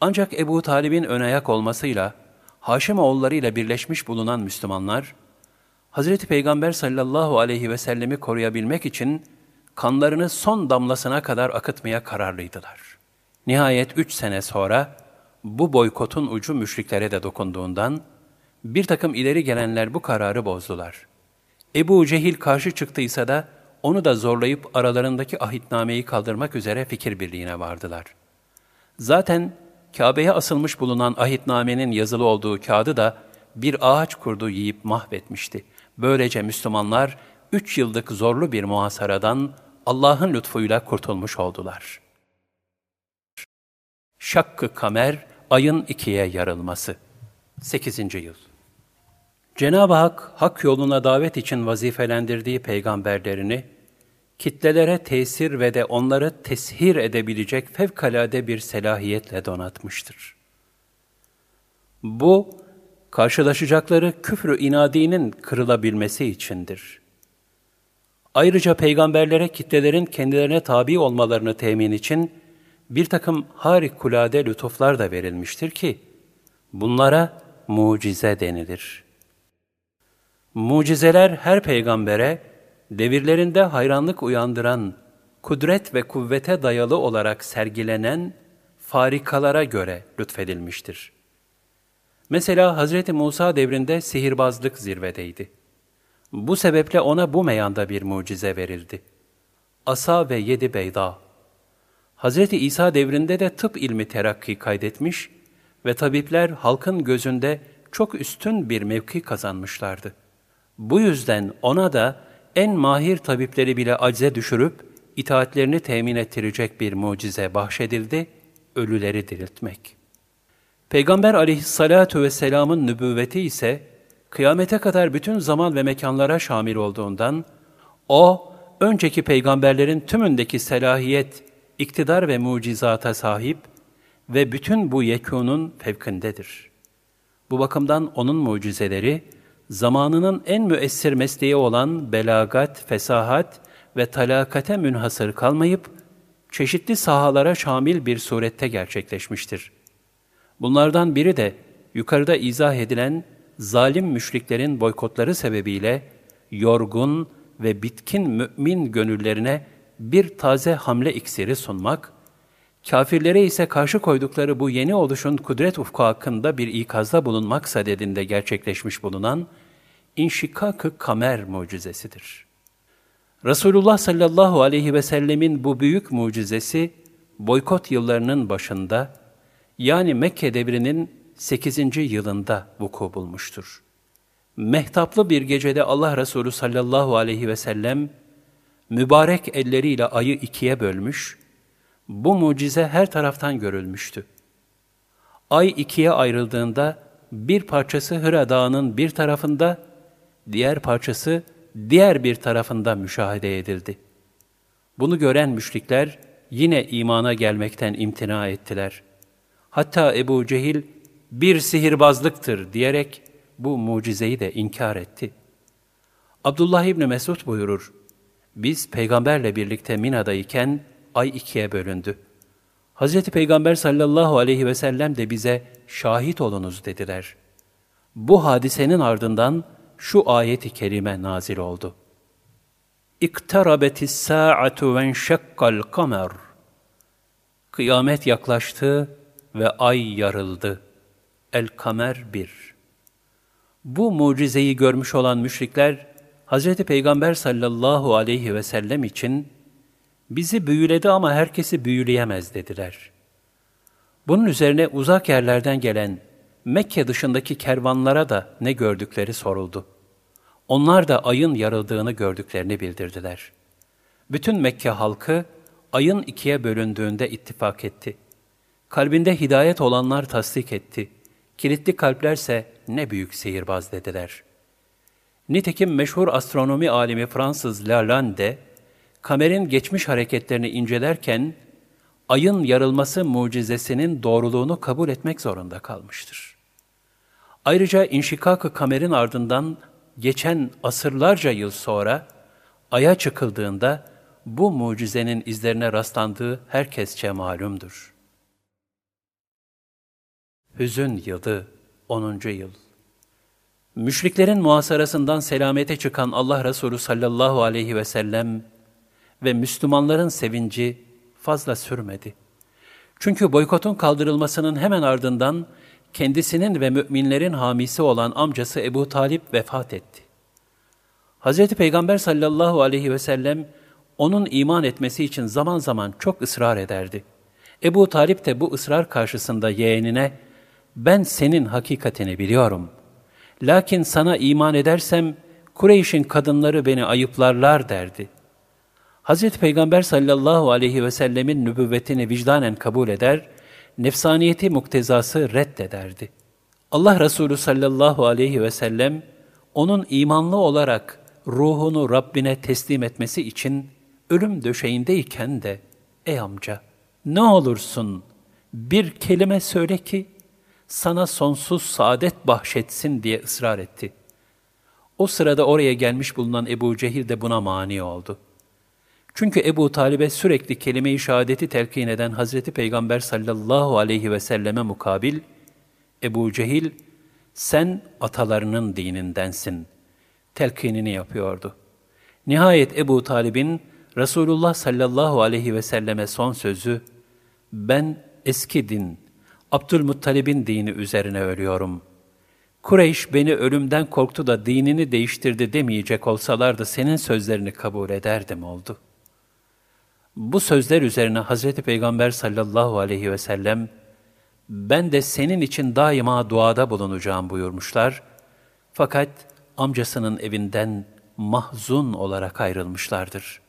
Ancak Ebu Talib'in ön ayak olmasıyla Haşim oğullarıyla birleşmiş bulunan Müslümanlar, Hazreti Peygamber sallallahu aleyhi ve sellemi koruyabilmek için kanlarını son damlasına kadar akıtmaya kararlıydılar. Nihayet üç sene sonra bu boykotun ucu müşriklere de dokunduğundan bir takım ileri gelenler bu kararı bozdular. Ebu Cehil karşı çıktıysa da onu da zorlayıp aralarındaki ahitnameyi kaldırmak üzere fikir birliğine vardılar. Zaten Kabe'ye asılmış bulunan ahitnamenin yazılı olduğu kağıdı da bir ağaç kurdu yiyip mahvetmişti. Böylece Müslümanlar üç yıllık zorlu bir muhasaradan Allah'ın lütfuyla kurtulmuş oldular. Şakkı Kamer, ayın ikiye yarılması. 8. yıl. Cenab-ı Hak, hak yoluna davet için vazifelendirdiği peygamberlerini, kitlelere tesir ve de onları teshir edebilecek fevkalade bir selahiyetle donatmıştır. Bu, karşılaşacakları küfrü inadinin kırılabilmesi içindir. Ayrıca peygamberlere kitlelerin kendilerine tabi olmalarını temin için bir takım harikulade lütuflar da verilmiştir ki, bunlara mucize denilir. Mucizeler her peygambere, devirlerinde hayranlık uyandıran, kudret ve kuvvete dayalı olarak sergilenen farikalara göre lütfedilmiştir. Mesela Hz. Musa devrinde sihirbazlık zirvedeydi. Bu sebeple ona bu meyanda bir mucize verildi. Asa ve yedi beyda. Hz. İsa devrinde de tıp ilmi terakki kaydetmiş ve tabipler halkın gözünde çok üstün bir mevki kazanmışlardı. Bu yüzden ona da en mahir tabipleri bile acze düşürüp itaatlerini temin ettirecek bir mucize bahşedildi, ölüleri diriltmek. Peygamber aleyhissalatu vesselamın nübüvveti ise kıyamete kadar bütün zaman ve mekanlara şamil olduğundan, o, önceki peygamberlerin tümündeki selahiyet, iktidar ve mucizata sahip ve bütün bu yekunun fevkindedir. Bu bakımdan onun mucizeleri, zamanının en müessir mesleği olan belagat, fesahat ve talakate münhasır kalmayıp, çeşitli sahalara şamil bir surette gerçekleşmiştir. Bunlardan biri de yukarıda izah edilen zalim müşriklerin boykotları sebebiyle yorgun ve bitkin mümin gönüllerine bir taze hamle iksiri sunmak, kafirlere ise karşı koydukları bu yeni oluşun kudret ufku hakkında bir ikazda bulunmak sadedinde gerçekleşmiş bulunan inşikak-ı kamer mucizesidir. Resulullah sallallahu aleyhi ve sellemin bu büyük mucizesi, boykot yıllarının başında, yani Mekke devrinin 8. yılında vuku bulmuştur. Mehtaplı bir gecede Allah Resulü sallallahu aleyhi ve sellem, mübarek elleriyle ayı ikiye bölmüş, bu mucize her taraftan görülmüştü. Ay ikiye ayrıldığında bir parçası Hıra Dağı'nın bir tarafında, diğer parçası diğer bir tarafında müşahede edildi. Bunu gören müşrikler yine imana gelmekten imtina ettiler. Hatta Ebu Cehil bir sihirbazlıktır diyerek bu mucizeyi de inkar etti. Abdullah İbni Mesud buyurur, biz peygamberle birlikte Mina'dayken ay ikiye bölündü. Hazreti Peygamber sallallahu aleyhi ve sellem de bize şahit olunuz dediler. Bu hadisenin ardından şu ayeti kerime nazil oldu. İktarabetis sa'atu ve enşekkal kamer. Kıyamet yaklaştı ve ay yarıldı. El-Kamer 1 Bu mucizeyi görmüş olan müşrikler, Hz. Peygamber sallallahu aleyhi ve sellem için bizi büyüledi ama herkesi büyüleyemez dediler. Bunun üzerine uzak yerlerden gelen Mekke dışındaki kervanlara da ne gördükleri soruldu. Onlar da ayın yarıldığını gördüklerini bildirdiler. Bütün Mekke halkı ayın ikiye bölündüğünde ittifak etti. Kalbinde hidayet olanlar tasdik etti. Kilitli kalplerse ne büyük sihirbaz dediler. Nitekim meşhur astronomi alimi Fransız Lalande, kamerin geçmiş hareketlerini incelerken, ayın yarılması mucizesinin doğruluğunu kabul etmek zorunda kalmıştır. Ayrıca inşikak-ı kamerin ardından geçen asırlarca yıl sonra aya çıkıldığında bu mucizenin izlerine rastlandığı herkesçe malumdur. Hüzün yılı 10. yıl Müşriklerin muhasarasından selamete çıkan Allah Resulü sallallahu aleyhi ve sellem ve Müslümanların sevinci fazla sürmedi. Çünkü boykotun kaldırılmasının hemen ardından kendisinin ve müminlerin hamisi olan amcası Ebu Talip vefat etti. Hz. Peygamber sallallahu aleyhi ve sellem onun iman etmesi için zaman zaman çok ısrar ederdi. Ebu Talip de bu ısrar karşısında yeğenine, ben senin hakikatini biliyorum. Lakin sana iman edersem Kureyş'in kadınları beni ayıplarlar derdi. Hz. Peygamber sallallahu aleyhi ve sellemin nübüvvetini vicdanen kabul eder, nefsaniyeti muktezası reddederdi. Allah Resulü sallallahu aleyhi ve sellem, onun imanlı olarak ruhunu Rabbine teslim etmesi için ölüm döşeğindeyken de, ey amca, ne olursun bir kelime söyle ki, sana sonsuz saadet bahşetsin diye ısrar etti. O sırada oraya gelmiş bulunan Ebu Cehil de buna mani oldu. Çünkü Ebu Talib'e sürekli kelime-i şehadeti telkin eden Hazreti Peygamber sallallahu aleyhi ve selleme mukabil, Ebu Cehil, sen atalarının dinindensin, telkinini yapıyordu. Nihayet Ebu Talib'in Resulullah sallallahu aleyhi ve selleme son sözü, ben eski din, Abdülmuttalib'in dini üzerine ölüyorum. Kureyş beni ölümden korktu da dinini değiştirdi demeyecek olsalardı senin sözlerini kabul ederdim oldu. Bu sözler üzerine Hazreti Peygamber sallallahu aleyhi ve sellem, ben de senin için daima duada bulunacağım buyurmuşlar. Fakat amcasının evinden mahzun olarak ayrılmışlardır.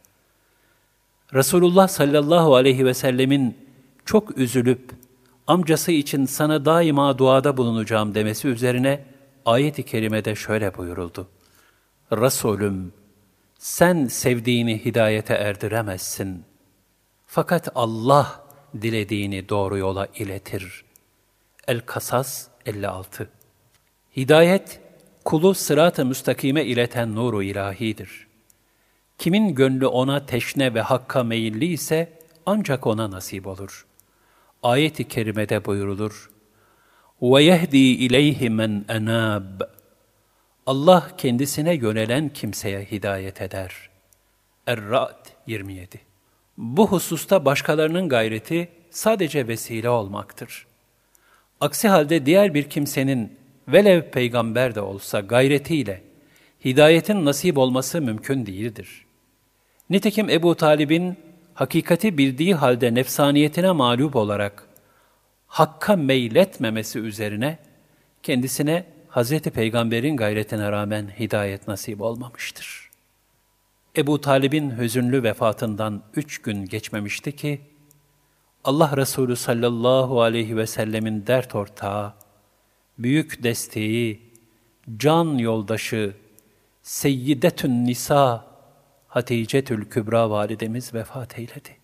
Resulullah sallallahu aleyhi ve sellemin çok üzülüp amcası için sana daima duada bulunacağım demesi üzerine ayet-i kerimede şöyle buyuruldu. Resulüm, sen sevdiğini hidayete erdiremezsin. Fakat Allah dilediğini doğru yola iletir. El-Kasas 56 Hidayet, kulu sırat-ı müstakime ileten nuru ilahidir. Kimin gönlü ona teşne ve hakka meyilli ise ancak ona nasip olur. Ayet-i kerimede buyurulur. وَيَهْدِي اِلَيْهِ مَنْ اَنَابٍ Allah kendisine yönelen kimseye hidayet eder. Er-Ra'd 27 bu hususta başkalarının gayreti sadece vesile olmaktır. Aksi halde diğer bir kimsenin velev peygamber de olsa gayretiyle hidayetin nasip olması mümkün değildir. Nitekim Ebu Talib'in hakikati bildiği halde nefsaniyetine mağlup olarak hakka meyletmemesi üzerine kendisine Hz. Peygamber'in gayretine rağmen hidayet nasip olmamıştır. Ebu Talib'in hüzünlü vefatından üç gün geçmemişti ki, Allah Resulü sallallahu aleyhi ve sellemin dert ortağı, büyük desteği, can yoldaşı, Seyyidetün Nisa, Haticetül Kübra validemiz vefat eyledi.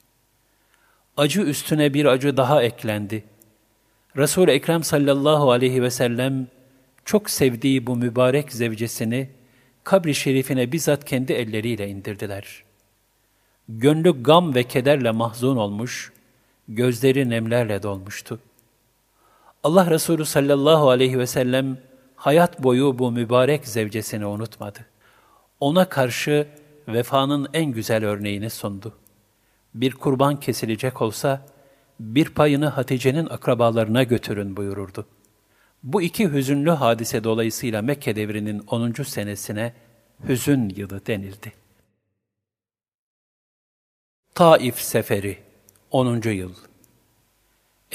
Acı üstüne bir acı daha eklendi. Resul-i Ekrem sallallahu aleyhi ve sellem çok sevdiği bu mübarek zevcesini kabri şerifine bizzat kendi elleriyle indirdiler. Gönlü gam ve kederle mahzun olmuş, gözleri nemlerle dolmuştu. Allah Resulü sallallahu aleyhi ve sellem hayat boyu bu mübarek zevcesini unutmadı. Ona karşı vefanın en güzel örneğini sundu. Bir kurban kesilecek olsa, bir payını Hatice'nin akrabalarına götürün buyururdu. Bu iki hüzünlü hadise dolayısıyla Mekke devrinin 10. senesine hüzün yılı denildi. Taif Seferi 10. yıl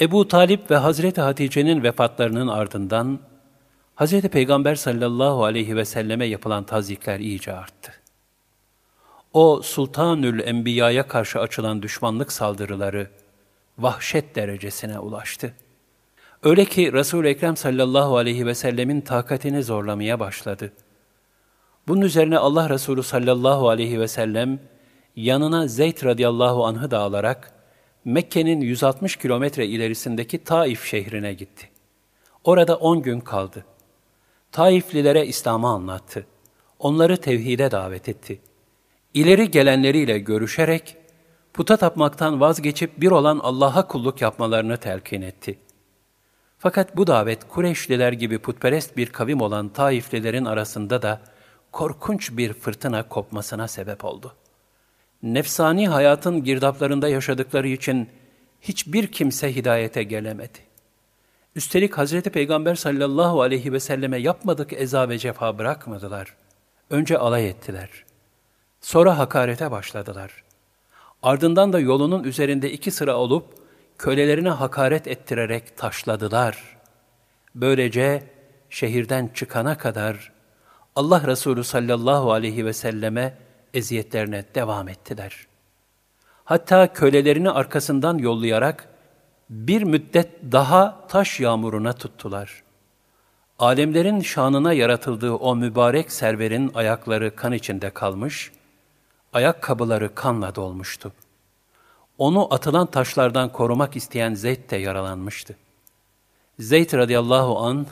Ebu Talip ve Hazreti Hatice'nin vefatlarının ardından Hazreti Peygamber sallallahu aleyhi ve selleme yapılan tazikler iyice arttı. O Sultanül Enbiya'ya karşı açılan düşmanlık saldırıları vahşet derecesine ulaştı. Öyle ki Resul-i Ekrem sallallahu aleyhi ve sellemin takatini zorlamaya başladı. Bunun üzerine Allah Resulü sallallahu aleyhi ve sellem yanına Zeyd radıyallahu anh'ı da alarak Mekke'nin 160 kilometre ilerisindeki Taif şehrine gitti. Orada 10 gün kaldı. Taiflilere İslam'ı anlattı. Onları tevhide davet etti. İleri gelenleriyle görüşerek puta tapmaktan vazgeçip bir olan Allah'a kulluk yapmalarını telkin etti. Fakat bu davet Kureyşliler gibi putperest bir kavim olan Taiflilerin arasında da korkunç bir fırtına kopmasına sebep oldu. nefsani hayatın girdaplarında yaşadıkları için hiçbir kimse hidayete gelemedi. Üstelik Hazreti Peygamber sallallahu aleyhi ve selleme yapmadık eza ve cefa bırakmadılar. Önce alay ettiler. Sonra hakarete başladılar. Ardından da yolunun üzerinde iki sıra olup kölelerine hakaret ettirerek taşladılar. Böylece şehirden çıkana kadar Allah Resulü sallallahu aleyhi ve selleme eziyetlerine devam ettiler. Hatta kölelerini arkasından yollayarak bir müddet daha taş yağmuruna tuttular. Alemlerin şanına yaratıldığı o mübarek serverin ayakları kan içinde kalmış, ayakkabıları kanla dolmuştu. Onu atılan taşlardan korumak isteyen Zeyd de yaralanmıştı. Zeyd radıyallahu an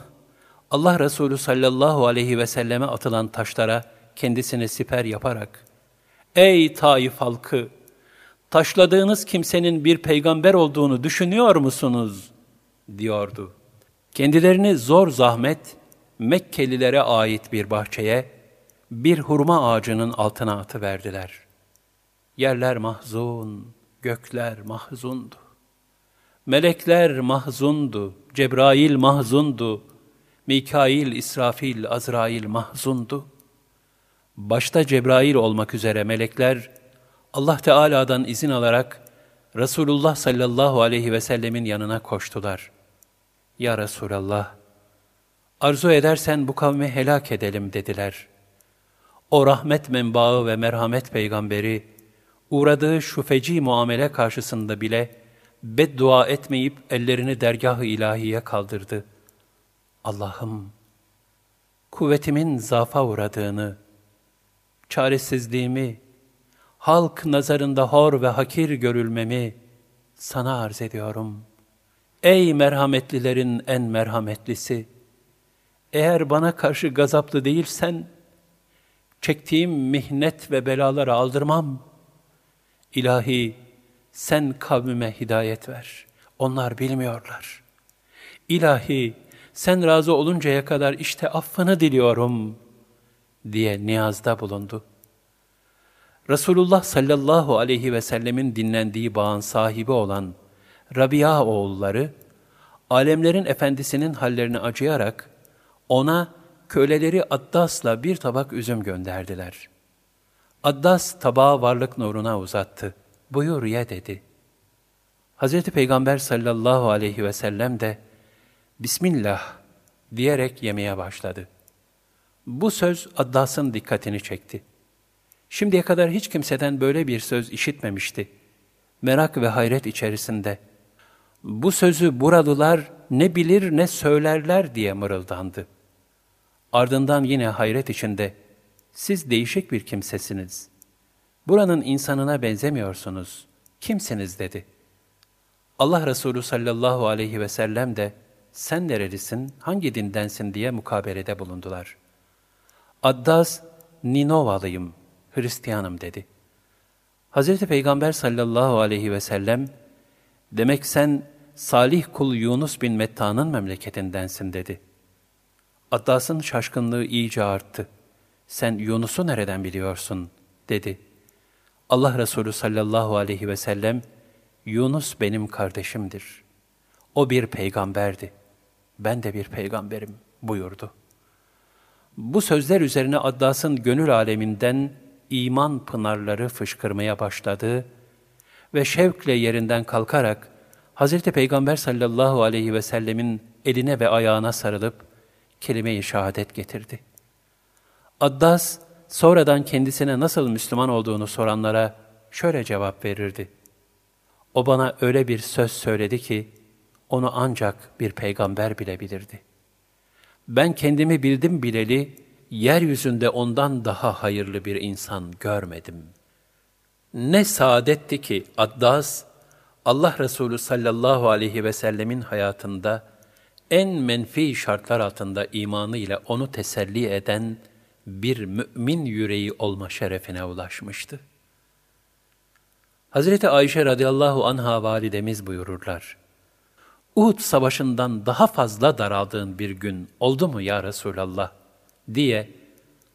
Allah Resulü sallallahu aleyhi ve selleme atılan taşlara kendisini siper yaparak, Ey Taif halkı! Taşladığınız kimsenin bir peygamber olduğunu düşünüyor musunuz? diyordu. Kendilerini zor zahmet Mekkelilere ait bir bahçeye, bir hurma ağacının altına atıverdiler. Yerler mahzun, gökler mahzundu. Melekler mahzundu, Cebrail mahzundu, Mikail, İsrafil, Azrail mahzundu. Başta Cebrail olmak üzere melekler, Allah Teala'dan izin alarak Resulullah sallallahu aleyhi ve sellemin yanına koştular. Ya Resulallah, arzu edersen bu kavmi helak edelim dediler. O rahmet menbaı ve merhamet peygamberi, uğradığı şu feci muamele karşısında bile beddua etmeyip ellerini dergah-ı ilahiye kaldırdı. Allah'ım, kuvvetimin zafa uğradığını, çaresizliğimi, halk nazarında hor ve hakir görülmemi sana arz ediyorum. Ey merhametlilerin en merhametlisi! Eğer bana karşı gazaplı değilsen, çektiğim mihnet ve belaları aldırmam. İlahi, sen kavmime hidayet ver. Onlar bilmiyorlar. İlahi, sen razı oluncaya kadar işte affını diliyorum diye niyazda bulundu. Resulullah sallallahu aleyhi ve sellemin dinlendiği bağın sahibi olan Rabia oğulları, alemlerin efendisinin hallerini acıyarak ona köleleri Addas'la bir tabak üzüm gönderdiler. Addas tabağı varlık nuruna uzattı. Buyur ye dedi. Hz. Peygamber sallallahu aleyhi ve sellem de Bismillah diyerek yemeye başladı. Bu söz Addas'ın dikkatini çekti. Şimdiye kadar hiç kimseden böyle bir söz işitmemişti. Merak ve hayret içerisinde. Bu sözü buralılar ne bilir ne söylerler diye mırıldandı. Ardından yine hayret içinde, siz değişik bir kimsesiniz. Buranın insanına benzemiyorsunuz. Kimsiniz dedi. Allah Resulü sallallahu aleyhi ve sellem de, sen nerelisin, hangi dindensin diye mukabelede bulundular. Addas, Ninovalıyım, Hristiyanım dedi. Hazreti Peygamber sallallahu aleyhi ve sellem, demek sen salih kul Yunus bin Metta'nın memleketindensin dedi. Addas'ın şaşkınlığı iyice arttı. Sen Yunus'u nereden biliyorsun? dedi. Allah Resulü sallallahu aleyhi ve sellem, Yunus benim kardeşimdir. O bir peygamberdi ben de bir peygamberim buyurdu. Bu sözler üzerine Addas'ın gönül aleminden iman pınarları fışkırmaya başladı ve şevkle yerinden kalkarak Hz. Peygamber sallallahu aleyhi ve sellemin eline ve ayağına sarılıp kelime-i şehadet getirdi. Addas, sonradan kendisine nasıl Müslüman olduğunu soranlara şöyle cevap verirdi. O bana öyle bir söz söyledi ki, onu ancak bir peygamber bilebilirdi. Ben kendimi bildim bileli, yeryüzünde ondan daha hayırlı bir insan görmedim. Ne saadetti ki Addas, Allah Resulü sallallahu aleyhi ve sellemin hayatında en menfi şartlar altında imanıyla onu teselli eden bir mümin yüreği olma şerefine ulaşmıştı. Hazreti Ayşe radıyallahu anha validemiz buyururlar. Uhud savaşından daha fazla daraldığın bir gün oldu mu ya Resulallah? diye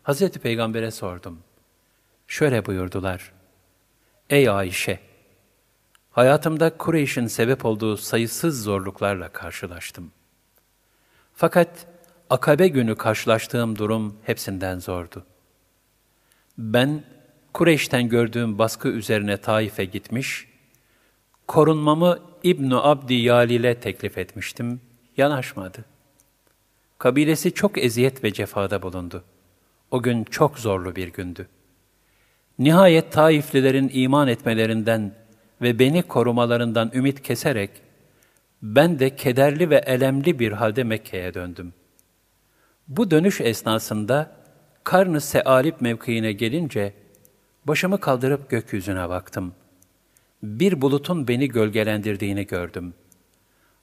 Hazreti Peygamber'e sordum. Şöyle buyurdular. Ey Ayşe! Hayatımda Kureyş'in sebep olduğu sayısız zorluklarla karşılaştım. Fakat Akabe günü karşılaştığım durum hepsinden zordu. Ben Kureyş'ten gördüğüm baskı üzerine Taif'e gitmiş, korunmamı İbn Abdi Yalil'e teklif etmiştim, yanaşmadı. Kabilesi çok eziyet ve cefada bulundu. O gün çok zorlu bir gündü. Nihayet Taiflilerin iman etmelerinden ve beni korumalarından ümit keserek, ben de kederli ve elemli bir halde Mekke'ye döndüm. Bu dönüş esnasında Karn-ı Sealip mevkiine gelince, başımı kaldırıp gökyüzüne baktım. Bir bulutun beni gölgelendirdiğini gördüm.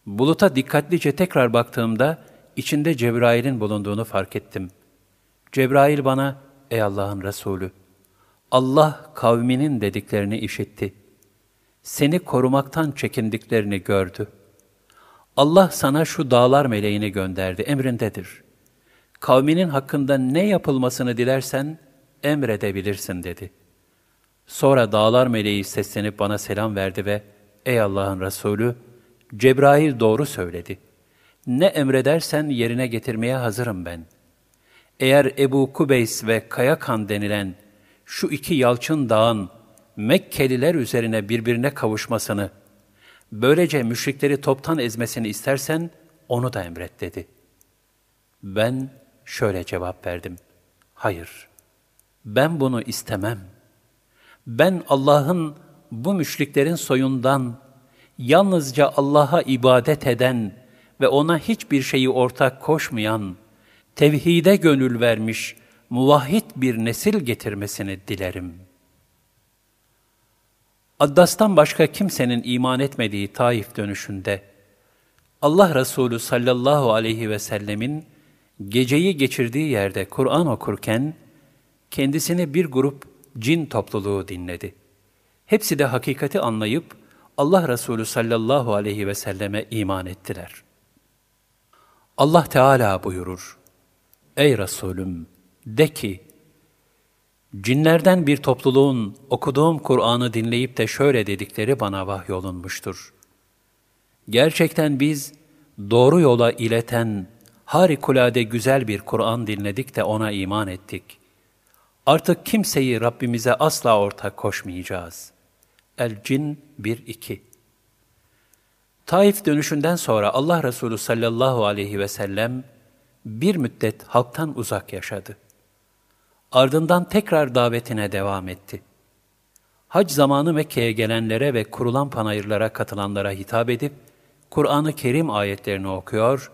Buluta dikkatlice tekrar baktığımda, içinde Cebrail'in bulunduğunu fark ettim. Cebrail bana, ey Allah'ın Resulü, Allah kavminin dediklerini işitti. Seni korumaktan çekindiklerini gördü. Allah sana şu dağlar meleğini gönderdi, emrindedir. Kavminin hakkında ne yapılmasını dilersen emredebilirsin dedi. Sonra dağlar meleği seslenip bana selam verdi ve ey Allah'ın Resulü, Cebrail doğru söyledi. Ne emredersen yerine getirmeye hazırım ben. Eğer Ebu Kubeys ve Kayakan denilen şu iki yalçın dağın Mekkeliler üzerine birbirine kavuşmasını, böylece müşrikleri toptan ezmesini istersen onu da emret dedi. Ben şöyle cevap verdim. Hayır, ben bunu istemem. Ben Allah'ın bu müşriklerin soyundan, yalnızca Allah'a ibadet eden ve ona hiçbir şeyi ortak koşmayan, tevhide gönül vermiş, muvahhid bir nesil getirmesini dilerim. Addas'tan başka kimsenin iman etmediği Taif dönüşünde, Allah Resulü sallallahu aleyhi ve sellemin geceyi geçirdiği yerde Kur'an okurken, kendisini bir grup cin topluluğu dinledi. Hepsi de hakikati anlayıp, Allah Resulü sallallahu aleyhi ve selleme iman ettiler. Allah Teala buyurur, Ey Resulüm! De ki, cinlerden bir topluluğun okuduğum Kur'an'ı dinleyip de şöyle dedikleri bana vahyolunmuştur. Gerçekten biz doğru yola ileten harikulade güzel bir Kur'an dinledik de ona iman ettik. Artık kimseyi Rabbimize asla ortak koşmayacağız. El-Cin 1-2 Taif dönüşünden sonra Allah Resulü sallallahu aleyhi ve sellem bir müddet halktan uzak yaşadı. Ardından tekrar davetine devam etti. Hac zamanı Mekke'ye gelenlere ve kurulan panayırlara katılanlara hitap edip, Kur'an-ı Kerim ayetlerini okuyor,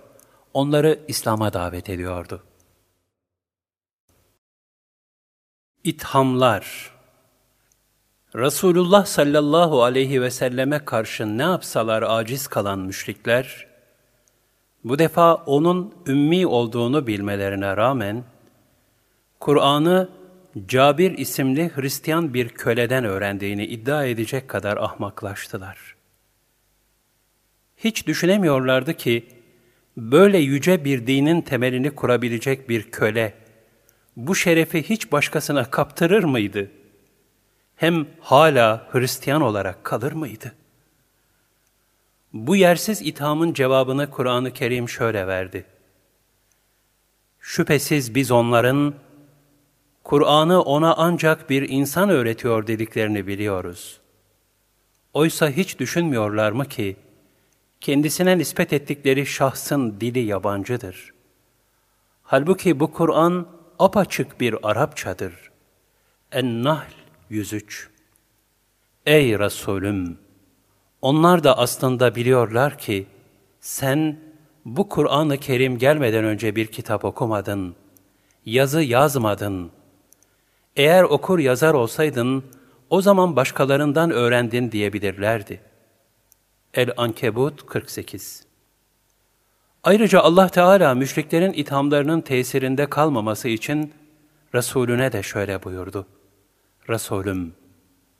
onları İslam'a davet ediyordu. İthamlar Resulullah sallallahu aleyhi ve selleme karşı ne yapsalar aciz kalan müşrikler, bu defa onun ümmi olduğunu bilmelerine rağmen, Kur'an'ı Cabir isimli Hristiyan bir köleden öğrendiğini iddia edecek kadar ahmaklaştılar. Hiç düşünemiyorlardı ki, böyle yüce bir dinin temelini kurabilecek bir köle, bu şerefi hiç başkasına kaptırır mıydı? Hem hala Hristiyan olarak kalır mıydı? Bu yersiz ithamın cevabını Kur'an-ı Kerim şöyle verdi. Şüphesiz biz onların, Kur'an'ı ona ancak bir insan öğretiyor dediklerini biliyoruz. Oysa hiç düşünmüyorlar mı ki, kendisine nispet ettikleri şahsın dili yabancıdır. Halbuki bu Kur'an apaçık bir Arapçadır. En-Nahl 103 Ey Resulüm! Onlar da aslında biliyorlar ki, sen bu Kur'an-ı Kerim gelmeden önce bir kitap okumadın, yazı yazmadın. Eğer okur yazar olsaydın, o zaman başkalarından öğrendin diyebilirlerdi. El-Ankebut 48 Ayrıca Allah Teala müşriklerin ithamlarının tesirinde kalmaması için Resulüne de şöyle buyurdu. Resulüm,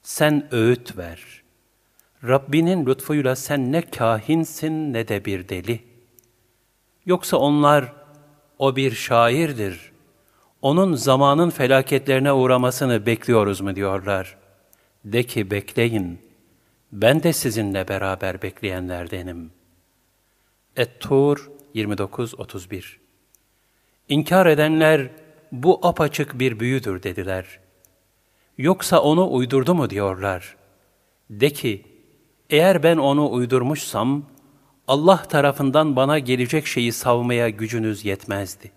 sen öğüt ver. Rabbinin lütfuyla sen ne kahinsin ne de bir deli. Yoksa onlar, o bir şairdir. Onun zamanın felaketlerine uğramasını bekliyoruz mu diyorlar. De ki bekleyin, ben de sizinle beraber bekleyenlerdenim. Et-Tur 29-31 İnkar edenler, bu apaçık bir büyüdür dediler. Yoksa onu uydurdu mu diyorlar. De ki, eğer ben onu uydurmuşsam, Allah tarafından bana gelecek şeyi savmaya gücünüz yetmezdi.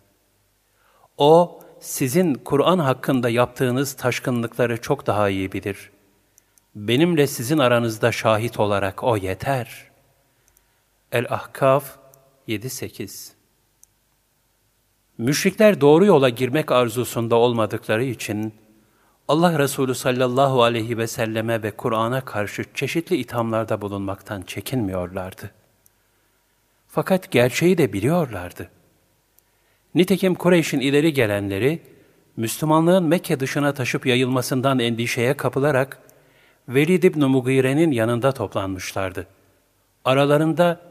O, sizin Kur'an hakkında yaptığınız taşkınlıkları çok daha iyi bilir. Benimle sizin aranızda şahit olarak O yeter. El-Ahkaf 7-8 Müşrikler doğru yola girmek arzusunda olmadıkları için, Allah Resulü sallallahu aleyhi ve selleme ve Kur'an'a karşı çeşitli ithamlarda bulunmaktan çekinmiyorlardı. Fakat gerçeği de biliyorlardı. Nitekim Kureyş'in ileri gelenleri, Müslümanlığın Mekke dışına taşıp yayılmasından endişeye kapılarak, Velid ibn Mugire'nin yanında toplanmışlardı. Aralarında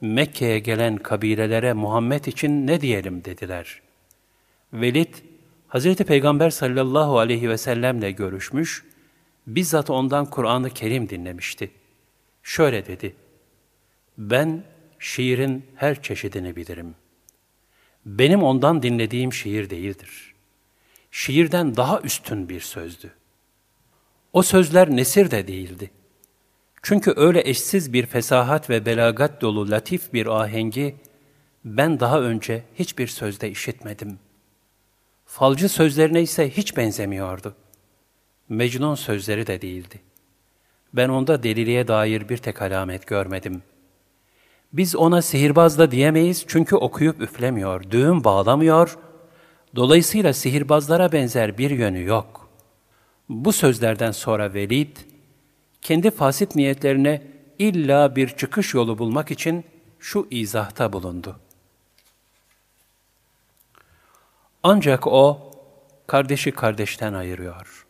Mekke'ye gelen kabilelere Muhammed için ne diyelim dediler. Velid, Hazreti Peygamber sallallahu aleyhi ve sellemle görüşmüş, bizzat ondan Kur'an-ı Kerim dinlemişti. Şöyle dedi, ben şiirin her çeşidini bilirim. Benim ondan dinlediğim şiir değildir. Şiirden daha üstün bir sözdü. O sözler nesir de değildi. Çünkü öyle eşsiz bir fesahat ve belagat dolu latif bir ahengi ben daha önce hiçbir sözde işitmedim. Falcı sözlerine ise hiç benzemiyordu. Mecnun sözleri de değildi. Ben onda deliliğe dair bir tek alamet görmedim. Biz ona sihirbaz da diyemeyiz çünkü okuyup üflemiyor, düğüm bağlamıyor, dolayısıyla sihirbazlara benzer bir yönü yok. Bu sözlerden sonra Velid, kendi fasit niyetlerine illa bir çıkış yolu bulmak için şu izahta bulundu. Ancak o, kardeşi kardeşten ayırıyor.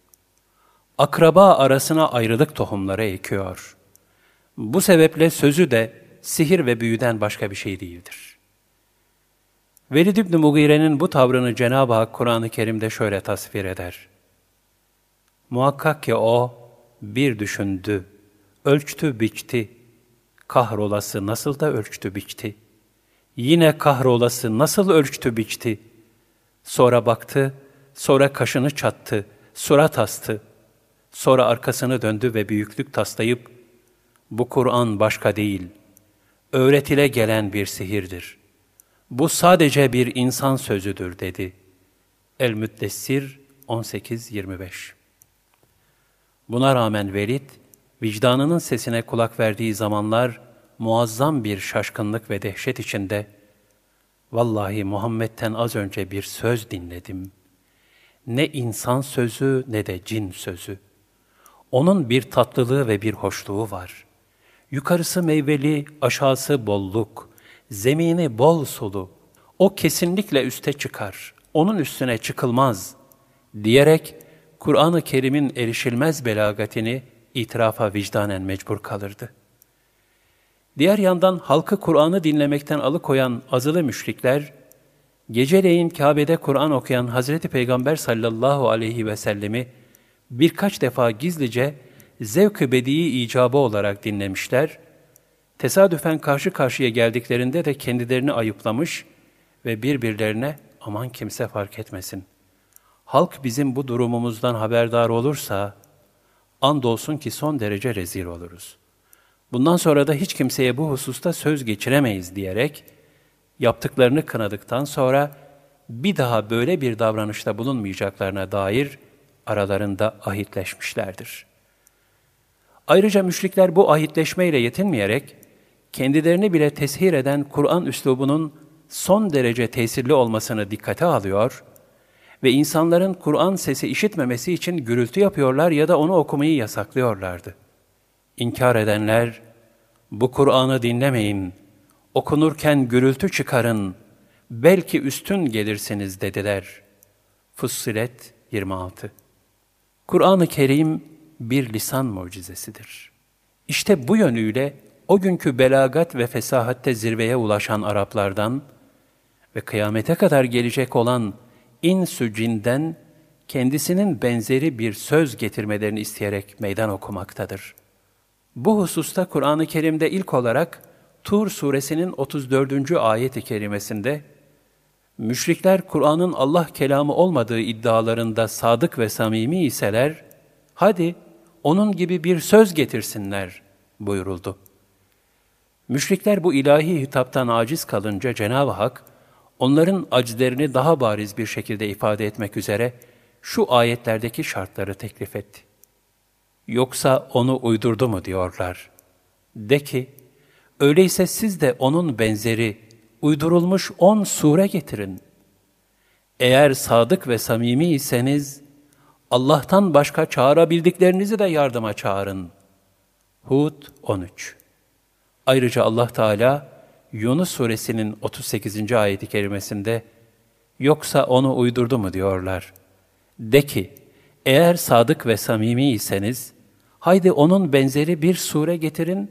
Akraba arasına ayrılık tohumları ekiyor. Bu sebeple sözü de sihir ve büyüden başka bir şey değildir. Velid İbni Mugire'nin bu tavrını Cenab-ı Hak Kur'an-ı Kerim'de şöyle tasvir eder. Muhakkak ki o, bir düşündü, ölçtü biçti, kahrolası nasıl da ölçtü biçti, yine kahrolası nasıl ölçtü biçti, sonra baktı, sonra kaşını çattı, surat astı, sonra arkasını döndü ve büyüklük taslayıp, bu Kur'an başka değil, öğretile gelen bir sihirdir. Bu sadece bir insan sözüdür dedi. El-Müddessir 18-25 Buna rağmen Velid, vicdanının sesine kulak verdiği zamanlar muazzam bir şaşkınlık ve dehşet içinde, Vallahi Muhammed'ten az önce bir söz dinledim. Ne insan sözü ne de cin sözü. Onun bir tatlılığı ve bir hoşluğu var. Yukarısı meyveli, aşağısı bolluk, zemini bol sulu. O kesinlikle üste çıkar, onun üstüne çıkılmaz diyerek Kur'an-ı Kerim'in erişilmez belagatini itirafa vicdanen mecbur kalırdı. Diğer yandan halkı Kur'an'ı dinlemekten alıkoyan azılı müşrikler, geceleyin Kabe'de Kur'an okuyan Hazreti Peygamber sallallahu aleyhi ve sellemi birkaç defa gizlice zevk-ı bedii icabı olarak dinlemişler, tesadüfen karşı karşıya geldiklerinde de kendilerini ayıplamış ve birbirlerine aman kimse fark etmesin. Halk bizim bu durumumuzdan haberdar olursa, andolsun ki son derece rezil oluruz. Bundan sonra da hiç kimseye bu hususta söz geçiremeyiz diyerek, yaptıklarını kınadıktan sonra bir daha böyle bir davranışta bulunmayacaklarına dair aralarında ahitleşmişlerdir. Ayrıca müşrikler bu ahitleşmeyle yetinmeyerek, kendilerini bile teshir eden Kur'an üslubunun son derece tesirli olmasını dikkate alıyor ve insanların Kur'an sesi işitmemesi için gürültü yapıyorlar ya da onu okumayı yasaklıyorlardı. İnkar edenler, bu Kur'an'ı dinlemeyin, okunurken gürültü çıkarın, belki üstün gelirsiniz dediler. Fussilet 26 Kur'an-ı Kerim bir lisan mucizesidir. İşte bu yönüyle o günkü belagat ve fesahatte zirveye ulaşan Araplardan ve kıyamete kadar gelecek olan insü cinden kendisinin benzeri bir söz getirmelerini isteyerek meydan okumaktadır. Bu hususta Kur'an-ı Kerim'de ilk olarak Tur suresinin 34. ayet-i kerimesinde müşrikler Kur'an'ın Allah kelamı olmadığı iddialarında sadık ve samimi iseler, hadi onun gibi bir söz getirsinler buyuruldu. Müşrikler bu ilahi hitaptan aciz kalınca Cenab-ı Hak, onların acizlerini daha bariz bir şekilde ifade etmek üzere şu ayetlerdeki şartları teklif etti. Yoksa onu uydurdu mu diyorlar. De ki, öyleyse siz de onun benzeri, uydurulmuş on sure getirin. Eğer sadık ve samimi iseniz, Allah'tan başka çağırabildiklerinizi de yardıma çağırın. Hud 13 Ayrıca Allah Teala Yunus suresinin 38. ayeti kerimesinde yoksa onu uydurdu mu diyorlar. De ki, eğer sadık ve samimi iseniz, haydi onun benzeri bir sure getirin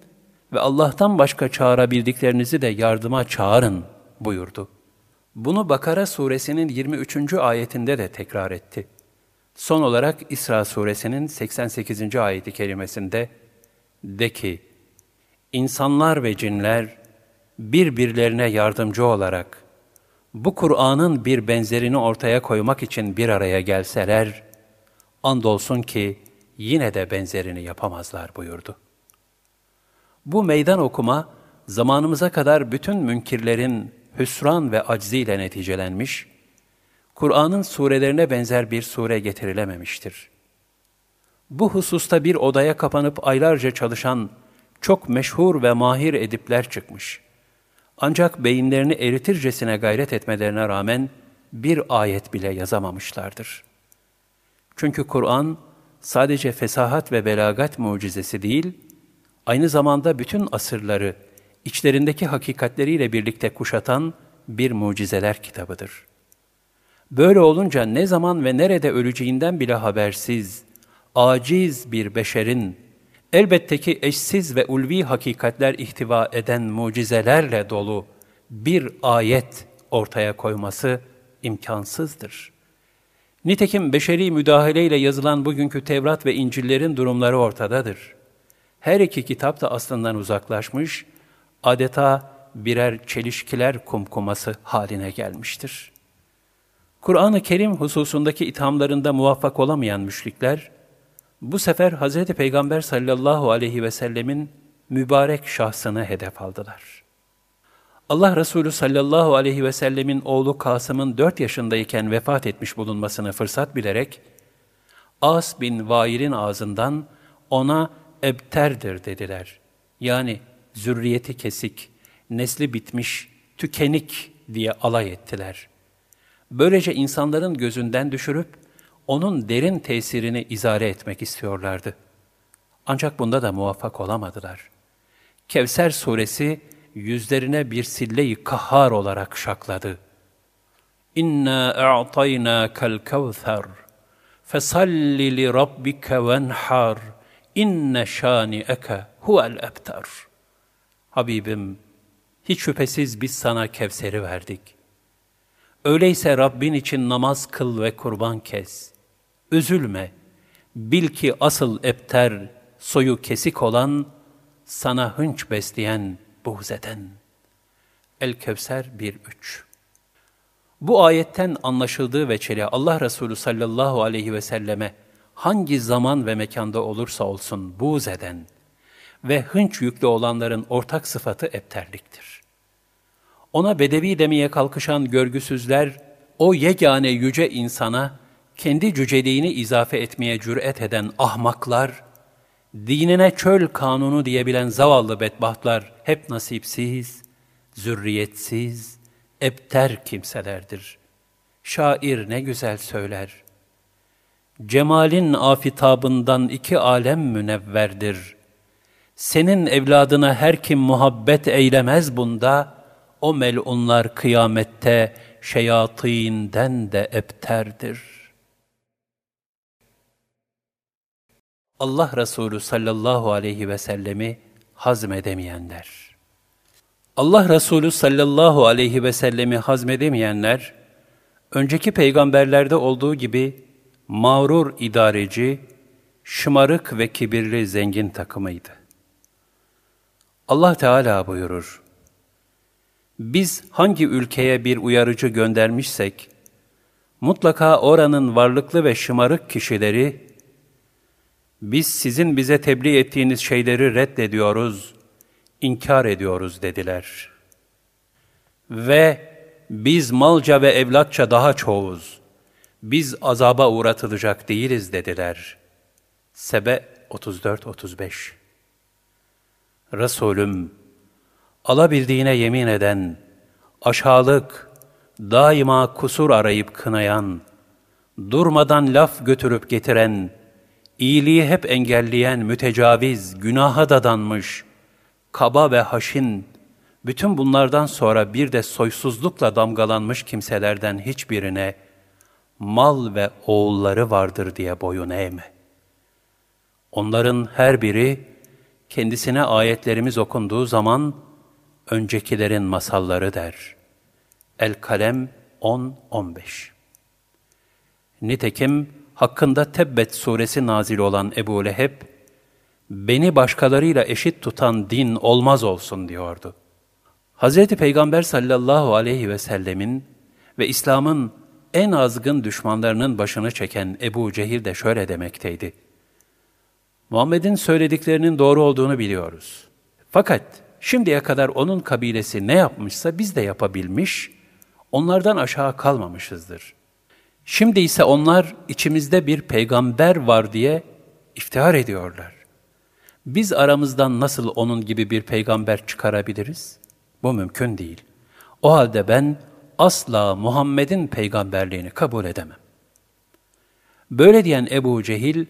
ve Allah'tan başka çağırabildiklerinizi de yardıma çağırın buyurdu. Bunu Bakara suresinin 23. ayetinde de tekrar etti. Son olarak İsra suresinin 88. ayeti kerimesinde de ki, insanlar ve cinler birbirlerine yardımcı olarak bu Kur'an'ın bir benzerini ortaya koymak için bir araya gelseler, andolsun ki yine de benzerini yapamazlar buyurdu. Bu meydan okuma, zamanımıza kadar bütün münkirlerin hüsran ve acziyle neticelenmiş, Kur'an'ın surelerine benzer bir sure getirilememiştir. Bu hususta bir odaya kapanıp aylarca çalışan çok meşhur ve mahir edipler çıkmış. Ancak beyinlerini eritircesine gayret etmelerine rağmen bir ayet bile yazamamışlardır. Çünkü Kur'an sadece fesahat ve belagat mucizesi değil, aynı zamanda bütün asırları içlerindeki hakikatleriyle birlikte kuşatan bir mucizeler kitabıdır. Böyle olunca ne zaman ve nerede öleceğinden bile habersiz, aciz bir beşerin elbette ki eşsiz ve ulvi hakikatler ihtiva eden mucizelerle dolu bir ayet ortaya koyması imkansızdır. Nitekim beşeri müdahaleyle yazılan bugünkü Tevrat ve İncil'lerin durumları ortadadır. Her iki kitap da aslından uzaklaşmış, adeta birer çelişkiler kumkuması haline gelmiştir. Kur'an-ı Kerim hususundaki ithamlarında muvaffak olamayan müşrikler, bu sefer Hz. Peygamber sallallahu aleyhi ve sellemin mübarek şahsını hedef aldılar. Allah Resulü sallallahu aleyhi ve sellemin oğlu Kasım'ın dört yaşındayken vefat etmiş bulunmasını fırsat bilerek, As bin Vail'in ağzından ona ebterdir dediler. Yani zürriyeti kesik, nesli bitmiş, tükenik diye alay ettiler. Böylece insanların gözünden düşürüp, onun derin tesirini izare etmek istiyorlardı. Ancak bunda da muvaffak olamadılar. Kevser suresi yüzlerine bir sille-i kahhar olarak şakladı. İnna a'taynâkel kevser fesalli li rabbike venhar inne şâni'eke huvel ebtar. Habibim, hiç şüphesiz biz sana Kevser'i verdik. Öyleyse Rabbin için namaz kıl ve kurban kes. Üzülme, bil ki asıl epter, soyu kesik olan, sana hınç besleyen, buğz eden. El-Kevser 1-3 Bu ayetten anlaşıldığı veçeli Allah Resulü sallallahu aleyhi ve selleme hangi zaman ve mekanda olursa olsun buğz eden ve hınç yüklü olanların ortak sıfatı epterliktir. Ona bedevi demeye kalkışan görgüsüzler, o yegane yüce insana, kendi cüceliğini izafe etmeye cüret eden ahmaklar, dinine çöl kanunu diyebilen zavallı bedbahtlar hep nasipsiz, zürriyetsiz, ebter kimselerdir. Şair ne güzel söyler. Cemalin afitabından iki alem münevverdir. Senin evladına her kim muhabbet eylemez bunda, o melunlar kıyamette şeyatinden de ebterdir.'' Allah Resulü sallallahu aleyhi ve sellemi hazmedemeyenler. Allah Resulü sallallahu aleyhi ve sellemi hazmedemeyenler, önceki peygamberlerde olduğu gibi mağrur idareci, şımarık ve kibirli zengin takımıydı. Allah Teala buyurur, Biz hangi ülkeye bir uyarıcı göndermişsek, mutlaka oranın varlıklı ve şımarık kişileri, biz sizin bize tebliğ ettiğiniz şeyleri reddediyoruz, inkar ediyoruz dediler. Ve biz malca ve evlatça daha çoğuz, biz azaba uğratılacak değiliz dediler. Sebe 34-35 Resulüm, alabildiğine yemin eden, aşağılık, daima kusur arayıp kınayan, durmadan laf götürüp getiren, iyiliği hep engelleyen mütecaviz, günaha dadanmış, kaba ve haşin, bütün bunlardan sonra bir de soysuzlukla damgalanmış kimselerden hiçbirine mal ve oğulları vardır diye boyun eğme. Onların her biri kendisine ayetlerimiz okunduğu zaman öncekilerin masalları der. El-Kalem 10-15 Nitekim hakkında Tebbet suresi nazil olan Ebu Leheb, beni başkalarıyla eşit tutan din olmaz olsun diyordu. Hz. Peygamber sallallahu aleyhi ve sellemin ve İslam'ın en azgın düşmanlarının başını çeken Ebu Cehil de şöyle demekteydi. Muhammed'in söylediklerinin doğru olduğunu biliyoruz. Fakat şimdiye kadar onun kabilesi ne yapmışsa biz de yapabilmiş, onlardan aşağı kalmamışızdır. Şimdi ise onlar içimizde bir peygamber var diye iftihar ediyorlar. Biz aramızdan nasıl onun gibi bir peygamber çıkarabiliriz? Bu mümkün değil. O halde ben asla Muhammed'in peygamberliğini kabul edemem. Böyle diyen Ebu Cehil,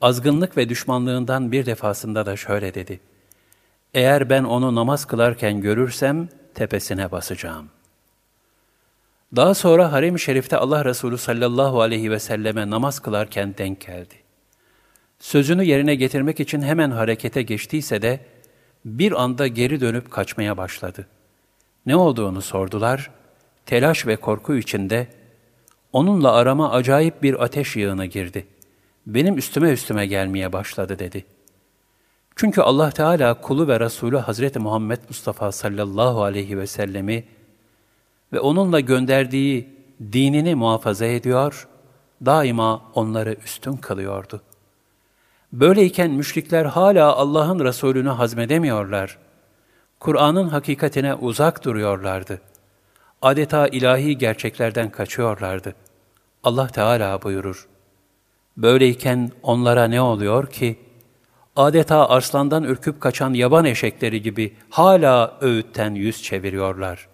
azgınlık ve düşmanlığından bir defasında da şöyle dedi. Eğer ben onu namaz kılarken görürsem tepesine basacağım. Daha sonra harem-i şerifte Allah Resulü sallallahu aleyhi ve selleme namaz kılarken denk geldi. Sözünü yerine getirmek için hemen harekete geçtiyse de bir anda geri dönüp kaçmaya başladı. Ne olduğunu sordular. Telaş ve korku içinde onunla arama acayip bir ateş yığına girdi. Benim üstüme üstüme gelmeye başladı dedi. Çünkü Allah Teala kulu ve Resulü Hazreti Muhammed Mustafa sallallahu aleyhi ve sellemi ve onunla gönderdiği dinini muhafaza ediyor, daima onları üstün kılıyordu.'' Böyleyken müşrikler hala Allah'ın Resulünü hazmedemiyorlar. Kur'an'ın hakikatine uzak duruyorlardı. Adeta ilahi gerçeklerden kaçıyorlardı. Allah Teala buyurur. Böyleyken onlara ne oluyor ki? Adeta arslandan ürküp kaçan yaban eşekleri gibi hala öğütten yüz çeviriyorlar.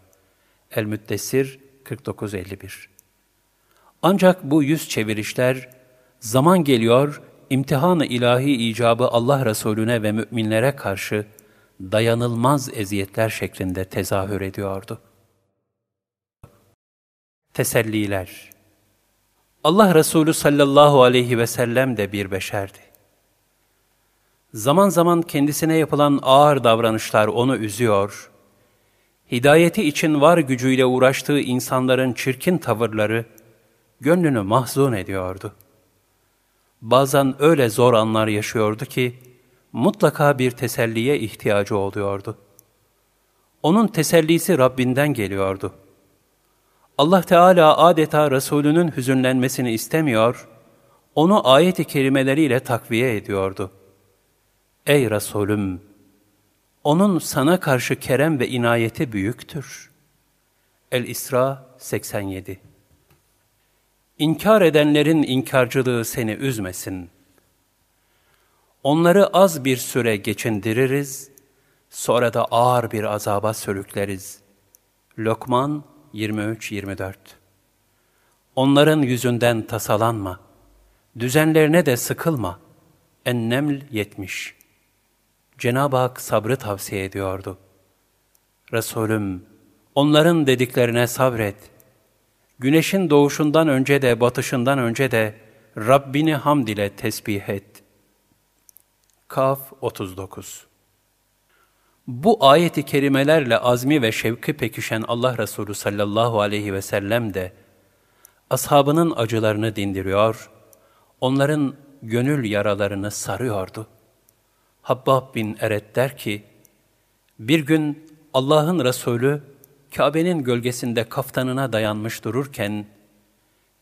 El-Müddessir 4951 Ancak bu yüz çevirişler zaman geliyor imtihan-ı ilahi icabı Allah Resulüne ve müminlere karşı dayanılmaz eziyetler şeklinde tezahür ediyordu. Teselliler Allah Resulü sallallahu aleyhi ve sellem de bir beşerdi. Zaman zaman kendisine yapılan ağır davranışlar onu üzüyor, hidayeti için var gücüyle uğraştığı insanların çirkin tavırları gönlünü mahzun ediyordu.'' bazen öyle zor anlar yaşıyordu ki mutlaka bir teselliye ihtiyacı oluyordu. Onun tesellisi Rabbinden geliyordu. Allah Teala adeta Resulünün hüzünlenmesini istemiyor, onu ayet-i kerimeleriyle takviye ediyordu. Ey Resulüm! Onun sana karşı kerem ve inayeti büyüktür. El-İsra 87 İnkar edenlerin inkarcılığı seni üzmesin. Onları az bir süre geçindiririz, sonra da ağır bir azaba sürükleriz. Lokman 23-24 Onların yüzünden tasalanma, düzenlerine de sıkılma. Enneml 70 Cenab-ı Hak sabrı tavsiye ediyordu. Resulüm, onların dediklerine sabret.'' Güneşin doğuşundan önce de batışından önce de Rabbini hamd ile tesbih et. Kaf 39 Bu ayeti kerimelerle azmi ve şevki pekişen Allah Resulü sallallahu aleyhi ve sellem de ashabının acılarını dindiriyor, onların gönül yaralarını sarıyordu. Habbab bin Eret der ki, bir gün Allah'ın Resulü Kabe'nin gölgesinde kaftanına dayanmış dururken,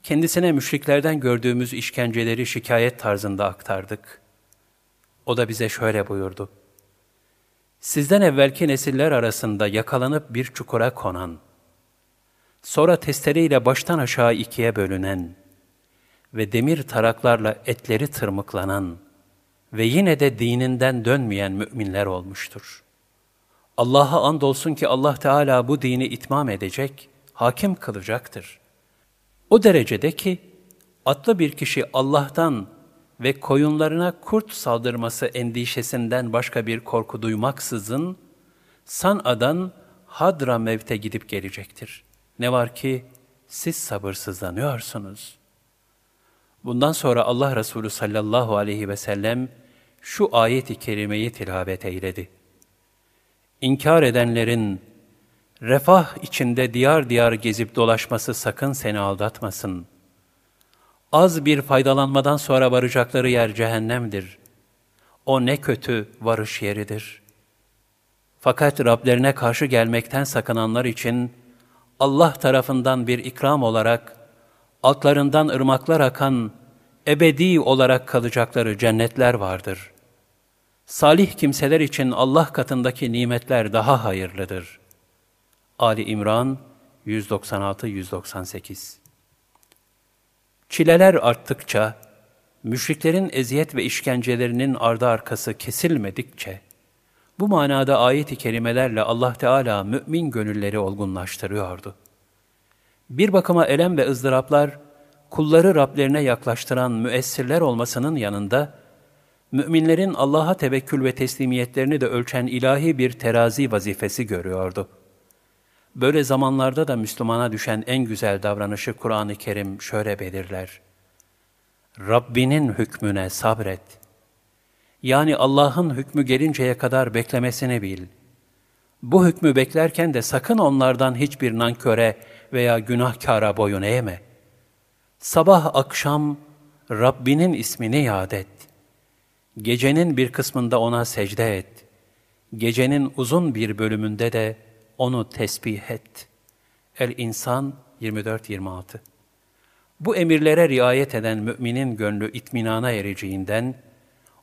kendisine müşriklerden gördüğümüz işkenceleri şikayet tarzında aktardık. O da bize şöyle buyurdu. Sizden evvelki nesiller arasında yakalanıp bir çukura konan, sonra testereyle baştan aşağı ikiye bölünen ve demir taraklarla etleri tırmıklanan ve yine de dininden dönmeyen müminler olmuştur. Allah'a andolsun ki Allah Teala bu dini itmam edecek, hakim kılacaktır. O derecede ki, atlı bir kişi Allah'tan ve koyunlarına kurt saldırması endişesinden başka bir korku duymaksızın, San'a'dan Hadra mevte gidip gelecektir. Ne var ki siz sabırsızlanıyorsunuz. Bundan sonra Allah Resulü sallallahu aleyhi ve sellem şu ayeti kerimeyi tilavet eyledi. İnkar edenlerin refah içinde diyar diyar gezip dolaşması sakın seni aldatmasın. Az bir faydalanmadan sonra varacakları yer cehennemdir. O ne kötü varış yeridir. Fakat Rablerine karşı gelmekten sakınanlar için Allah tarafından bir ikram olarak altlarından ırmaklar akan ebedi olarak kalacakları cennetler vardır.'' Salih kimseler için Allah katındaki nimetler daha hayırlıdır. Ali İmran 196-198 Çileler arttıkça, müşriklerin eziyet ve işkencelerinin ardı arkası kesilmedikçe, bu manada ayet-i kerimelerle Allah Teala mümin gönülleri olgunlaştırıyordu. Bir bakıma elem ve ızdıraplar, kulları Rablerine yaklaştıran müessirler olmasının yanında, müminlerin Allah'a tevekkül ve teslimiyetlerini de ölçen ilahi bir terazi vazifesi görüyordu. Böyle zamanlarda da Müslümana düşen en güzel davranışı Kur'an-ı Kerim şöyle belirler. Rabbinin hükmüne sabret. Yani Allah'ın hükmü gelinceye kadar beklemesini bil. Bu hükmü beklerken de sakın onlardan hiçbir nanköre veya günahkara boyun eğme. Sabah akşam Rabbinin ismini yad et. Gecenin bir kısmında ona secde et. Gecenin uzun bir bölümünde de onu tesbih et. El-İnsan 24-26 Bu emirlere riayet eden müminin gönlü itminana ereceğinden,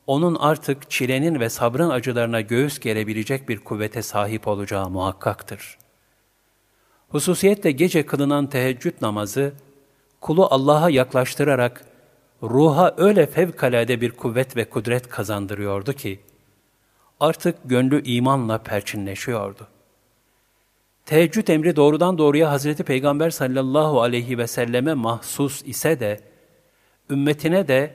onun artık çilenin ve sabrın acılarına göğüs gerebilecek bir kuvvete sahip olacağı muhakkaktır. Hususiyetle gece kılınan teheccüd namazı, kulu Allah'a yaklaştırarak ruha öyle fevkalade bir kuvvet ve kudret kazandırıyordu ki, artık gönlü imanla perçinleşiyordu. Teheccüd emri doğrudan doğruya Hazreti Peygamber sallallahu aleyhi ve selleme mahsus ise de, ümmetine de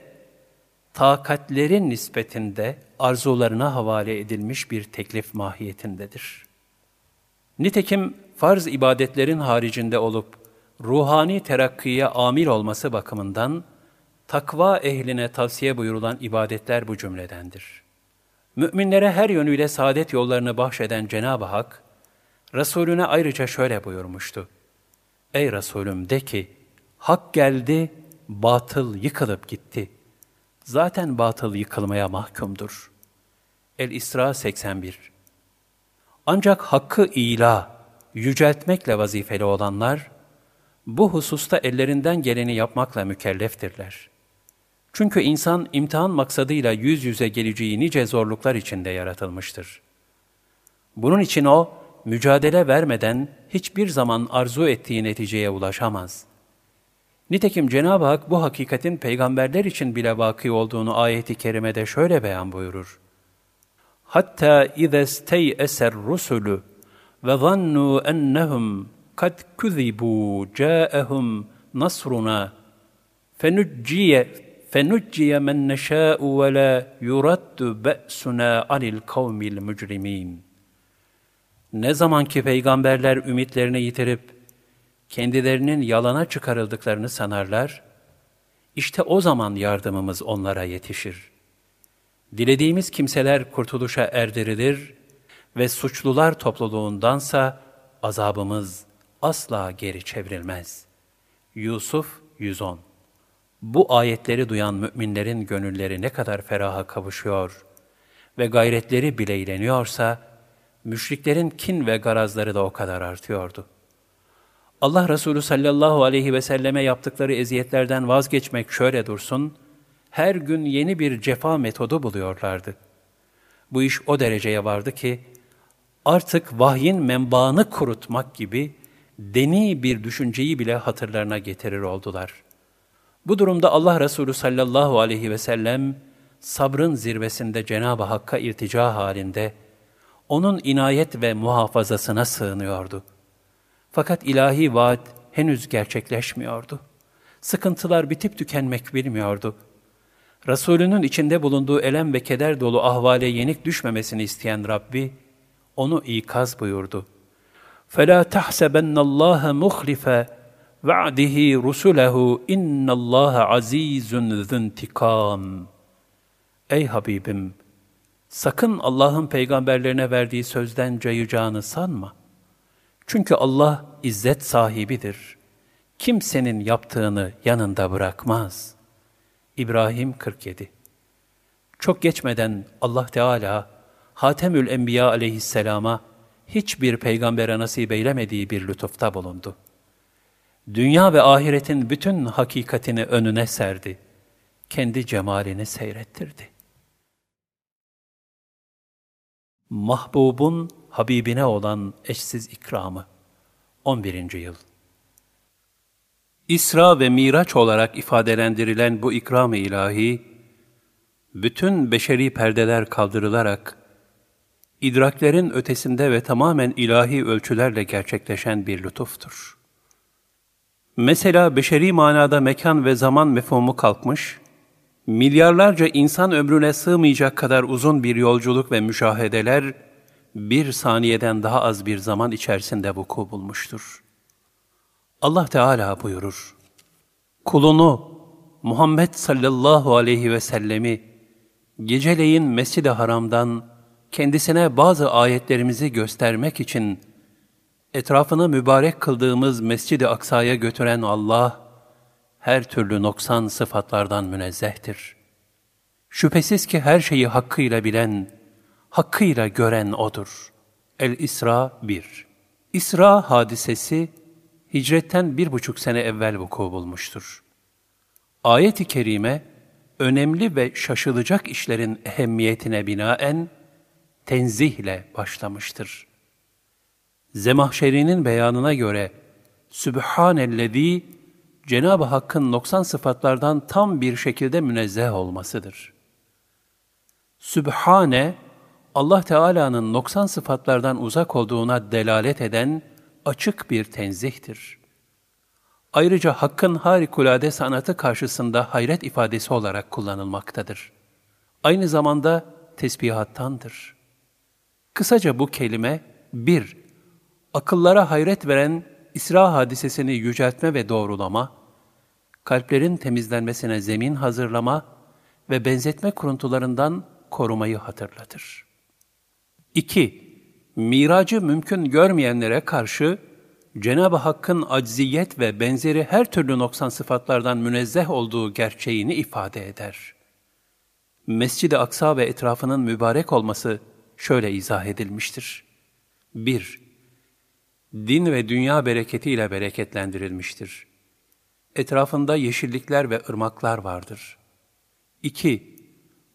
takatlerin nispetinde arzularına havale edilmiş bir teklif mahiyetindedir. Nitekim farz ibadetlerin haricinde olup ruhani terakkiye amil olması bakımından takva ehline tavsiye buyurulan ibadetler bu cümledendir. Müminlere her yönüyle saadet yollarını bahşeden Cenab-ı Hak, Resulüne ayrıca şöyle buyurmuştu. Ey Resulüm de ki, hak geldi, batıl yıkılıp gitti. Zaten batıl yıkılmaya mahkumdur. El-İsra 81 Ancak hakkı ila, yüceltmekle vazifeli olanlar, bu hususta ellerinden geleni yapmakla mükelleftirler. Çünkü insan imtihan maksadıyla yüz yüze geleceği nice zorluklar içinde yaratılmıştır. Bunun için o, mücadele vermeden hiçbir zaman arzu ettiği neticeye ulaşamaz. Nitekim Cenab-ı Hak bu hakikatin peygamberler için bile vaki olduğunu ayeti kerimede şöyle beyan buyurur. Hatta اِذَا اسْتَيْأَسَ الرُّسُلُ ve zannu ennehum kad kuzibu ca'ahum nasruna fenucciye fenucciye men neşâ'u ve la yuraddu be'suna anil kavmil mücrimin. Ne zaman ki peygamberler ümitlerini yitirip kendilerinin yalana çıkarıldıklarını sanarlar, işte o zaman yardımımız onlara yetişir. Dilediğimiz kimseler kurtuluşa erdirilir ve suçlular topluluğundansa azabımız asla geri çevrilmez. Yusuf 110 Bu ayetleri duyan müminlerin gönülleri ne kadar feraha kavuşuyor ve gayretleri bileyleniyorsa, müşriklerin kin ve garazları da o kadar artıyordu. Allah Resulü sallallahu aleyhi ve selleme yaptıkları eziyetlerden vazgeçmek şöyle dursun, her gün yeni bir cefa metodu buluyorlardı. Bu iş o dereceye vardı ki, artık vahyin menbaını kurutmak gibi deni bir düşünceyi bile hatırlarına getirir oldular. Bu durumda Allah Resulü sallallahu aleyhi ve sellem, sabrın zirvesinde Cenab-ı Hakk'a irtica halinde, onun inayet ve muhafazasına sığınıyordu. Fakat ilahi vaat henüz gerçekleşmiyordu. Sıkıntılar bitip tükenmek bilmiyordu. Resulünün içinde bulunduğu elem ve keder dolu ahvale yenik düşmemesini isteyen Rabbi, onu ikaz buyurdu. فَلَا تَحْسَبَنَّ اللّٰهَ مُخْلِفَ وَعْدِهِ رُسُلَهُ اِنَّ اللّٰهَ عَز۪يزٌ ذُنْتِقَامٌ Ey Habibim! Sakın Allah'ın peygamberlerine verdiği sözden cayacağını sanma. Çünkü Allah izzet sahibidir. Kimsenin yaptığını yanında bırakmaz. İbrahim 47 Çok geçmeden Allah Teala Hatemül Enbiya aleyhisselama hiçbir peygambere nasip eylemediği bir lütufta bulundu. Dünya ve ahiretin bütün hakikatini önüne serdi. Kendi cemalini seyrettirdi. Mahbubun Habibine olan eşsiz ikramı 11. yıl İsra ve Miraç olarak ifadelendirilen bu ikram-ı ilahi, bütün beşeri perdeler kaldırılarak, idraklerin ötesinde ve tamamen ilahi ölçülerle gerçekleşen bir lütuftur. Mesela beşeri manada mekan ve zaman mefhumu kalkmış, milyarlarca insan ömrüne sığmayacak kadar uzun bir yolculuk ve müşahedeler, bir saniyeden daha az bir zaman içerisinde vuku bulmuştur. Allah Teala buyurur, Kulunu, Muhammed sallallahu aleyhi ve sellemi, geceleyin Mescid-i Haram'dan kendisine bazı ayetlerimizi göstermek için etrafını mübarek kıldığımız Mescid-i Aksa'ya götüren Allah, her türlü noksan sıfatlardan münezzehtir. Şüphesiz ki her şeyi hakkıyla bilen, hakkıyla gören O'dur. El-İsra 1 İsra hadisesi, hicretten bir buçuk sene evvel vuku bulmuştur. Ayet-i Kerime, önemli ve şaşılacak işlerin ehemmiyetine binaen, tenzihle başlamıştır. Zemahşeri'nin beyanına göre, Sübhanellezi, Cenab-ı Hakk'ın noksan sıfatlardan tam bir şekilde münezzeh olmasıdır. Sübhane, Allah Teala'nın noksan sıfatlardan uzak olduğuna delalet eden açık bir tenzihtir. Ayrıca Hakk'ın harikulade sanatı karşısında hayret ifadesi olarak kullanılmaktadır. Aynı zamanda tesbihattandır. Kısaca bu kelime, bir, akıllara hayret veren İsra hadisesini yüceltme ve doğrulama, kalplerin temizlenmesine zemin hazırlama ve benzetme kuruntularından korumayı hatırlatır. 2. Miracı mümkün görmeyenlere karşı Cenab-ı Hakk'ın acziyet ve benzeri her türlü noksan sıfatlardan münezzeh olduğu gerçeğini ifade eder. Mescid-i Aksa ve etrafının mübarek olması şöyle izah edilmiştir. 1. Din ve dünya bereketiyle bereketlendirilmiştir. Etrafında yeşillikler ve ırmaklar vardır. 2.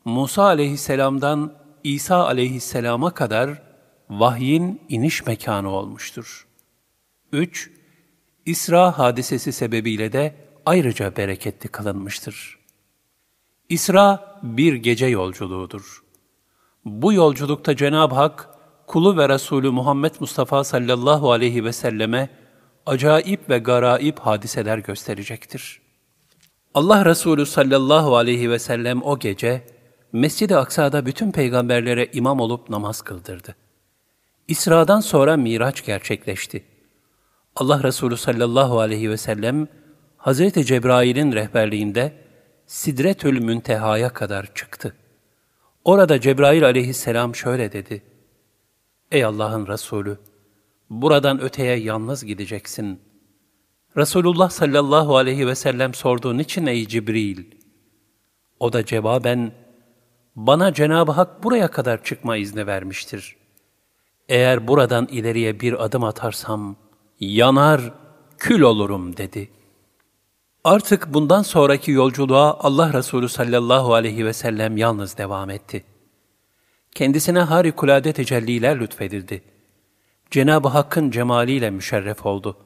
Musa aleyhisselamdan İsa aleyhisselama kadar vahyin iniş mekanı olmuştur. 3. İsra hadisesi sebebiyle de ayrıca bereketli kılınmıştır. İsra bir gece yolculuğudur. Bu yolculukta Cenab-ı Hak, kulu ve Resulü Muhammed Mustafa sallallahu aleyhi ve selleme acayip ve garaip hadiseler gösterecektir. Allah Resulü sallallahu aleyhi ve sellem o gece, Mescid-i Aksa'da bütün peygamberlere imam olup namaz kıldırdı. İsra'dan sonra Miraç gerçekleşti. Allah Resulü sallallahu aleyhi ve sellem, Hazreti Cebrail'in rehberliğinde Sidretül Münteha'ya kadar çıktı. Orada Cebrail aleyhisselam şöyle dedi. Ey Allah'ın Resulü! Buradan öteye yalnız gideceksin. Resulullah sallallahu aleyhi ve sellem sorduğun için ey Cibril? O da cevaben, bana Cenab-ı Hak buraya kadar çıkma izni vermiştir. Eğer buradan ileriye bir adım atarsam, yanar, kül olurum dedi. Artık bundan sonraki yolculuğa Allah Resulü sallallahu aleyhi ve sellem yalnız devam etti. Kendisine harikulade tecelliler lütfedildi. Cenab-ı Hakk'ın cemaliyle müşerref oldu.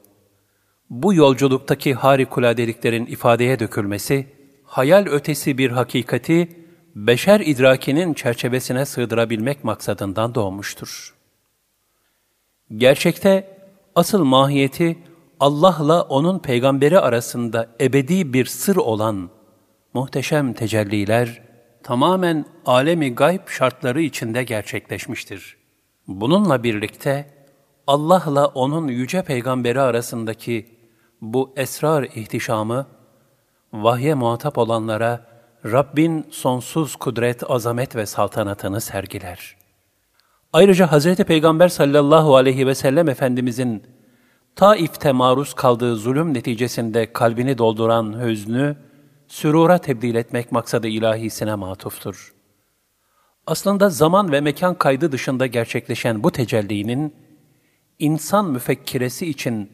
Bu yolculuktaki harikuladeliklerin ifadeye dökülmesi, hayal ötesi bir hakikati, beşer idrakinin çerçevesine sığdırabilmek maksadından doğmuştur. Gerçekte asıl mahiyeti Allah'la onun peygamberi arasında ebedi bir sır olan muhteşem tecelliler tamamen alemi gayb şartları içinde gerçekleşmiştir. Bununla birlikte Allah'la onun yüce peygamberi arasındaki bu esrar ihtişamı vahye muhatap olanlara Rabbin sonsuz kudret, azamet ve saltanatını sergiler. Ayrıca Hz. Peygamber sallallahu aleyhi ve sellem Efendimizin Taif'te maruz kaldığı zulüm neticesinde kalbini dolduran hüznü, sürura tebdil etmek maksadı ilahisine matuftur. Aslında zaman ve mekan kaydı dışında gerçekleşen bu tecellinin, insan müfekkiresi için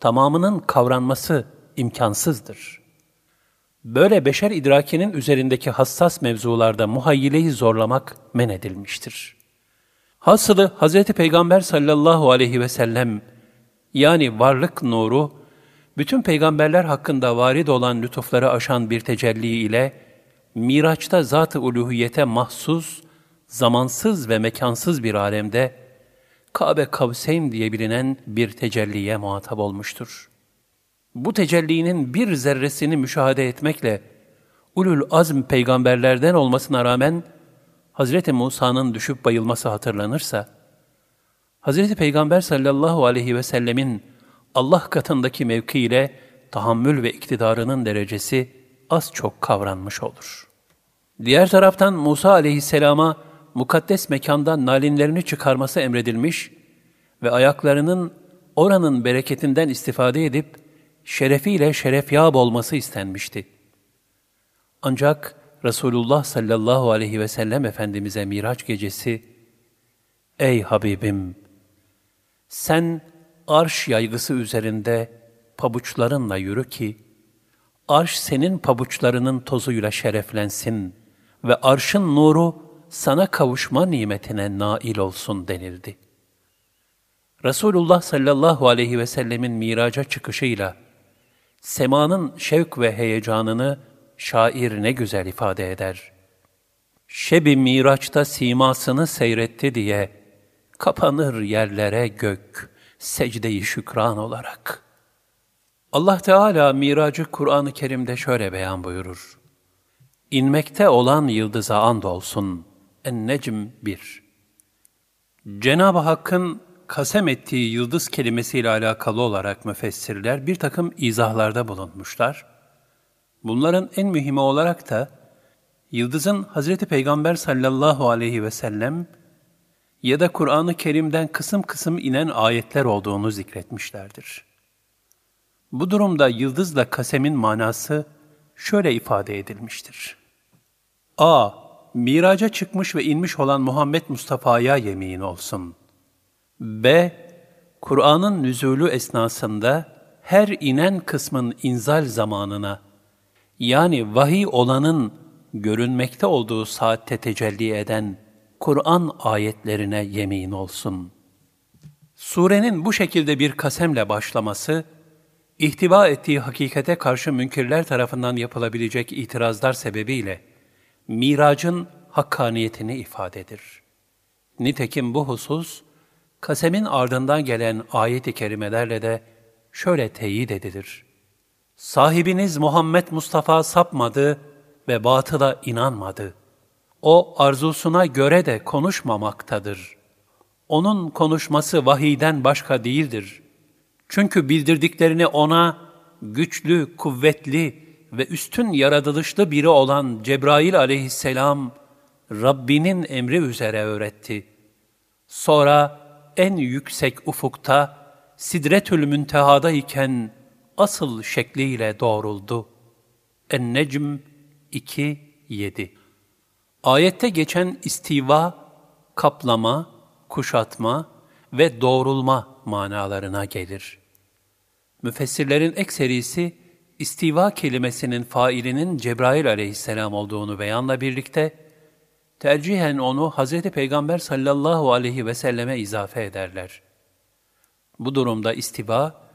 tamamının kavranması imkansızdır. Böyle beşer idrakinin üzerindeki hassas mevzularda muhayyileyi zorlamak men edilmiştir. Hasılı Hz. Peygamber sallallahu aleyhi ve sellem yani varlık nuru, bütün peygamberler hakkında varid olan lütufları aşan bir tecelli ile, Miraç'ta zat-ı uluhiyete mahsus, zamansız ve mekansız bir alemde, Kabe Kavseyn diye bilinen bir tecelliye muhatap olmuştur. Bu tecellinin bir zerresini müşahede etmekle, ulul azm peygamberlerden olmasına rağmen, Hazreti Musa'nın düşüp bayılması hatırlanırsa, Hz. Peygamber sallallahu aleyhi ve sellemin Allah katındaki mevkiiyle tahammül ve iktidarının derecesi az çok kavranmış olur. Diğer taraftan Musa aleyhisselama mukaddes mekandan nalinlerini çıkarması emredilmiş ve ayaklarının oranın bereketinden istifade edip şerefiyle şerefyab olması istenmişti. Ancak Resulullah sallallahu aleyhi ve sellem Efendimiz'e Miraç gecesi, Ey Habibim! Sen arş yaygısı üzerinde pabuçlarınla yürü ki, arş senin pabuçlarının tozuyla şereflensin ve arşın nuru sana kavuşma nimetine nail olsun denildi. Resulullah sallallahu aleyhi ve sellemin miraca çıkışıyla, semanın şevk ve heyecanını şair ne güzel ifade eder. Şebi miraçta simasını seyretti diye, kapanır yerlere gök, secdeyi şükran olarak. Allah Teala miracı Kur'an-ı Kerim'de şöyle beyan buyurur. İnmekte olan yıldıza andolsun. En-Necm 1 Cenab-ı Hakk'ın kasem ettiği yıldız kelimesiyle alakalı olarak müfessirler bir takım izahlarda bulunmuşlar. Bunların en mühimi olarak da yıldızın Hazreti Peygamber sallallahu aleyhi ve sellem ya da Kur'an-ı Kerim'den kısım kısım inen ayetler olduğunu zikretmişlerdir. Bu durumda yıldızla kasemin manası şöyle ifade edilmiştir. A. Miraca çıkmış ve inmiş olan Muhammed Mustafa'ya yemin olsun. B. Kur'an'ın nüzulü esnasında her inen kısmın inzal zamanına, yani vahiy olanın görünmekte olduğu saatte tecelli eden Kur'an ayetlerine yemin olsun. Surenin bu şekilde bir kasemle başlaması, ihtiva ettiği hakikate karşı münkirler tarafından yapılabilecek itirazlar sebebiyle, miracın hakkaniyetini ifadedir. Nitekim bu husus, kasemin ardından gelen ayet-i kerimelerle de şöyle teyit edilir. Sahibiniz Muhammed Mustafa sapmadı ve batıla inanmadı. O arzusuna göre de konuşmamaktadır. Onun konuşması vahiyden başka değildir. Çünkü bildirdiklerini ona güçlü, kuvvetli ve üstün yaratılışlı biri olan Cebrail aleyhisselam Rabbinin emri üzere öğretti. Sonra en yüksek ufukta Sidretül Münteha'da iken asıl şekliyle doğruldu. En-Necm 2-7 Ayette geçen istiva, kaplama, kuşatma ve doğrulma manalarına gelir. Müfessirlerin ekserisi, istiva kelimesinin failinin Cebrail aleyhisselam olduğunu beyanla birlikte, tercihen onu Hz. Peygamber sallallahu aleyhi ve selleme izafe ederler. Bu durumda istiva,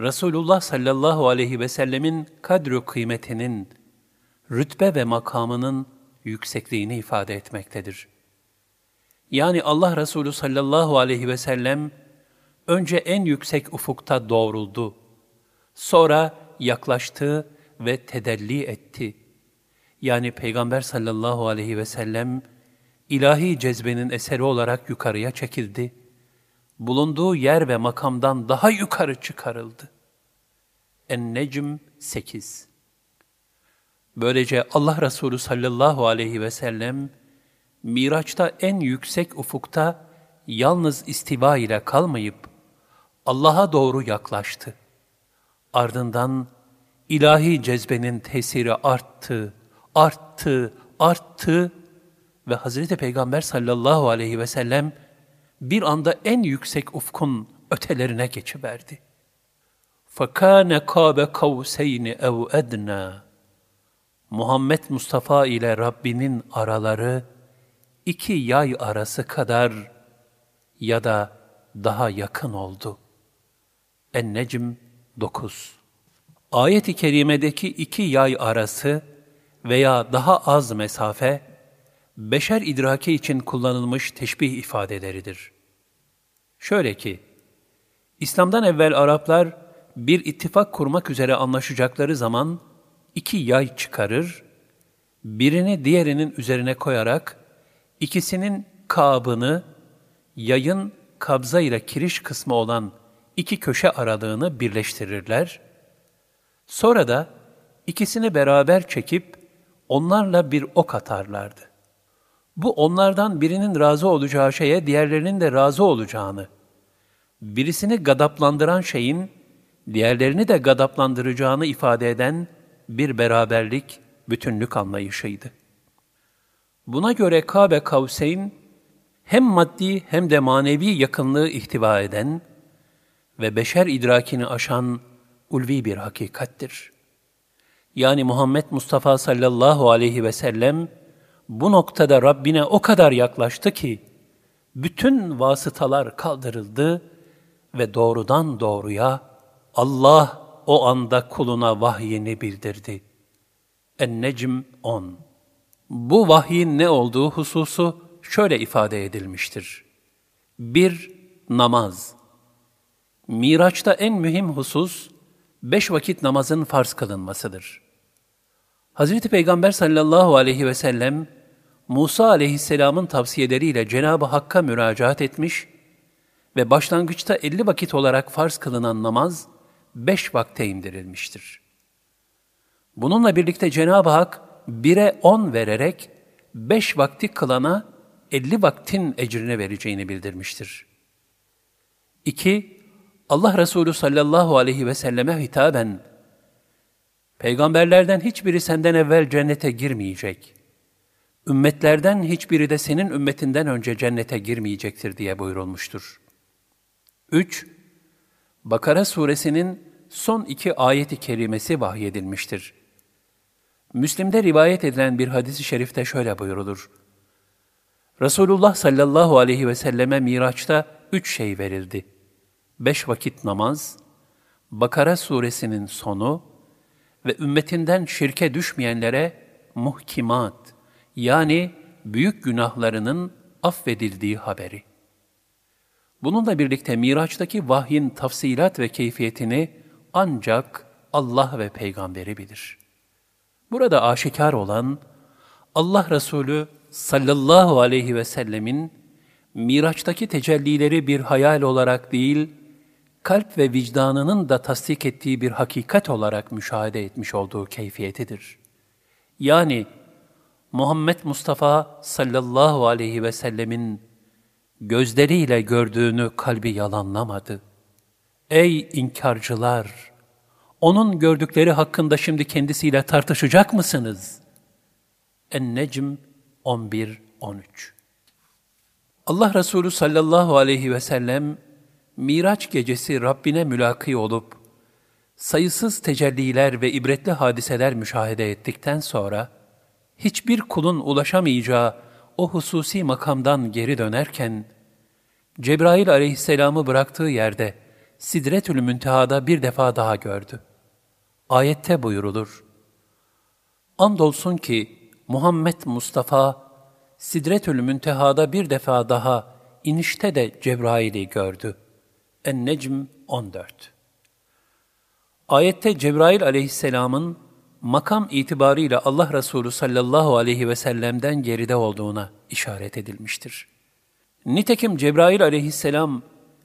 Resulullah sallallahu aleyhi ve sellemin kadru kıymetinin, rütbe ve makamının yüksekliğini ifade etmektedir. Yani Allah Resulü sallallahu aleyhi ve sellem, önce en yüksek ufukta doğruldu, sonra yaklaştı ve tedelli etti. Yani Peygamber sallallahu aleyhi ve sellem, ilahi cezbenin eseri olarak yukarıya çekildi bulunduğu yer ve makamdan daha yukarı çıkarıldı. En-Necm 8 Böylece Allah Resulü sallallahu aleyhi ve sellem, Miraç'ta en yüksek ufukta yalnız istiva ile kalmayıp, Allah'a doğru yaklaştı. Ardından ilahi cezbenin tesiri arttı, arttı, arttı ve Hazreti Peygamber sallallahu aleyhi ve sellem, bir anda en yüksek ufkun ötelerine geçiverdi. فَكَانَ قَابَ قَوْسَيْنِ اَوْ اَدْنَا Muhammed Mustafa ile Rabbinin araları iki yay arası kadar ya da daha yakın oldu. En-Necm 9 Ayet-i kerimedeki iki yay arası veya daha az mesafe, beşer idraki için kullanılmış teşbih ifadeleridir. Şöyle ki, İslam'dan evvel Araplar bir ittifak kurmak üzere anlaşacakları zaman iki yay çıkarır, birini diğerinin üzerine koyarak ikisinin kabını, yayın kabza ile kiriş kısmı olan iki köşe aralığını birleştirirler. Sonra da ikisini beraber çekip onlarla bir ok atarlardı. Bu onlardan birinin razı olacağı şeye diğerlerinin de razı olacağını, birisini gadaplandıran şeyin diğerlerini de gadaplandıracağını ifade eden bir beraberlik, bütünlük anlayışıydı. Buna göre Kabe Kavseyn, hem maddi hem de manevi yakınlığı ihtiva eden ve beşer idrakini aşan ulvi bir hakikattir. Yani Muhammed Mustafa sallallahu aleyhi ve sellem, bu noktada Rabbine o kadar yaklaştı ki, bütün vasıtalar kaldırıldı ve doğrudan doğruya Allah o anda kuluna vahyini bildirdi. En-Necm 10 Bu vahyin ne olduğu hususu şöyle ifade edilmiştir. 1. Namaz Miraç'ta en mühim husus, beş vakit namazın farz kılınmasıdır. Hazreti Peygamber sallallahu aleyhi ve sellem, Musa aleyhisselamın tavsiyeleriyle Cenab-ı Hakk'a müracaat etmiş ve başlangıçta elli vakit olarak farz kılınan namaz, beş vakte indirilmiştir. Bununla birlikte Cenab-ı Hak, bire on vererek, beş vakti kılana elli vaktin ecrini vereceğini bildirmiştir. İki, Allah Resulü sallallahu aleyhi ve selleme hitaben, Peygamberlerden hiçbiri senden evvel cennete girmeyecek. Ümmetlerden hiçbiri de senin ümmetinden önce cennete girmeyecektir diye buyurulmuştur. 3. Bakara suresinin son iki ayeti kerimesi vahyedilmiştir. Müslim'de rivayet edilen bir hadisi şerifte şöyle buyurulur. Resulullah sallallahu aleyhi ve selleme Miraç'ta üç şey verildi. Beş vakit namaz, Bakara suresinin sonu ve ümmetinden şirke düşmeyenlere muhkimat yani büyük günahlarının affedildiği haberi. Bununla birlikte Miraç'taki vahyin tafsilat ve keyfiyetini ancak Allah ve peygamberi bilir. Burada aşikar olan Allah Resulü sallallahu aleyhi ve sellemin Miraç'taki tecellileri bir hayal olarak değil, kalp ve vicdanının da tasdik ettiği bir hakikat olarak müşahede etmiş olduğu keyfiyetidir. Yani Muhammed Mustafa sallallahu aleyhi ve sellemin gözleriyle gördüğünü kalbi yalanlamadı. Ey inkarcılar! Onun gördükleri hakkında şimdi kendisiyle tartışacak mısınız? En-Necm 11-13 Allah Resulü sallallahu aleyhi ve sellem, Miraç gecesi Rabbine mülaki olup, sayısız tecelliler ve ibretli hadiseler müşahede ettikten sonra, hiçbir kulun ulaşamayacağı o hususi makamdan geri dönerken, Cebrail aleyhisselamı bıraktığı yerde Sidretül Münteha'da bir defa daha gördü. Ayette buyurulur. Andolsun ki Muhammed Mustafa Sidretül Münteha'da bir defa daha inişte de Cebrail'i gördü. En-Necm 14 Ayette Cebrail aleyhisselamın makam itibariyle Allah Resulü sallallahu aleyhi ve sellem'den geride olduğuna işaret edilmiştir. Nitekim Cebrail aleyhisselam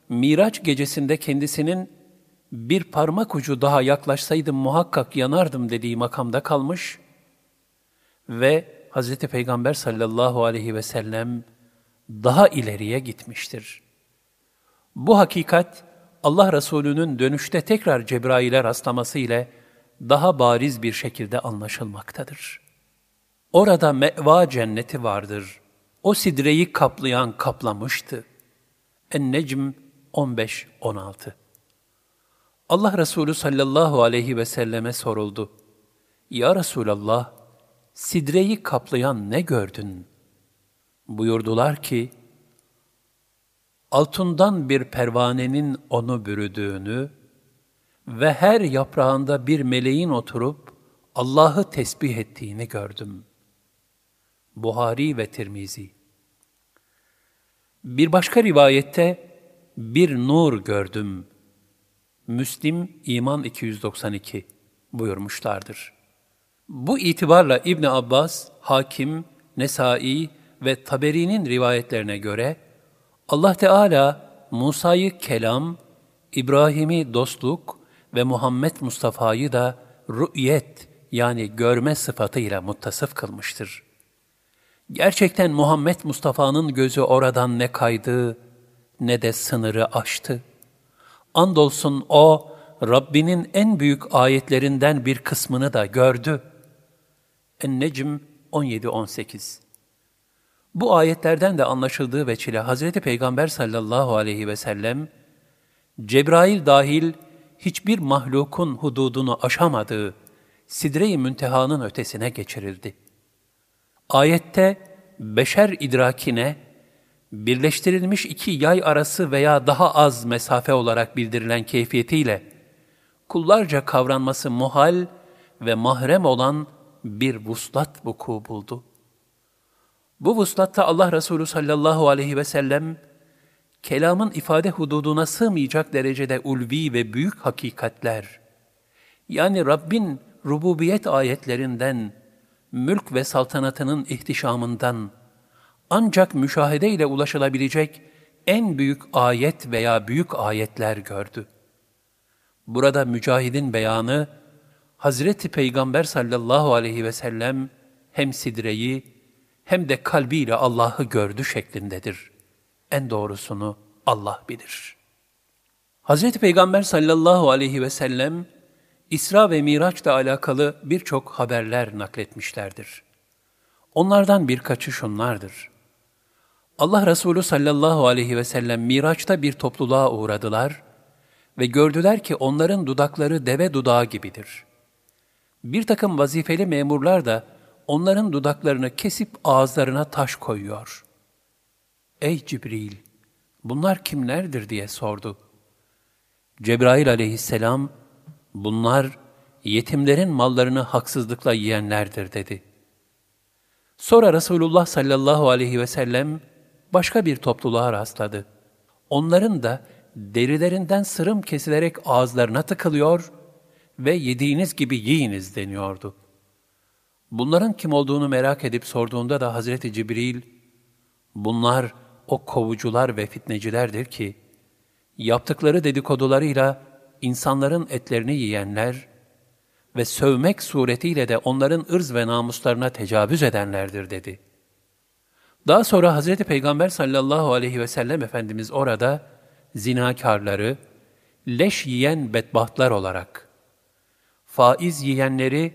Miraç gecesinde kendisinin bir parmak ucu daha yaklaşsaydım muhakkak yanardım dediği makamda kalmış ve Hz. Peygamber sallallahu aleyhi ve sellem daha ileriye gitmiştir. Bu hakikat Allah Resulü'nün dönüşte tekrar Cebrail'e rastlaması ile daha bariz bir şekilde anlaşılmaktadır. Orada meva cenneti vardır. O sidreyi kaplayan kaplamıştı. En-Necm 15-16 Allah Resulü sallallahu aleyhi ve selleme soruldu. Ya Resulallah, sidreyi kaplayan ne gördün? Buyurdular ki, altından bir pervanenin onu bürüdüğünü ve her yaprağında bir meleğin oturup Allah'ı tesbih ettiğini gördüm. Buhari ve Tirmizi Bir başka rivayette bir nur gördüm. Müslim İman 292 buyurmuşlardır. Bu itibarla İbn Abbas, Hakim, Nesai ve Taberi'nin rivayetlerine göre Allah Teala Musa'yı kelam, İbrahim'i dostluk ve Muhammed Mustafa'yı da rü'yet yani görme sıfatıyla muttasıf kılmıştır. Gerçekten Muhammed Mustafa'nın gözü oradan ne kaydı ne de sınırı aştı. Andolsun o, Rabbinin en büyük ayetlerinden bir kısmını da gördü. En-Necm 17-18 Bu ayetlerden de anlaşıldığı veçile Hazreti Peygamber sallallahu aleyhi ve sellem, Cebrail dahil hiçbir mahlukun hududunu aşamadığı Sidre-i Münteha'nın ötesine geçirildi. Ayette beşer idrakine birleştirilmiş iki yay arası veya daha az mesafe olarak bildirilen keyfiyetiyle kullarca kavranması muhal ve mahrem olan bir vuslat vuku buldu. Bu vuslatta Allah Resulü sallallahu aleyhi ve sellem, kelamın ifade hududuna sığmayacak derecede ulvi ve büyük hakikatler, yani Rabbin rububiyet ayetlerinden, mülk ve saltanatının ihtişamından, ancak müşahede ile ulaşılabilecek en büyük ayet veya büyük ayetler gördü. Burada mücahidin beyanı, Hazreti Peygamber sallallahu aleyhi ve sellem hem sidreyi hem de kalbiyle Allah'ı gördü şeklindedir. En doğrusunu Allah bilir. Hazreti Peygamber sallallahu aleyhi ve sellem İsra ve Miraç'la alakalı birçok haberler nakletmişlerdir. Onlardan birkaçı şunlardır. Allah Resulü sallallahu aleyhi ve sellem Miraç'ta bir topluluğa uğradılar ve gördüler ki onların dudakları deve dudağı gibidir. Bir takım vazifeli memurlar da onların dudaklarını kesip ağızlarına taş koyuyor. Ey Cibril! Bunlar kimlerdir diye sordu. Cebrail aleyhisselam, bunlar yetimlerin mallarını haksızlıkla yiyenlerdir dedi. Sonra Resulullah sallallahu aleyhi ve sellem başka bir topluluğa rastladı. Onların da derilerinden sırım kesilerek ağızlarına tıkılıyor ve yediğiniz gibi yiyiniz deniyordu. Bunların kim olduğunu merak edip sorduğunda da Hazreti Cibril, bunlar o kovucular ve fitnecilerdir ki, yaptıkları dedikodularıyla insanların etlerini yiyenler ve sövmek suretiyle de onların ırz ve namuslarına tecavüz edenlerdir dedi. Daha sonra Hazreti Peygamber sallallahu aleyhi ve sellem Efendimiz orada zinakarları, leş yiyen bedbahtlar olarak faiz yiyenleri,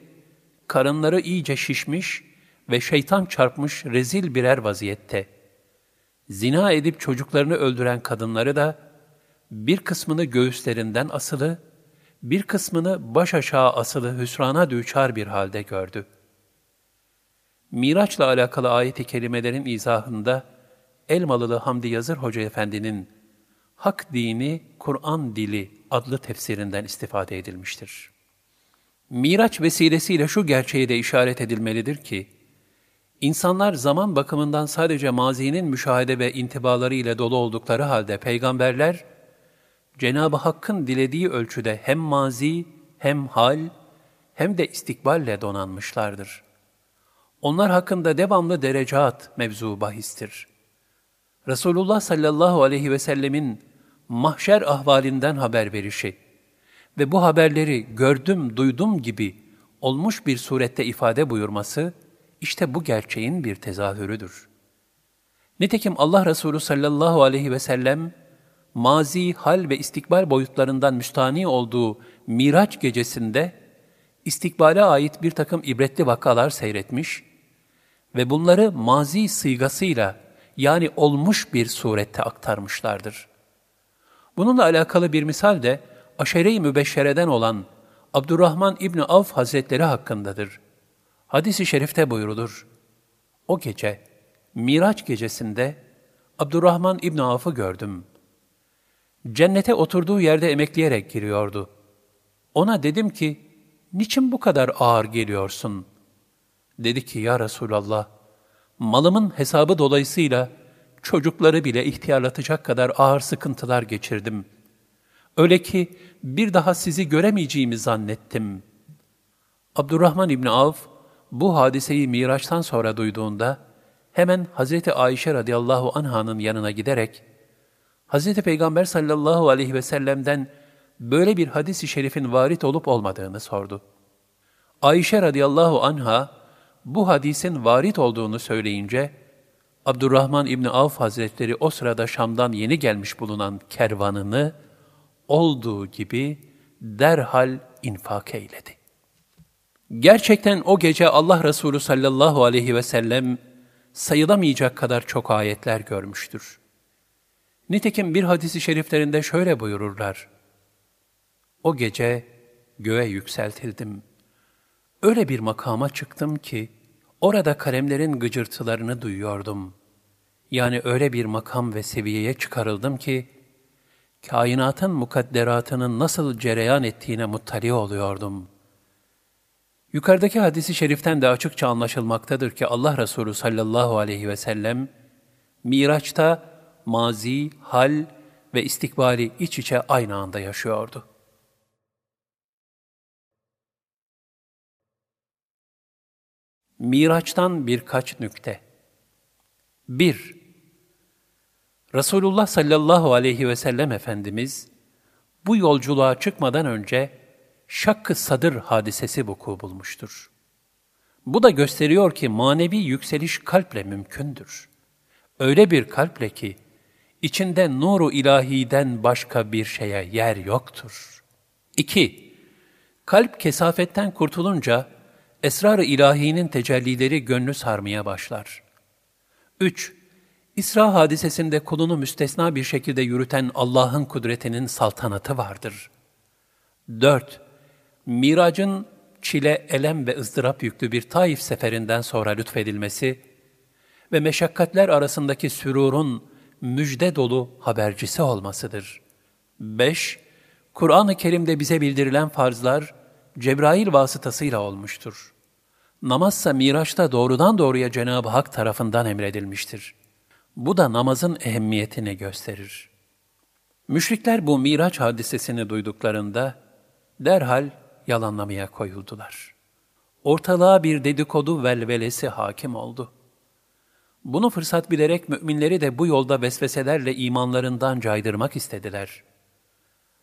karınları iyice şişmiş ve şeytan çarpmış rezil birer vaziyette. Zina edip çocuklarını öldüren kadınları da bir kısmını göğüslerinden asılı, bir kısmını baş aşağı asılı hüsrana düçar bir halde gördü. Miraç'la alakalı ayet-i kerimelerin izahında Elmalılı Hamdi Yazır Hoca Efendi'nin Hak Dini, Kur'an Dili adlı tefsirinden istifade edilmiştir. Miraç vesilesiyle şu gerçeğe de işaret edilmelidir ki, insanlar zaman bakımından sadece mazinin müşahede ve intibaları ile dolu oldukları halde peygamberler, Cenab-ı Hakk'ın dilediği ölçüde hem mazi, hem hal, hem de istikballe donanmışlardır. Onlar hakkında devamlı derecat mevzu bahistir. Resulullah sallallahu aleyhi ve sellemin mahşer ahvalinden haber verişi ve bu haberleri gördüm, duydum gibi olmuş bir surette ifade buyurması, işte bu gerçeğin bir tezahürüdür. Nitekim Allah Resulü sallallahu aleyhi ve sellem, mazi, hal ve istikbal boyutlarından müstani olduğu Miraç gecesinde, istikbale ait bir takım ibretli vakalar seyretmiş ve bunları mazi sıygasıyla yani olmuş bir surette aktarmışlardır. Bununla alakalı bir misal de aşere-i mübeşşereden olan Abdurrahman İbni Avf Hazretleri hakkındadır. Hadis-i şerifte buyurulur. O gece, Miraç gecesinde Abdurrahman İbni Avf'ı gördüm. Cennete oturduğu yerde emekleyerek giriyordu. Ona dedim ki, niçin bu kadar ağır geliyorsun? Dedi ki, ya Resulallah, malımın hesabı dolayısıyla çocukları bile ihtiyarlatacak kadar ağır sıkıntılar geçirdim. Öyle ki bir daha sizi göremeyeceğimi zannettim. Abdurrahman İbni Avf bu hadiseyi Miraç'tan sonra duyduğunda hemen Hazreti Ayşe radıyallahu anh'ın yanına giderek Hazreti Peygamber sallallahu aleyhi ve sellem'den böyle bir hadis-i şerifin varit olup olmadığını sordu. Ayşe radıyallahu anha bu hadisin varit olduğunu söyleyince, Abdurrahman İbni Avf Hazretleri o sırada Şam'dan yeni gelmiş bulunan kervanını olduğu gibi derhal infak eyledi. Gerçekten o gece Allah Resulü sallallahu aleyhi ve sellem sayılamayacak kadar çok ayetler görmüştür. Nitekim bir hadisi şeriflerinde şöyle buyururlar. O gece göğe yükseltildim. Öyle bir makama çıktım ki, orada kalemlerin gıcırtılarını duyuyordum. Yani öyle bir makam ve seviyeye çıkarıldım ki, kainatın mukadderatının nasıl cereyan ettiğine muttali oluyordum. Yukarıdaki hadisi şeriften de açıkça anlaşılmaktadır ki Allah Resulü sallallahu aleyhi ve sellem, Miraç'ta mazi, hal ve istikbali iç içe aynı anda yaşıyordu. Miraç'tan birkaç nükte. 1. Resulullah sallallahu aleyhi ve sellem Efendimiz, bu yolculuğa çıkmadan önce şakkı sadır hadisesi vuku bulmuştur. Bu da gösteriyor ki manevi yükseliş kalple mümkündür. Öyle bir kalple ki, içinde nuru ilahiden başka bir şeye yer yoktur. 2. Kalp kesafetten kurtulunca, esrar-ı ilahinin tecellileri gönlü sarmaya başlar. 3. İsra hadisesinde kulunu müstesna bir şekilde yürüten Allah'ın kudretinin saltanatı vardır. 4. Miracın çile, elem ve ızdırap yüklü bir Taif seferinden sonra lütfedilmesi ve meşakkatler arasındaki sürurun müjde dolu habercisi olmasıdır. 5. Kur'an-ı Kerim'de bize bildirilen farzlar Cebrail vasıtasıyla olmuştur. Namazsa Miraç'ta doğrudan doğruya Cenab-ı Hak tarafından emredilmiştir. Bu da namazın ehemmiyetini gösterir. Müşrikler bu Miraç hadisesini duyduklarında derhal yalanlamaya koyuldular. Ortalığa bir dedikodu velvelesi hakim oldu. Bunu fırsat bilerek müminleri de bu yolda vesveselerle imanlarından caydırmak istediler.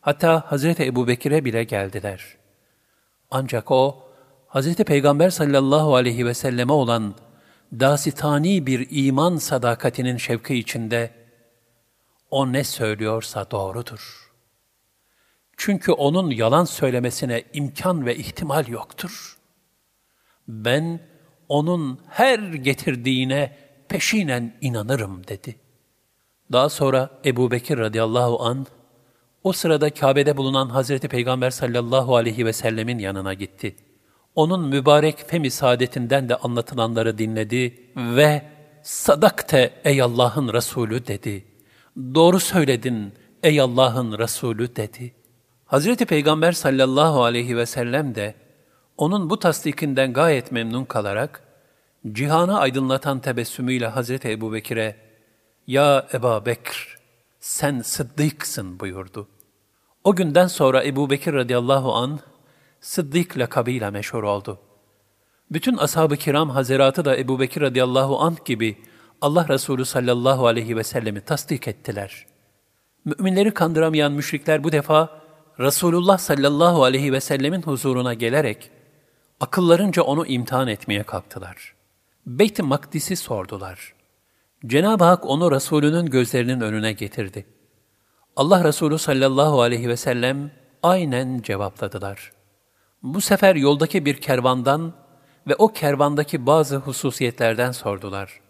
Hatta Hazreti Ebu Bekir'e bile geldiler. Ancak o, Hazreti Peygamber sallallahu aleyhi ve selleme olan dasitani bir iman sadakatinin şevki içinde, o ne söylüyorsa doğrudur. Çünkü onun yalan söylemesine imkan ve ihtimal yoktur. Ben onun her getirdiğine peşinen inanırım dedi. Daha sonra Ebu Bekir radıyallahu an o sırada Kabe'de bulunan Hazreti Peygamber sallallahu aleyhi ve sellemin yanına gitti. Onun mübarek femi saadetinden de anlatılanları dinledi ve sadakte ey Allah'ın Resulü dedi. Doğru söyledin ey Allah'ın Resulü dedi. Hazreti Peygamber sallallahu aleyhi ve sellem de onun bu tasdikinden gayet memnun kalarak cihanı aydınlatan tebessümüyle Hazreti Ebu Bekir'e ''Ya Eba Bekir, sen sıddıksın.'' buyurdu. O günden sonra Ebu Bekir radıyallahu an Sıddık lakabıyla meşhur oldu. Bütün ashab-ı kiram haziratı da Ebu Bekir radıyallahu anh gibi Allah Resulü sallallahu aleyhi ve sellemi tasdik ettiler. Müminleri kandıramayan müşrikler bu defa Resulullah sallallahu aleyhi ve sellemin huzuruna gelerek akıllarınca onu imtihan etmeye kalktılar. Beyt-i Makdis'i sordular. Cenab-ı Hak onu Resulünün gözlerinin önüne getirdi. Allah Resulü sallallahu aleyhi ve sellem aynen cevapladılar. Bu sefer yoldaki bir kervandan ve o kervandaki bazı hususiyetlerden sordular.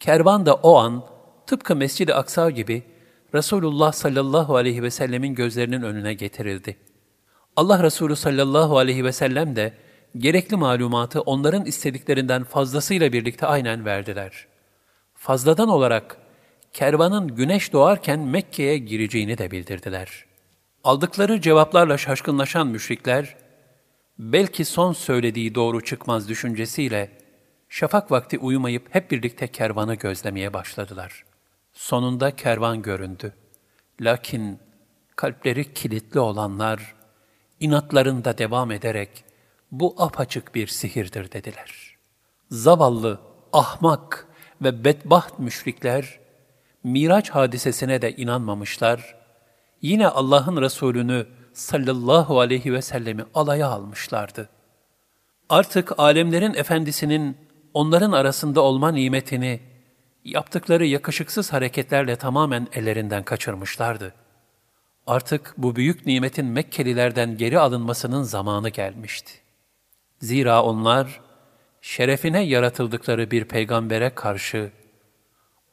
Kervan da o an tıpkı Mescid-i Aksa gibi Resulullah sallallahu aleyhi ve sellemin gözlerinin önüne getirildi. Allah Resulü sallallahu aleyhi ve sellem de gerekli malumatı onların istediklerinden fazlasıyla birlikte aynen verdiler. Fazladan olarak kervanın güneş doğarken Mekke'ye gireceğini de bildirdiler. Aldıkları cevaplarla şaşkınlaşan müşrikler, belki son söylediği doğru çıkmaz düşüncesiyle şafak vakti uyumayıp hep birlikte kervanı gözlemeye başladılar. Sonunda kervan göründü. Lakin kalpleri kilitli olanlar inatlarında devam ederek bu apaçık bir sihirdir dediler. Zavallı, ahmak ve bedbaht müşrikler Miraç hadisesine de inanmamışlar. Yine Allah'ın Resulünü sallallahu aleyhi ve sellemi alaya almışlardı. Artık alemlerin efendisinin onların arasında olma nimetini yaptıkları yakışıksız hareketlerle tamamen ellerinden kaçırmışlardı. Artık bu büyük nimetin Mekkelilerden geri alınmasının zamanı gelmişti. Zira onlar, şerefine yaratıldıkları bir peygambere karşı,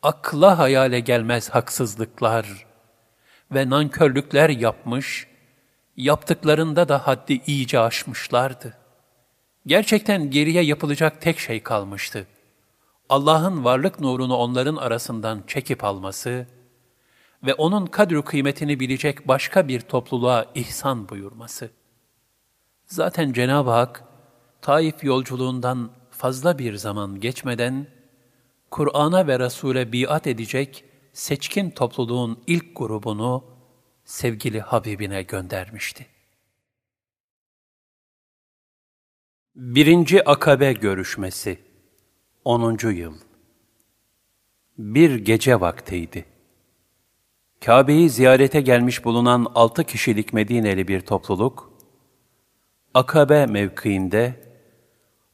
akla hayale gelmez haksızlıklar ve nankörlükler yapmış, yaptıklarında da haddi iyice aşmışlardı. Gerçekten geriye yapılacak tek şey kalmıştı. Allah'ın varlık nurunu onların arasından çekip alması ve onun kadru kıymetini bilecek başka bir topluluğa ihsan buyurması. Zaten Cenab-ı Hak, Taif yolculuğundan fazla bir zaman geçmeden, Kur'an'a ve Resul'e biat edecek seçkin topluluğun ilk grubunu sevgili Habibine göndermişti. Birinci Akabe Görüşmesi 10. Yıl Bir gece vaktiydi. Kabe'yi ziyarete gelmiş bulunan altı kişilik Medineli bir topluluk, Akabe mevkiinde,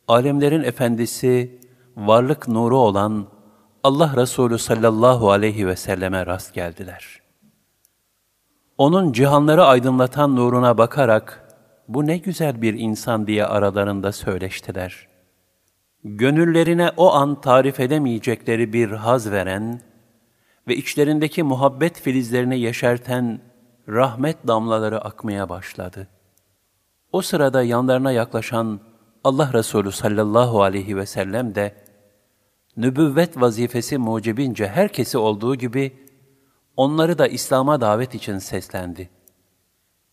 alemlerin efendisi, varlık nuru olan Allah Resulü sallallahu aleyhi ve selleme rast geldiler. Onun cihanları aydınlatan nuruna bakarak, bu ne güzel bir insan diye aralarında söyleştiler. Gönüllerine o an tarif edemeyecekleri bir haz veren ve içlerindeki muhabbet filizlerini yeşerten rahmet damlaları akmaya başladı. O sırada yanlarına yaklaşan Allah Resulü sallallahu aleyhi ve sellem de, nübüvvet vazifesi mucibince herkesi olduğu gibi, onları da İslam'a davet için seslendi.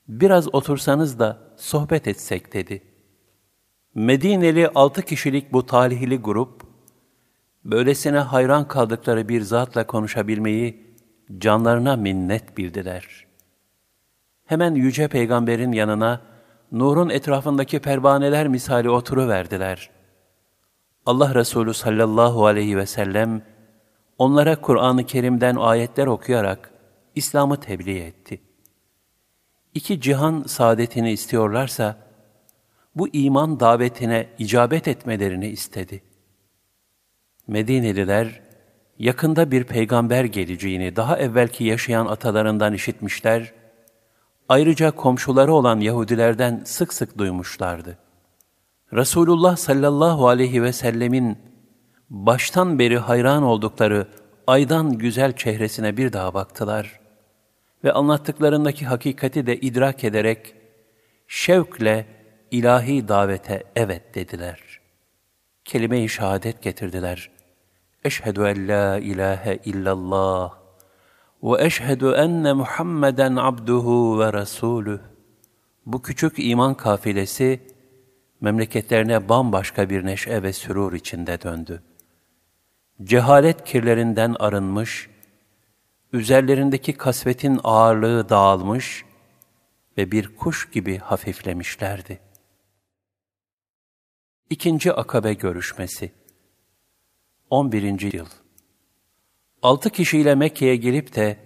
Biraz otursanız da sohbet etsek dedi. Medineli altı kişilik bu talihli grup, böylesine hayran kaldıkları bir zatla konuşabilmeyi canlarına minnet bildiler. Hemen Yüce Peygamber'in yanına, nurun etrafındaki pervaneler misali oturuverdiler. Allah Resulü sallallahu aleyhi ve sellem, onlara Kur'an-ı Kerim'den ayetler okuyarak İslam'ı tebliğ etti. İki cihan saadetini istiyorlarsa, bu iman davetine icabet etmelerini istedi. Medineliler, yakında bir peygamber geleceğini daha evvelki yaşayan atalarından işitmişler, ayrıca komşuları olan Yahudilerden sık sık duymuşlardı. Resulullah sallallahu aleyhi ve sellemin baştan beri hayran oldukları aydan güzel çehresine bir daha baktılar ve anlattıklarındaki hakikati de idrak ederek şevkle ilahi davete evet dediler. Kelime-i şehadet getirdiler. Eşhedü en la ilahe illallah ve eşhedü enne Muhammeden abduhu ve rasuluh. Bu küçük iman kafilesi memleketlerine bambaşka bir neşe ve sürur içinde döndü. Cehalet kirlerinden arınmış, üzerlerindeki kasvetin ağırlığı dağılmış ve bir kuş gibi hafiflemişlerdi. İkinci Akabe Görüşmesi 11. Yıl Altı kişiyle Mekke'ye gelip de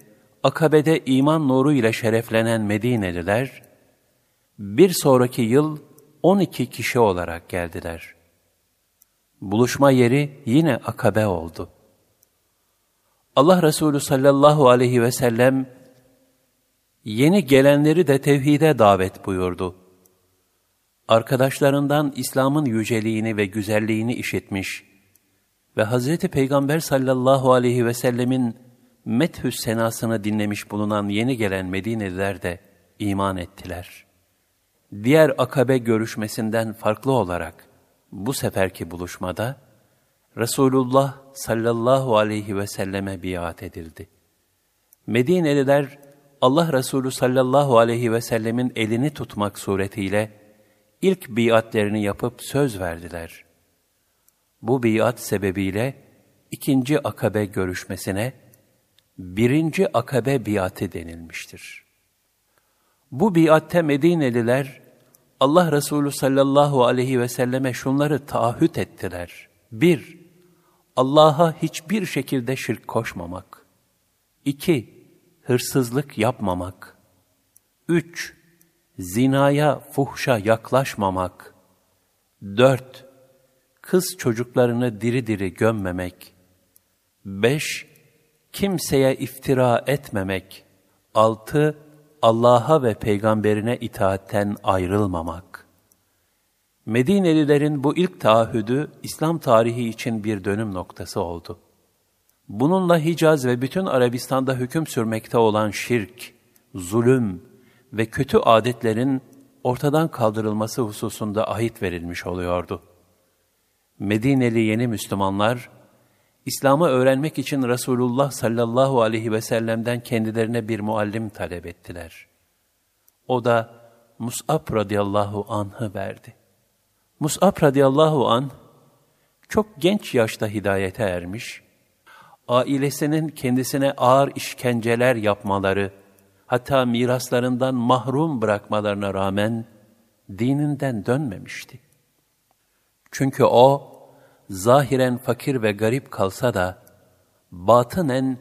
Akabe'de iman nuru ile şereflenen Medineliler, bir sonraki yıl 12 kişi olarak geldiler. Buluşma yeri yine Akabe oldu. Allah Resulü sallallahu aleyhi ve sellem yeni gelenleri de tevhide davet buyurdu. Arkadaşlarından İslam'ın yüceliğini ve güzelliğini işitmiş ve Hazreti Peygamber sallallahu aleyhi ve sellemin methüs senasını dinlemiş bulunan yeni gelen Medineliler de iman ettiler. Diğer akabe görüşmesinden farklı olarak bu seferki buluşmada Resulullah sallallahu aleyhi ve selleme biat edildi. Medineliler Allah Resulü sallallahu aleyhi ve sellemin elini tutmak suretiyle ilk biatlerini yapıp söz verdiler. Bu biat sebebiyle ikinci akabe görüşmesine birinci akabe biatı denilmiştir. Bu biatte Medineliler Allah Resulü sallallahu aleyhi ve selleme şunları taahhüt ettiler. Bir, Allah'a hiçbir şekilde şirk koşmamak. İki, hırsızlık yapmamak. Üç, zinaya, fuhşa yaklaşmamak. Dört, kız çocuklarını diri diri gömmemek. Beş, kimseye iftira etmemek. Altı, Allah'a ve peygamberine itaatten ayrılmamak. Medinelilerin bu ilk taahhüdü İslam tarihi için bir dönüm noktası oldu. Bununla Hicaz ve bütün Arabistan'da hüküm sürmekte olan şirk, zulüm ve kötü adetlerin ortadan kaldırılması hususunda ahit verilmiş oluyordu. Medineli yeni Müslümanlar, İslam'ı öğrenmek için Resulullah sallallahu aleyhi ve sellem'den kendilerine bir muallim talep ettiler. O da Mus'ab radıyallahu anh'ı verdi. Mus'ab radıyallahu an çok genç yaşta hidayete ermiş, ailesinin kendisine ağır işkenceler yapmaları, hatta miraslarından mahrum bırakmalarına rağmen dininden dönmemişti. Çünkü o, zahiren fakir ve garip kalsa da, batınen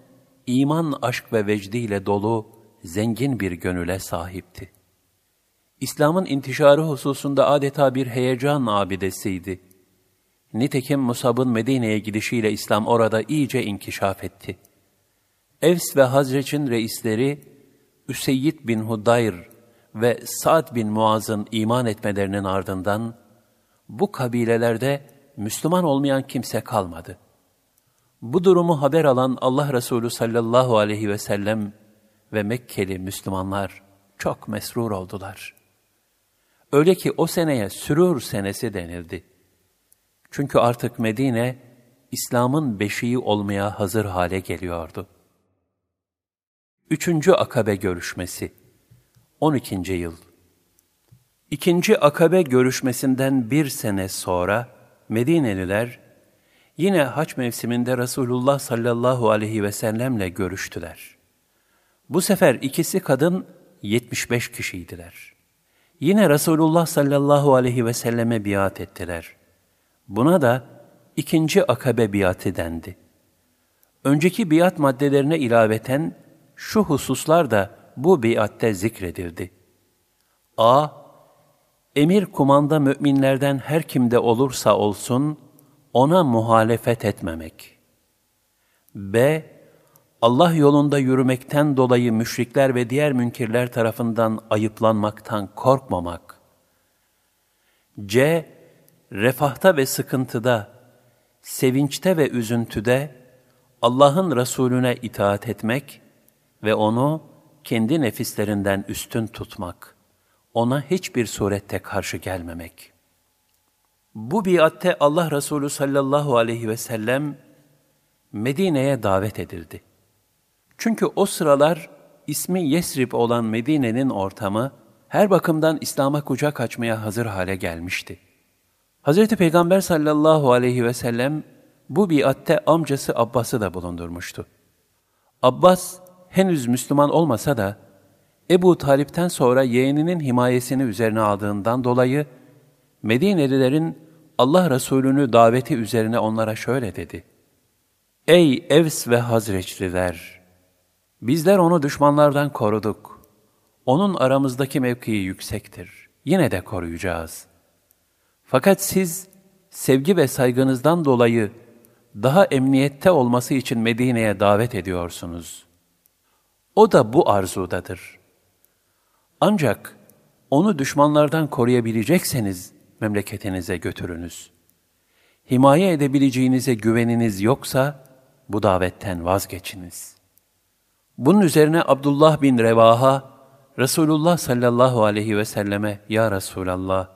iman, aşk ve vecdiyle dolu, zengin bir gönüle sahipti. İslam'ın intişarı hususunda adeta bir heyecan abidesiydi. Nitekim Musab'ın Medine'ye gidişiyle İslam orada iyice inkişaf etti. Evs ve Hazreç'in reisleri Üseyyid bin Hudayr ve Sa'd bin Muaz'ın iman etmelerinin ardından bu kabilelerde Müslüman olmayan kimse kalmadı. Bu durumu haber alan Allah Resulü sallallahu aleyhi ve sellem ve Mekkeli Müslümanlar çok mesrur oldular. Öyle ki o seneye sürur senesi denildi. Çünkü artık Medine, İslam'ın beşiği olmaya hazır hale geliyordu. Üçüncü Akabe Görüşmesi 12. Yıl İkinci Akabe görüşmesinden bir sene sonra Medineliler yine haç mevsiminde Resulullah sallallahu aleyhi ve sellemle görüştüler. Bu sefer ikisi kadın 75 kişiydiler. Yine Resulullah sallallahu aleyhi ve selleme biat ettiler. Buna da ikinci akabe biatı dendi. Önceki biat maddelerine ilaveten şu hususlar da bu biatte zikredildi. A. Emir kumanda müminlerden her kimde olursa olsun, ona muhalefet etmemek. B. Allah yolunda yürümekten dolayı müşrikler ve diğer münkirler tarafından ayıplanmaktan korkmamak. C. Refahta ve sıkıntıda, sevinçte ve üzüntüde Allah'ın Resulüne itaat etmek ve onu kendi nefislerinden üstün tutmak, ona hiçbir surette karşı gelmemek. Bu biatte Allah Resulü sallallahu aleyhi ve sellem Medine'ye davet edildi. Çünkü o sıralar ismi Yesrib olan Medine'nin ortamı her bakımdan İslam'a kucak açmaya hazır hale gelmişti. Hz. Peygamber sallallahu aleyhi ve sellem bu biatte amcası Abbas'ı da bulundurmuştu. Abbas henüz Müslüman olmasa da Ebu Talip'ten sonra yeğeninin himayesini üzerine aldığından dolayı Medinelilerin Allah Resulü'nü daveti üzerine onlara şöyle dedi. Ey Evs ve Hazreçliler! Bizler onu düşmanlardan koruduk. Onun aramızdaki mevkii yüksektir. Yine de koruyacağız. Fakat siz sevgi ve saygınızdan dolayı daha emniyette olması için Medine'ye davet ediyorsunuz. O da bu arzudadır. Ancak onu düşmanlardan koruyabilecekseniz memleketinize götürünüz. Himaye edebileceğinize güveniniz yoksa bu davetten vazgeçiniz. Bunun üzerine Abdullah bin Revaha, Resulullah sallallahu aleyhi ve selleme, Ya Resulallah,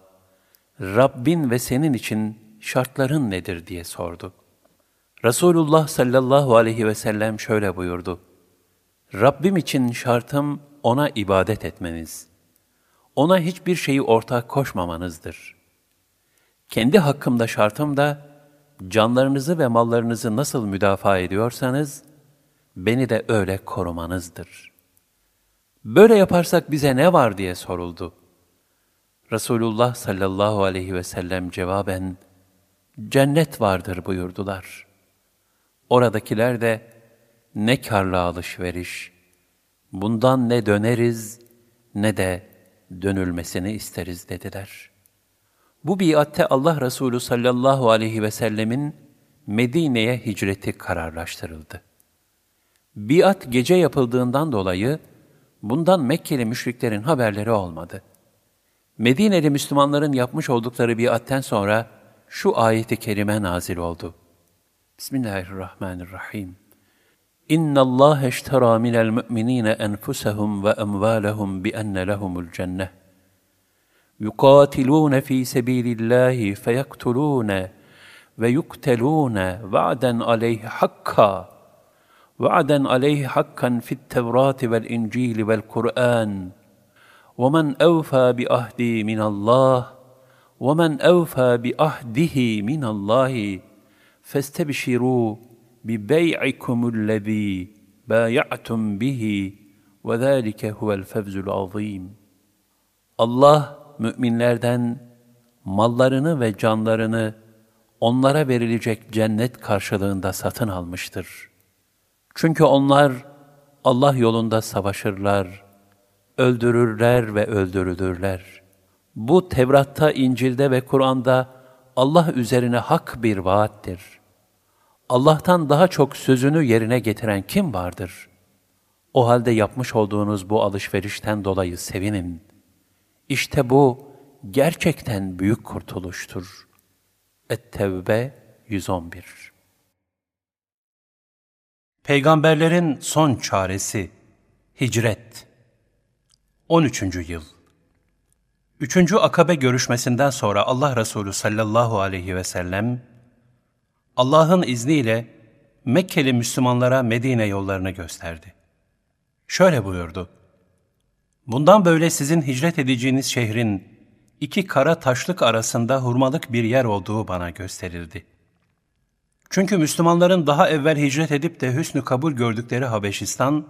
Rabbin ve senin için şartların nedir diye sordu. Resulullah sallallahu aleyhi ve sellem şöyle buyurdu. Rabbim için şartım ona ibadet etmeniz. Ona hiçbir şeyi ortak koşmamanızdır. Kendi hakkımda şartım da canlarınızı ve mallarınızı nasıl müdafaa ediyorsanız, beni de öyle korumanızdır. Böyle yaparsak bize ne var diye soruldu. Resulullah sallallahu aleyhi ve sellem cevaben, cennet vardır buyurdular. Oradakiler de, ne karlı alışveriş, bundan ne döneriz ne de dönülmesini isteriz dediler. Bu biatte Allah Resulü sallallahu aleyhi ve sellemin Medine'ye hicreti kararlaştırıldı. Biat gece yapıldığından dolayı bundan Mekkeli müşriklerin haberleri olmadı. Medineli Müslümanların yapmış oldukları biatten sonra şu ayeti kerime nazil oldu. Bismillahirrahmanirrahim. ان الله اشترى من المؤمنين انفسهم واموالهم بان لهم الجنه. يقاتلون في سبيل الله فيقتلون ويقتلون وعدا عليه حقا. وعدا عليه حقا في التوراه والانجيل والقران. ومن اوفى بأهدي من الله ومن اوفى بعهده من الله فاستبشروا ببيعكم الذي بايعتم به وذلك هو الفوز العظيم Allah müminlerden mallarını ve canlarını onlara verilecek cennet karşılığında satın almıştır. Çünkü onlar Allah yolunda savaşırlar, öldürürler ve öldürülürler. Bu Tevrat'ta, İncil'de ve Kur'an'da Allah üzerine hak bir vaattir. Allah'tan daha çok sözünü yerine getiren kim vardır? O halde yapmış olduğunuz bu alışverişten dolayı sevinin. İşte bu gerçekten büyük kurtuluştur. Et-Tevbe 111 Peygamberlerin son çaresi Hicret 13. yıl Üçüncü akabe görüşmesinden sonra Allah Resulü sallallahu aleyhi ve sellem, Allah'ın izniyle Mekkeli Müslümanlara Medine yollarını gösterdi. Şöyle buyurdu, Bundan böyle sizin hicret edeceğiniz şehrin iki kara taşlık arasında hurmalık bir yer olduğu bana gösterildi. Çünkü Müslümanların daha evvel hicret edip de hüsnü kabul gördükleri Habeşistan,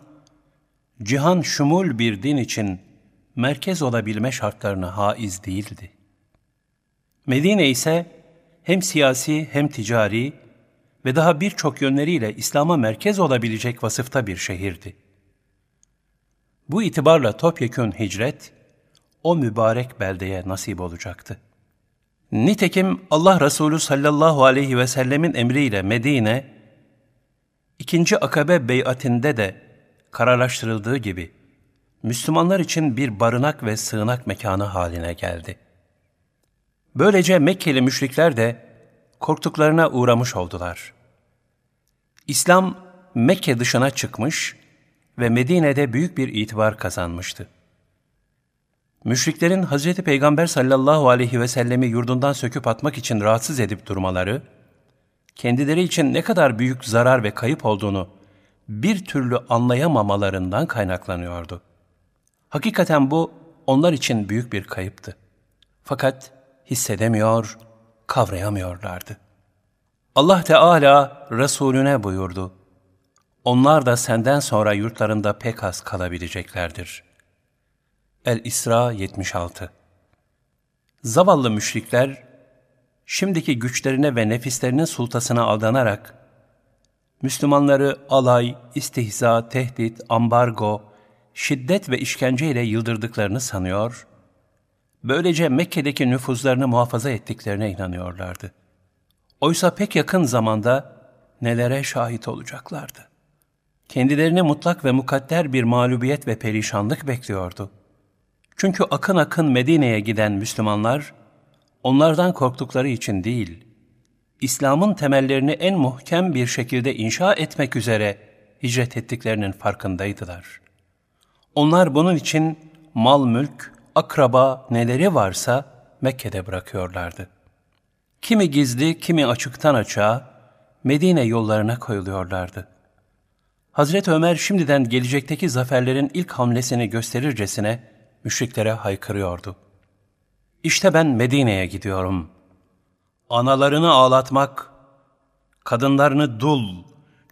cihan şumul bir din için merkez olabilme şartlarına haiz değildi. Medine ise hem siyasi hem ticari ve daha birçok yönleriyle İslam'a merkez olabilecek vasıfta bir şehirdi. Bu itibarla topyekün hicret, o mübarek beldeye nasip olacaktı. Nitekim Allah Resulü sallallahu aleyhi ve sellemin emriyle Medine, İkinci akabe beyatinde de kararlaştırıldığı gibi Müslümanlar için bir barınak ve sığınak mekanı haline geldi. Böylece Mekkeli müşrikler de korktuklarına uğramış oldular. İslam Mekke dışına çıkmış ve Medine'de büyük bir itibar kazanmıştı. Müşriklerin Hz. Peygamber sallallahu aleyhi ve sellemi yurdundan söküp atmak için rahatsız edip durmaları, kendileri için ne kadar büyük zarar ve kayıp olduğunu bir türlü anlayamamalarından kaynaklanıyordu. Hakikaten bu onlar için büyük bir kayıptı. Fakat hissedemiyor, kavrayamıyorlardı. Allah Teala Resulüne buyurdu. Onlar da senden sonra yurtlarında pek az kalabileceklerdir. El-İsra 76 Zavallı müşrikler, şimdiki güçlerine ve nefislerinin sultasına aldanarak, Müslümanları alay, istihza, tehdit, ambargo, şiddet ve işkenceyle yıldırdıklarını sanıyor, böylece Mekke'deki nüfuzlarını muhafaza ettiklerine inanıyorlardı. Oysa pek yakın zamanda nelere şahit olacaklardı. Kendilerini mutlak ve mukadder bir mağlubiyet ve perişanlık bekliyordu. Çünkü akın akın Medine'ye giden Müslümanlar, onlardan korktukları için değil, İslam'ın temellerini en muhkem bir şekilde inşa etmek üzere hicret ettiklerinin farkındaydılar. Onlar bunun için mal mülk, akraba neleri varsa Mekke'de bırakıyorlardı. Kimi gizli, kimi açıktan açığa Medine yollarına koyuluyorlardı. Hazreti Ömer şimdiden gelecekteki zaferlerin ilk hamlesini gösterircesine müşriklere haykırıyordu. İşte ben Medine'ye gidiyorum. Analarını ağlatmak, kadınlarını dul,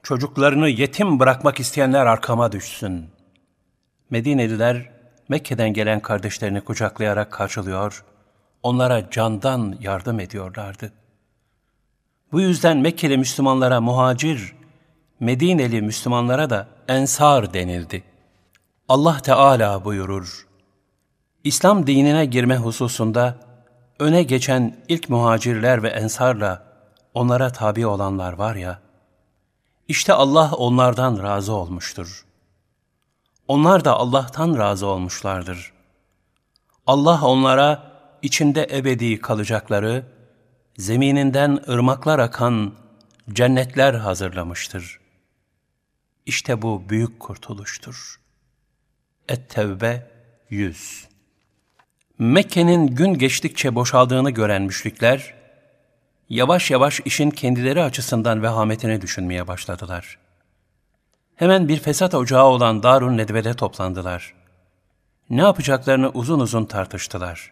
çocuklarını yetim bırakmak isteyenler arkama düşsün. Medineliler Mekke'den gelen kardeşlerini kucaklayarak karşılıyor, onlara candan yardım ediyorlardı. Bu yüzden Mekkeli Müslümanlara muhacir, Medineli Müslümanlara da ensar denildi. Allah Teala buyurur, İslam dinine girme hususunda öne geçen ilk muhacirler ve ensarla onlara tabi olanlar var ya, işte Allah onlardan razı olmuştur. Onlar da Allah'tan razı olmuşlardır. Allah onlara içinde ebedi kalacakları, zemininden ırmaklar akan cennetler hazırlamıştır. İşte bu büyük kurtuluştur. Et-Tevbe 100 Mekke'nin gün geçtikçe boşaldığını gören müşrikler, yavaş yavaş işin kendileri açısından vehametini düşünmeye başladılar. Hemen bir fesat ocağı olan Darun Nedve'de toplandılar. Ne yapacaklarını uzun uzun tartıştılar.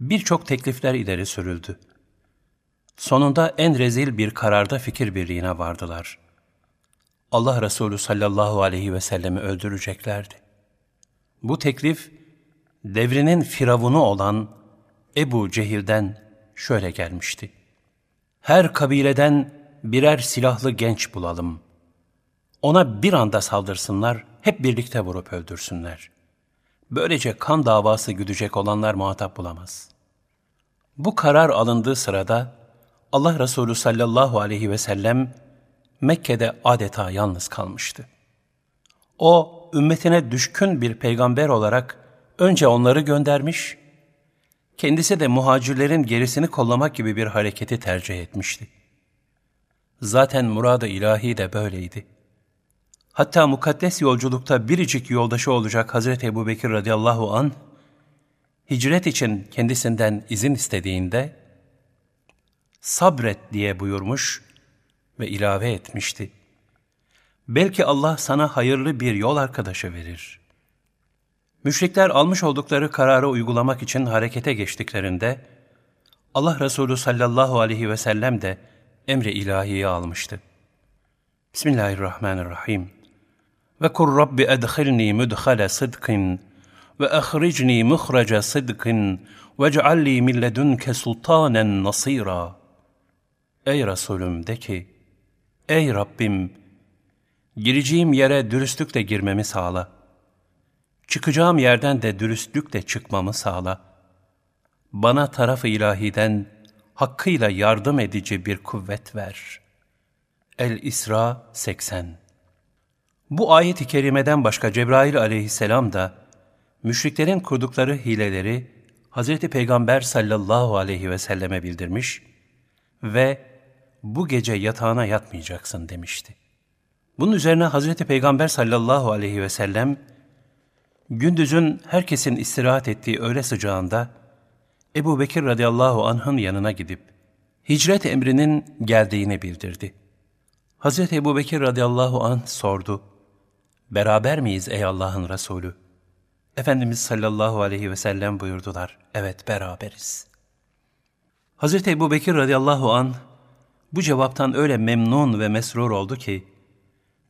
Birçok teklifler ileri sürüldü. Sonunda en rezil bir kararda fikir birliğine vardılar. Allah Resulü sallallahu aleyhi ve sellemi öldüreceklerdi. Bu teklif, devrinin firavunu olan Ebu Cehil'den şöyle gelmişti. Her kabileden birer silahlı genç bulalım. Ona bir anda saldırsınlar, hep birlikte vurup öldürsünler. Böylece kan davası güdecek olanlar muhatap bulamaz. Bu karar alındığı sırada Allah Resulü sallallahu aleyhi ve sellem Mekke'de adeta yalnız kalmıştı. O, ümmetine düşkün bir peygamber olarak önce onları göndermiş, kendisi de muhacirlerin gerisini kollamak gibi bir hareketi tercih etmişti. Zaten muradı ilahi de böyleydi. Hatta mukaddes yolculukta biricik yoldaşı olacak Hazreti Ebu Bekir radıyallahu an hicret için kendisinden izin istediğinde, sabret diye buyurmuş ve ilave etmişti. Belki Allah sana hayırlı bir yol arkadaşı verir. Müşrikler almış oldukları kararı uygulamak için harekete geçtiklerinde, Allah Resulü sallallahu aleyhi ve sellem de emri ilahiyi almıştı. Bismillahirrahmanirrahim. Rabbi edkhilni müdhale sıdkın ve ahricni muhraca sıdkın ve cealli min ledunke sultanen nasira. Ey Resulüm de ki, Ey Rabbim, gireceğim yere dürüstlükle girmemi sağla. Çıkacağım yerden de dürüstlükle çıkmamı sağla. Bana taraf-ı ilahiden hakkıyla yardım edici bir kuvvet ver. El-İsra 80 Bu ayet-i kerimeden başka Cebrail aleyhisselam da müşriklerin kurdukları hileleri Hz. Peygamber sallallahu aleyhi ve selleme bildirmiş ve bu gece yatağına yatmayacaksın demişti. Bunun üzerine Hz. Peygamber sallallahu aleyhi ve sellem gündüzün herkesin istirahat ettiği öğle sıcağında Ebu Bekir radıyallahu anh'ın yanına gidip hicret emrinin geldiğini bildirdi. Hz. Ebu Bekir radıyallahu anh sordu. Beraber miyiz ey Allah'ın Resulü? Efendimiz sallallahu aleyhi ve sellem buyurdular. Evet beraberiz. Hz. Ebu Bekir radıyallahu an bu cevaptan öyle memnun ve mesrur oldu ki,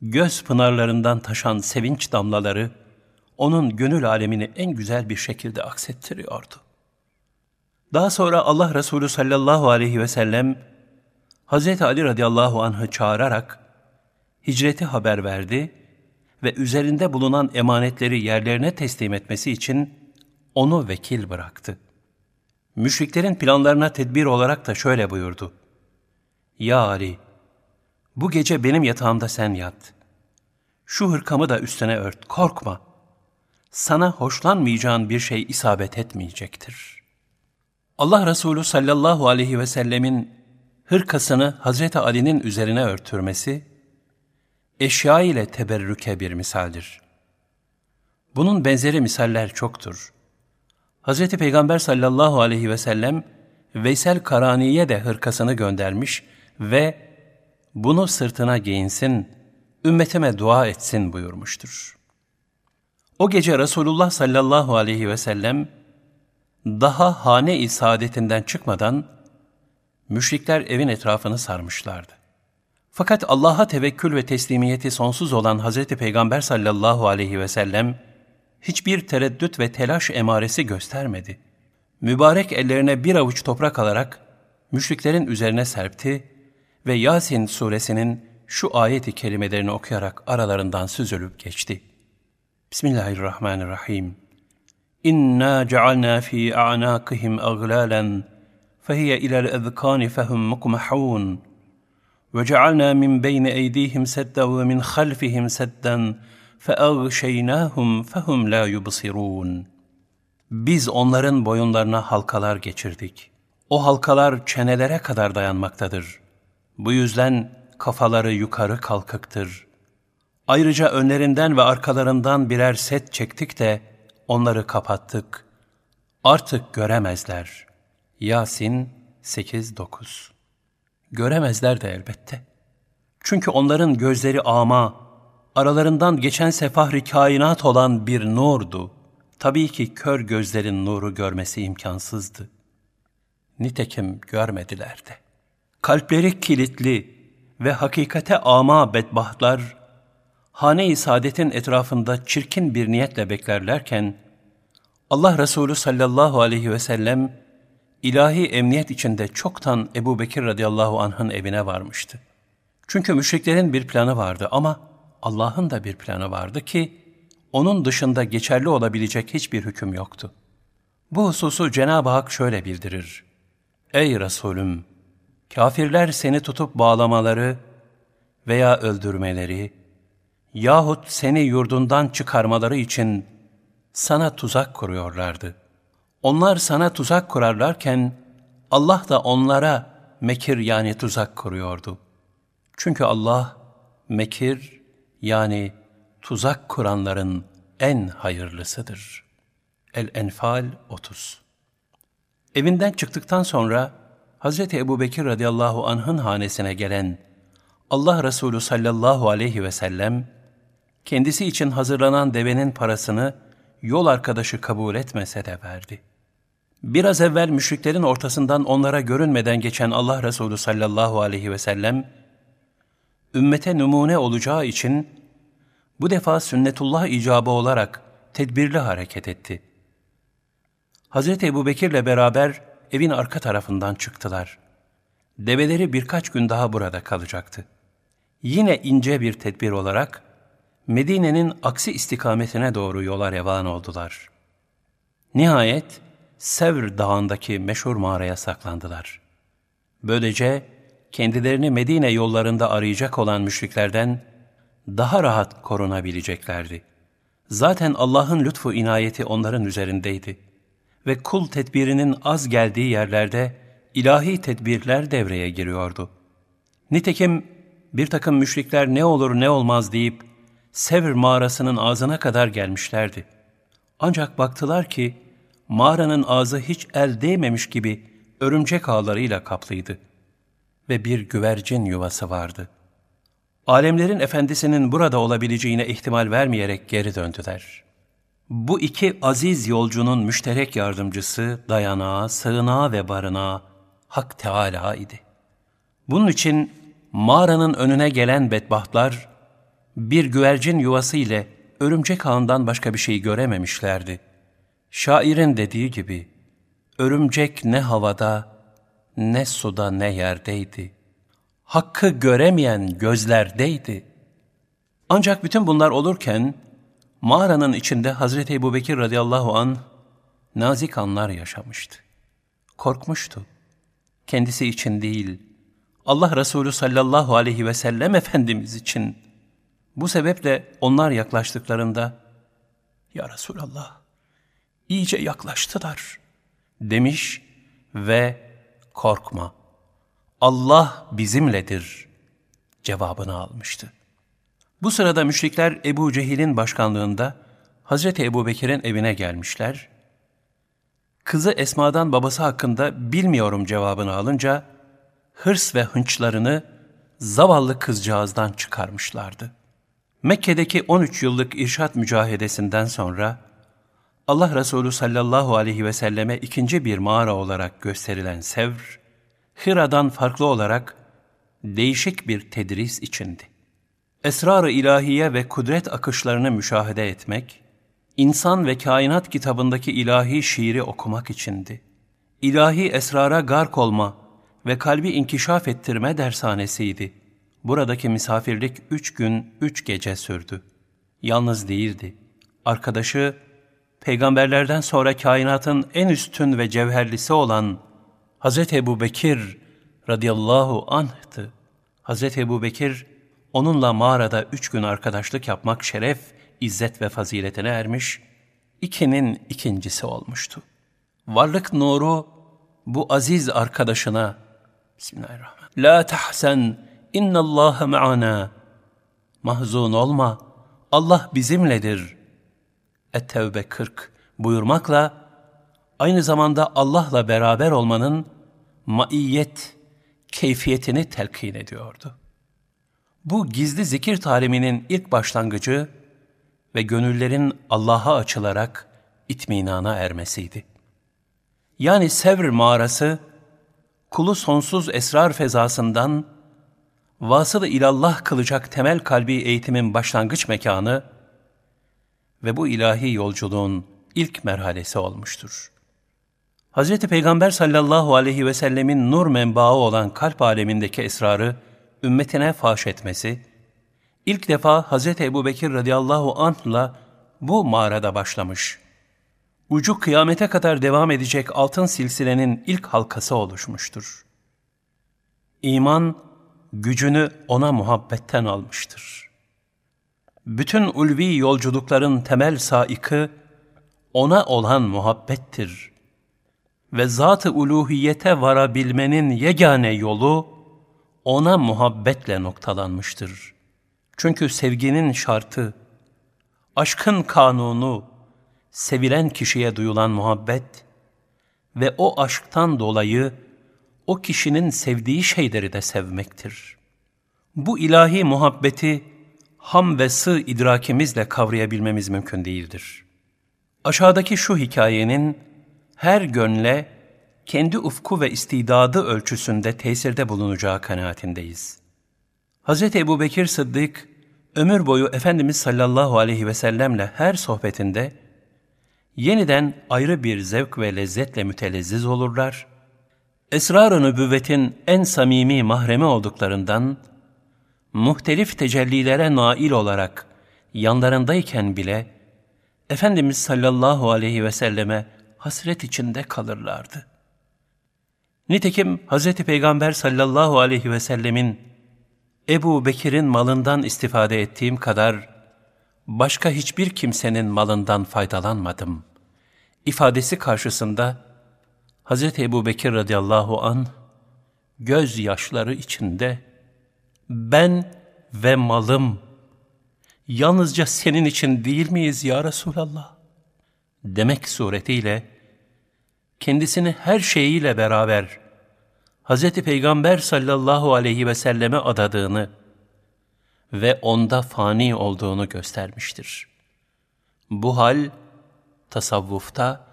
göz pınarlarından taşan sevinç damlaları, onun gönül alemini en güzel bir şekilde aksettiriyordu. Daha sonra Allah Resulü sallallahu aleyhi ve sellem, Hz. Ali radıyallahu anh'ı çağırarak, hicreti haber verdi ve üzerinde bulunan emanetleri yerlerine teslim etmesi için onu vekil bıraktı. Müşriklerin planlarına tedbir olarak da şöyle buyurdu. Ya Ali, bu gece benim yatağımda sen yat. Şu hırkamı da üstüne ört, korkma. Sana hoşlanmayacağın bir şey isabet etmeyecektir. Allah Resulü sallallahu aleyhi ve sellemin hırkasını Hazreti Ali'nin üzerine örtürmesi, eşya ile teberrüke bir misaldir. Bunun benzeri misaller çoktur. Hz. Peygamber sallallahu aleyhi ve sellem, Veysel Karani'ye de hırkasını göndermiş ve bunu sırtına giyinsin, ümmetime dua etsin buyurmuştur. O gece Resulullah sallallahu aleyhi ve sellem, daha hane-i saadetinden çıkmadan, müşrikler evin etrafını sarmışlardı. Fakat Allah'a tevekkül ve teslimiyeti sonsuz olan Hz. Peygamber sallallahu aleyhi ve sellem, hiçbir tereddüt ve telaş emaresi göstermedi. Mübarek ellerine bir avuç toprak alarak, müşriklerin üzerine serpti ve Yasin suresinin şu ayeti kelimelerini okuyarak aralarından süzülüp geçti. Bismillahirrahmanirrahim. İnna cealna fi a'naqihim aglalan fehiye ilal ezkani fehum mukmahun. Ve cealna min beyni eydihim sedden ve min halfihim sedden فَاَغْشَيْنَاهُمْ فَهُمْ لَا يُبْصِرُونَ Biz onların boyunlarına halkalar geçirdik. O halkalar çenelere kadar dayanmaktadır. Bu yüzden kafaları yukarı kalkıktır. Ayrıca önlerinden ve arkalarından birer set çektik de onları kapattık. Artık göremezler. Yasin 8-9 Göremezler de elbette. Çünkü onların gözleri ama, aralarından geçen sefahri kainat olan bir nurdu. Tabii ki kör gözlerin nuru görmesi imkansızdı. Nitekim görmediler de. Kalpleri kilitli ve hakikate ama bedbahtlar, hane-i saadetin etrafında çirkin bir niyetle beklerlerken, Allah Resulü sallallahu aleyhi ve sellem, ilahi emniyet içinde çoktan Ebu Bekir radıyallahu anh'ın evine varmıştı. Çünkü müşriklerin bir planı vardı ama Allah'ın da bir planı vardı ki, onun dışında geçerli olabilecek hiçbir hüküm yoktu. Bu hususu Cenab-ı Hak şöyle bildirir. Ey Resulüm! Kafirler seni tutup bağlamaları veya öldürmeleri yahut seni yurdundan çıkarmaları için sana tuzak kuruyorlardı. Onlar sana tuzak kurarlarken Allah da onlara mekir yani tuzak kuruyordu. Çünkü Allah mekir yani tuzak kuranların en hayırlısıdır. El-Enfal 30 Evinden çıktıktan sonra Hz. Ebu Bekir radıyallahu anh'ın hanesine gelen Allah Resulü sallallahu aleyhi ve sellem, kendisi için hazırlanan devenin parasını yol arkadaşı kabul etmese de verdi. Biraz evvel müşriklerin ortasından onlara görünmeden geçen Allah Resulü sallallahu aleyhi ve sellem, ümmete numune olacağı için bu defa sünnetullah icabı olarak tedbirli hareket etti. Hz. Ebu Bekir'le beraber evin arka tarafından çıktılar. Develeri birkaç gün daha burada kalacaktı. Yine ince bir tedbir olarak Medine'nin aksi istikametine doğru yola revan oldular. Nihayet Sevr dağındaki meşhur mağaraya saklandılar. Böylece kendilerini Medine yollarında arayacak olan müşriklerden daha rahat korunabileceklerdi. Zaten Allah'ın lütfu inayeti onların üzerindeydi. Ve kul tedbirinin az geldiği yerlerde ilahi tedbirler devreye giriyordu. Nitekim bir takım müşrikler ne olur ne olmaz deyip Sevr mağarasının ağzına kadar gelmişlerdi. Ancak baktılar ki mağaranın ağzı hiç el değmemiş gibi örümcek ağlarıyla kaplıydı ve bir güvercin yuvası vardı. Alemlerin efendisinin burada olabileceğine ihtimal vermeyerek geri döndüler. Bu iki aziz yolcunun müşterek yardımcısı, dayanağı, sığınağı ve barınağı Hak Teâlâ idi. Bunun için mağaranın önüne gelen bedbahtlar, bir güvercin yuvası ile örümcek ağından başka bir şey görememişlerdi. Şairin dediği gibi, örümcek ne havada, ne suda ne yerdeydi. Hakkı göremeyen gözlerdeydi. Ancak bütün bunlar olurken, mağaranın içinde Hazreti Ebu Bekir radıyallahu an nazik anlar yaşamıştı. Korkmuştu. Kendisi için değil, Allah Resulü sallallahu aleyhi ve sellem Efendimiz için. Bu sebeple onlar yaklaştıklarında, Ya Resulallah, iyice yaklaştılar demiş ve korkma, Allah bizimledir cevabını almıştı. Bu sırada müşrikler Ebu Cehil'in başkanlığında Hazreti Ebu Bekir'in evine gelmişler. Kızı Esma'dan babası hakkında bilmiyorum cevabını alınca, hırs ve hınçlarını zavallı kızcağızdan çıkarmışlardı. Mekke'deki 13 yıllık irşat mücahedesinden sonra, Allah Resulü sallallahu aleyhi ve selleme ikinci bir mağara olarak gösterilen Sevr, Hira'dan farklı olarak değişik bir tedris içindi. Esrar-ı ilahiye ve kudret akışlarını müşahede etmek, insan ve kainat kitabındaki ilahi şiiri okumak içindi. İlahi esrara gark olma ve kalbi inkişaf ettirme dershanesiydi. Buradaki misafirlik üç gün, üç gece sürdü. Yalnız değildi. Arkadaşı peygamberlerden sonra kainatın en üstün ve cevherlisi olan Hz. Ebu Bekir radıyallahu anh'tı. Hz. Ebu Bekir onunla mağarada üç gün arkadaşlık yapmak şeref, izzet ve faziletine ermiş, ikinin ikincisi olmuştu. Varlık nuru bu aziz arkadaşına Bismillahirrahmanirrahim. La tahsen innallâhe ma'ana. Mahzun olma. Allah bizimledir. Et-Tevbe 40 buyurmakla aynı zamanda Allah'la beraber olmanın maiyet keyfiyetini telkin ediyordu. Bu gizli zikir taliminin ilk başlangıcı ve gönüllerin Allah'a açılarak itminana ermesiydi. Yani Sevr mağarası, kulu sonsuz esrar fezasından vasıl ilallah kılacak temel kalbi eğitimin başlangıç mekanı ve bu ilahi yolculuğun ilk merhalesi olmuştur. Hz. Peygamber sallallahu aleyhi ve sellemin nur menbaı olan kalp alemindeki esrarı ümmetine faş etmesi, ilk defa Hz. Ebu Bekir radıyallahu anh'la bu mağarada başlamış. Ucu kıyamete kadar devam edecek altın silsilenin ilk halkası oluşmuştur. İman, gücünü ona muhabbetten almıştır. Bütün ulvi yolculukların temel saikı, ona olan muhabbettir. Ve zat-ı uluhiyete varabilmenin yegane yolu, ona muhabbetle noktalanmıştır. Çünkü sevginin şartı, aşkın kanunu, sevilen kişiye duyulan muhabbet ve o aşktan dolayı o kişinin sevdiği şeyleri de sevmektir. Bu ilahi muhabbeti ham ve sığ idrakimizle kavrayabilmemiz mümkün değildir. Aşağıdaki şu hikayenin her gönle kendi ufku ve istidadı ölçüsünde tesirde bulunacağı kanaatindeyiz. Hz. Ebu Bekir Sıddık, ömür boyu Efendimiz sallallahu aleyhi ve sellemle her sohbetinde yeniden ayrı bir zevk ve lezzetle mütelezziz olurlar, esrar-ı nübüvvetin en samimi mahremi olduklarından, muhtelif tecellilere nail olarak yanlarındayken bile, Efendimiz sallallahu aleyhi ve selleme hasret içinde kalırlardı. Nitekim Hz. Peygamber sallallahu aleyhi ve sellemin Ebu Bekir'in malından istifade ettiğim kadar başka hiçbir kimsenin malından faydalanmadım. ifadesi karşısında Hz. Ebu Bekir radıyallahu an göz yaşları içinde ben ve malım yalnızca senin için değil miyiz ya Resulallah? Demek suretiyle kendisini her şeyiyle beraber Hz. Peygamber sallallahu aleyhi ve selleme adadığını ve onda fani olduğunu göstermiştir. Bu hal tasavvufta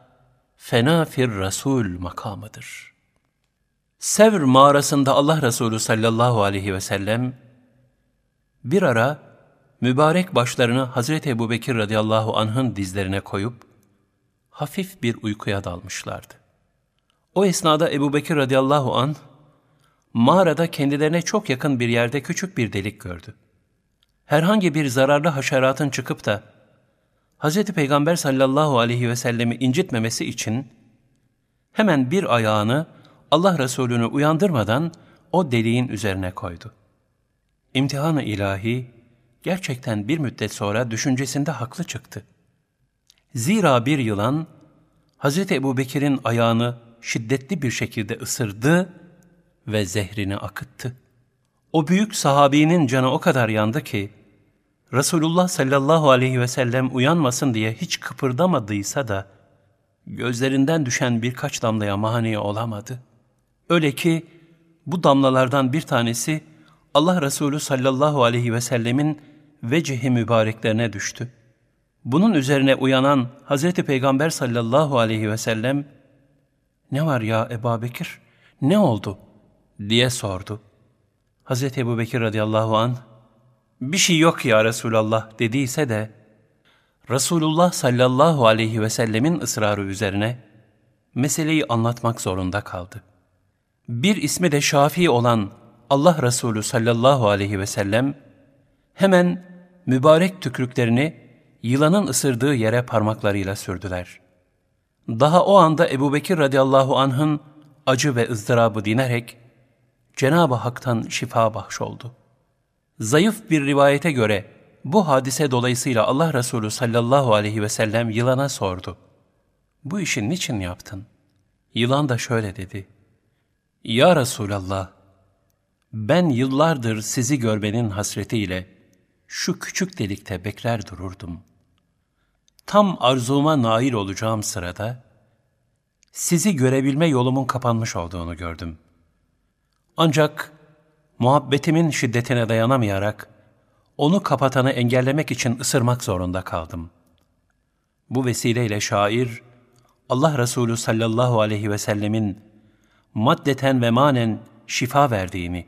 fena fir Resul makamıdır. Sevr mağarasında Allah Resulü sallallahu aleyhi ve sellem bir ara mübarek başlarını Hazreti Ebu Bekir radıyallahu anh'ın dizlerine koyup hafif bir uykuya dalmışlardı. O esnada Ebu Bekir radıyallahu an mağarada kendilerine çok yakın bir yerde küçük bir delik gördü. Herhangi bir zararlı haşeratın çıkıp da Hz. Peygamber sallallahu aleyhi ve sellemi incitmemesi için hemen bir ayağını Allah Resulü'nü uyandırmadan o deliğin üzerine koydu. İmtihan-ı ilahi gerçekten bir müddet sonra düşüncesinde haklı çıktı. Zira bir yılan Hz. Ebu Bekir'in ayağını şiddetli bir şekilde ısırdı ve zehrini akıttı. O büyük sahabinin canı o kadar yandı ki, Resulullah sallallahu aleyhi ve sellem uyanmasın diye hiç kıpırdamadıysa da, gözlerinden düşen birkaç damlaya mani olamadı. Öyle ki, bu damlalardan bir tanesi, Allah Resulü sallallahu aleyhi ve sellemin vecihi mübareklerine düştü. Bunun üzerine uyanan Hazreti Peygamber sallallahu aleyhi ve sellem, ''Ne var ya Ebu Bekir, ne oldu?'' diye sordu. Hazreti Ebu Bekir radıyallahu an bir şey yok ya Resulallah dediyse de Resulullah sallallahu aleyhi ve sellemin ısrarı üzerine meseleyi anlatmak zorunda kaldı. Bir ismi de Şafii olan Allah Resulü sallallahu aleyhi ve sellem hemen mübarek tükrüklerini yılanın ısırdığı yere parmaklarıyla sürdüler. Daha o anda Ebu Bekir radıyallahu anh'ın acı ve ızdırabı dinerek Cenab-ı Hak'tan şifa bahşoldu. Zayıf bir rivayete göre bu hadise dolayısıyla Allah Resulü sallallahu aleyhi ve sellem yılana sordu. Bu işi niçin yaptın? Yılan da şöyle dedi. Ya Resulallah, ben yıllardır sizi görmenin hasretiyle şu küçük delikte bekler dururdum. Tam arzuma nail olacağım sırada, sizi görebilme yolumun kapanmış olduğunu gördüm.'' Ancak muhabbetimin şiddetine dayanamayarak onu kapatanı engellemek için ısırmak zorunda kaldım. Bu vesileyle şair Allah Resulü sallallahu aleyhi ve sellemin maddeten ve manen şifa verdiğini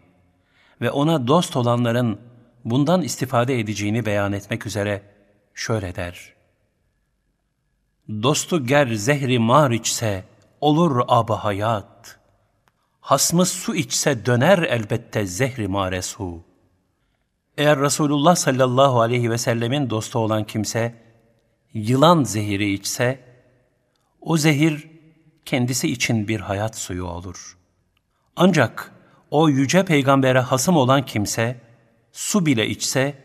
ve ona dost olanların bundan istifade edeceğini beyan etmek üzere şöyle der. Dostu ger zehri mar içse olur ab hayat.'' hasmı su içse döner elbette zehri maresu. Eğer Resulullah sallallahu aleyhi ve sellemin dostu olan kimse, yılan zehiri içse, o zehir kendisi için bir hayat suyu olur. Ancak o yüce peygambere hasım olan kimse, su bile içse,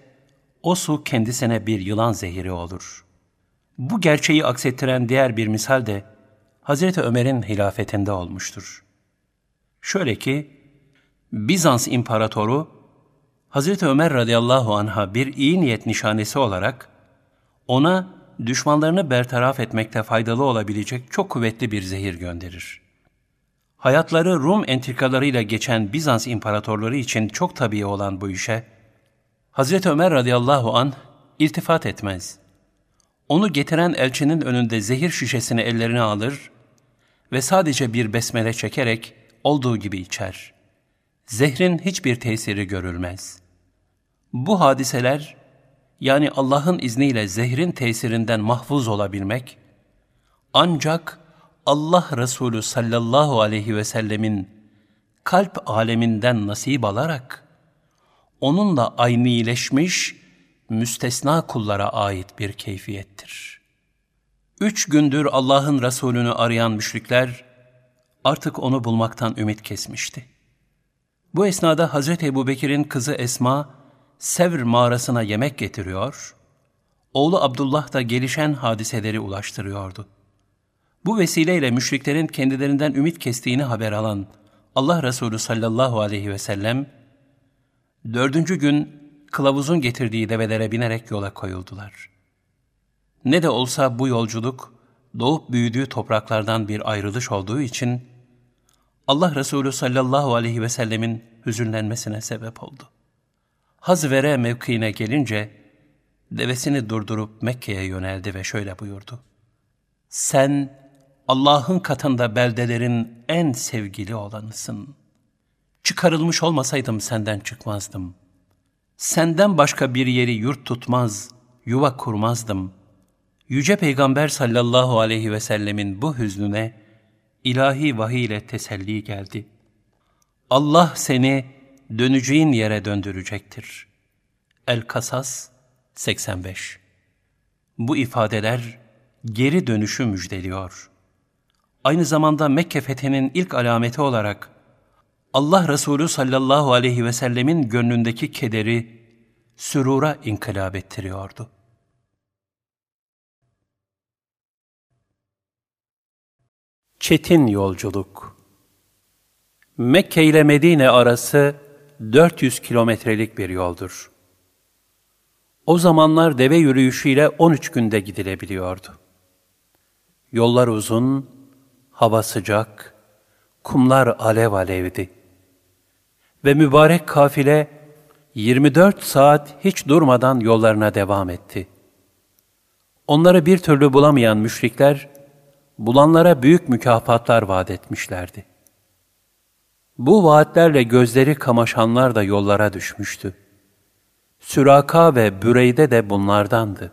o su kendisine bir yılan zehiri olur. Bu gerçeği aksettiren diğer bir misal de, Hazreti Ömer'in hilafetinde olmuştur.'' Şöyle ki, Bizans İmparatoru, Hazreti Ömer radıyallahu anh'a bir iyi niyet nişanesi olarak, ona düşmanlarını bertaraf etmekte faydalı olabilecek çok kuvvetli bir zehir gönderir. Hayatları Rum entrikalarıyla geçen Bizans imparatorları için çok tabii olan bu işe, Hazreti Ömer radıyallahu an iltifat etmez. Onu getiren elçinin önünde zehir şişesini ellerine alır ve sadece bir besmele çekerek olduğu gibi içer. Zehrin hiçbir tesiri görülmez. Bu hadiseler, yani Allah'ın izniyle zehrin tesirinden mahfuz olabilmek, ancak Allah Resulü sallallahu aleyhi ve sellemin kalp aleminden nasip alarak, onunla aynileşmiş, müstesna kullara ait bir keyfiyettir. Üç gündür Allah'ın Resulünü arayan müşrikler, artık onu bulmaktan ümit kesmişti. Bu esnada Hazreti Ebubekir'in kızı Esma, Sevr mağarasına yemek getiriyor, oğlu Abdullah da gelişen hadiseleri ulaştırıyordu. Bu vesileyle müşriklerin kendilerinden ümit kestiğini haber alan Allah Resulü sallallahu aleyhi ve sellem, dördüncü gün kılavuzun getirdiği develere binerek yola koyuldular. Ne de olsa bu yolculuk, doğup büyüdüğü topraklardan bir ayrılış olduğu için, Allah Resulü sallallahu aleyhi ve sellemin hüzünlenmesine sebep oldu. Hazvere mevkiine gelince, devesini durdurup Mekke'ye yöneldi ve şöyle buyurdu. Sen Allah'ın katında beldelerin en sevgili olanısın. Çıkarılmış olmasaydım senden çıkmazdım. Senden başka bir yeri yurt tutmaz, yuva kurmazdım. Yüce Peygamber sallallahu aleyhi ve sellemin bu hüznüne ilahi vahiy ile teselli geldi. Allah seni döneceğin yere döndürecektir. El-Kasas 85 Bu ifadeler geri dönüşü müjdeliyor. Aynı zamanda Mekke fethinin ilk alameti olarak Allah Resulü sallallahu aleyhi ve sellemin gönlündeki kederi sürura inkılap ettiriyordu. Çetin Yolculuk Mekke ile Medine arası 400 kilometrelik bir yoldur. O zamanlar deve yürüyüşüyle 13 günde gidilebiliyordu. Yollar uzun, hava sıcak, kumlar alev alevdi. Ve mübarek kafile 24 saat hiç durmadan yollarına devam etti. Onları bir türlü bulamayan müşrikler, bulanlara büyük mükafatlar vaat etmişlerdi. Bu vaatlerle gözleri kamaşanlar da yollara düşmüştü. Süraka ve Büreyde de bunlardandı.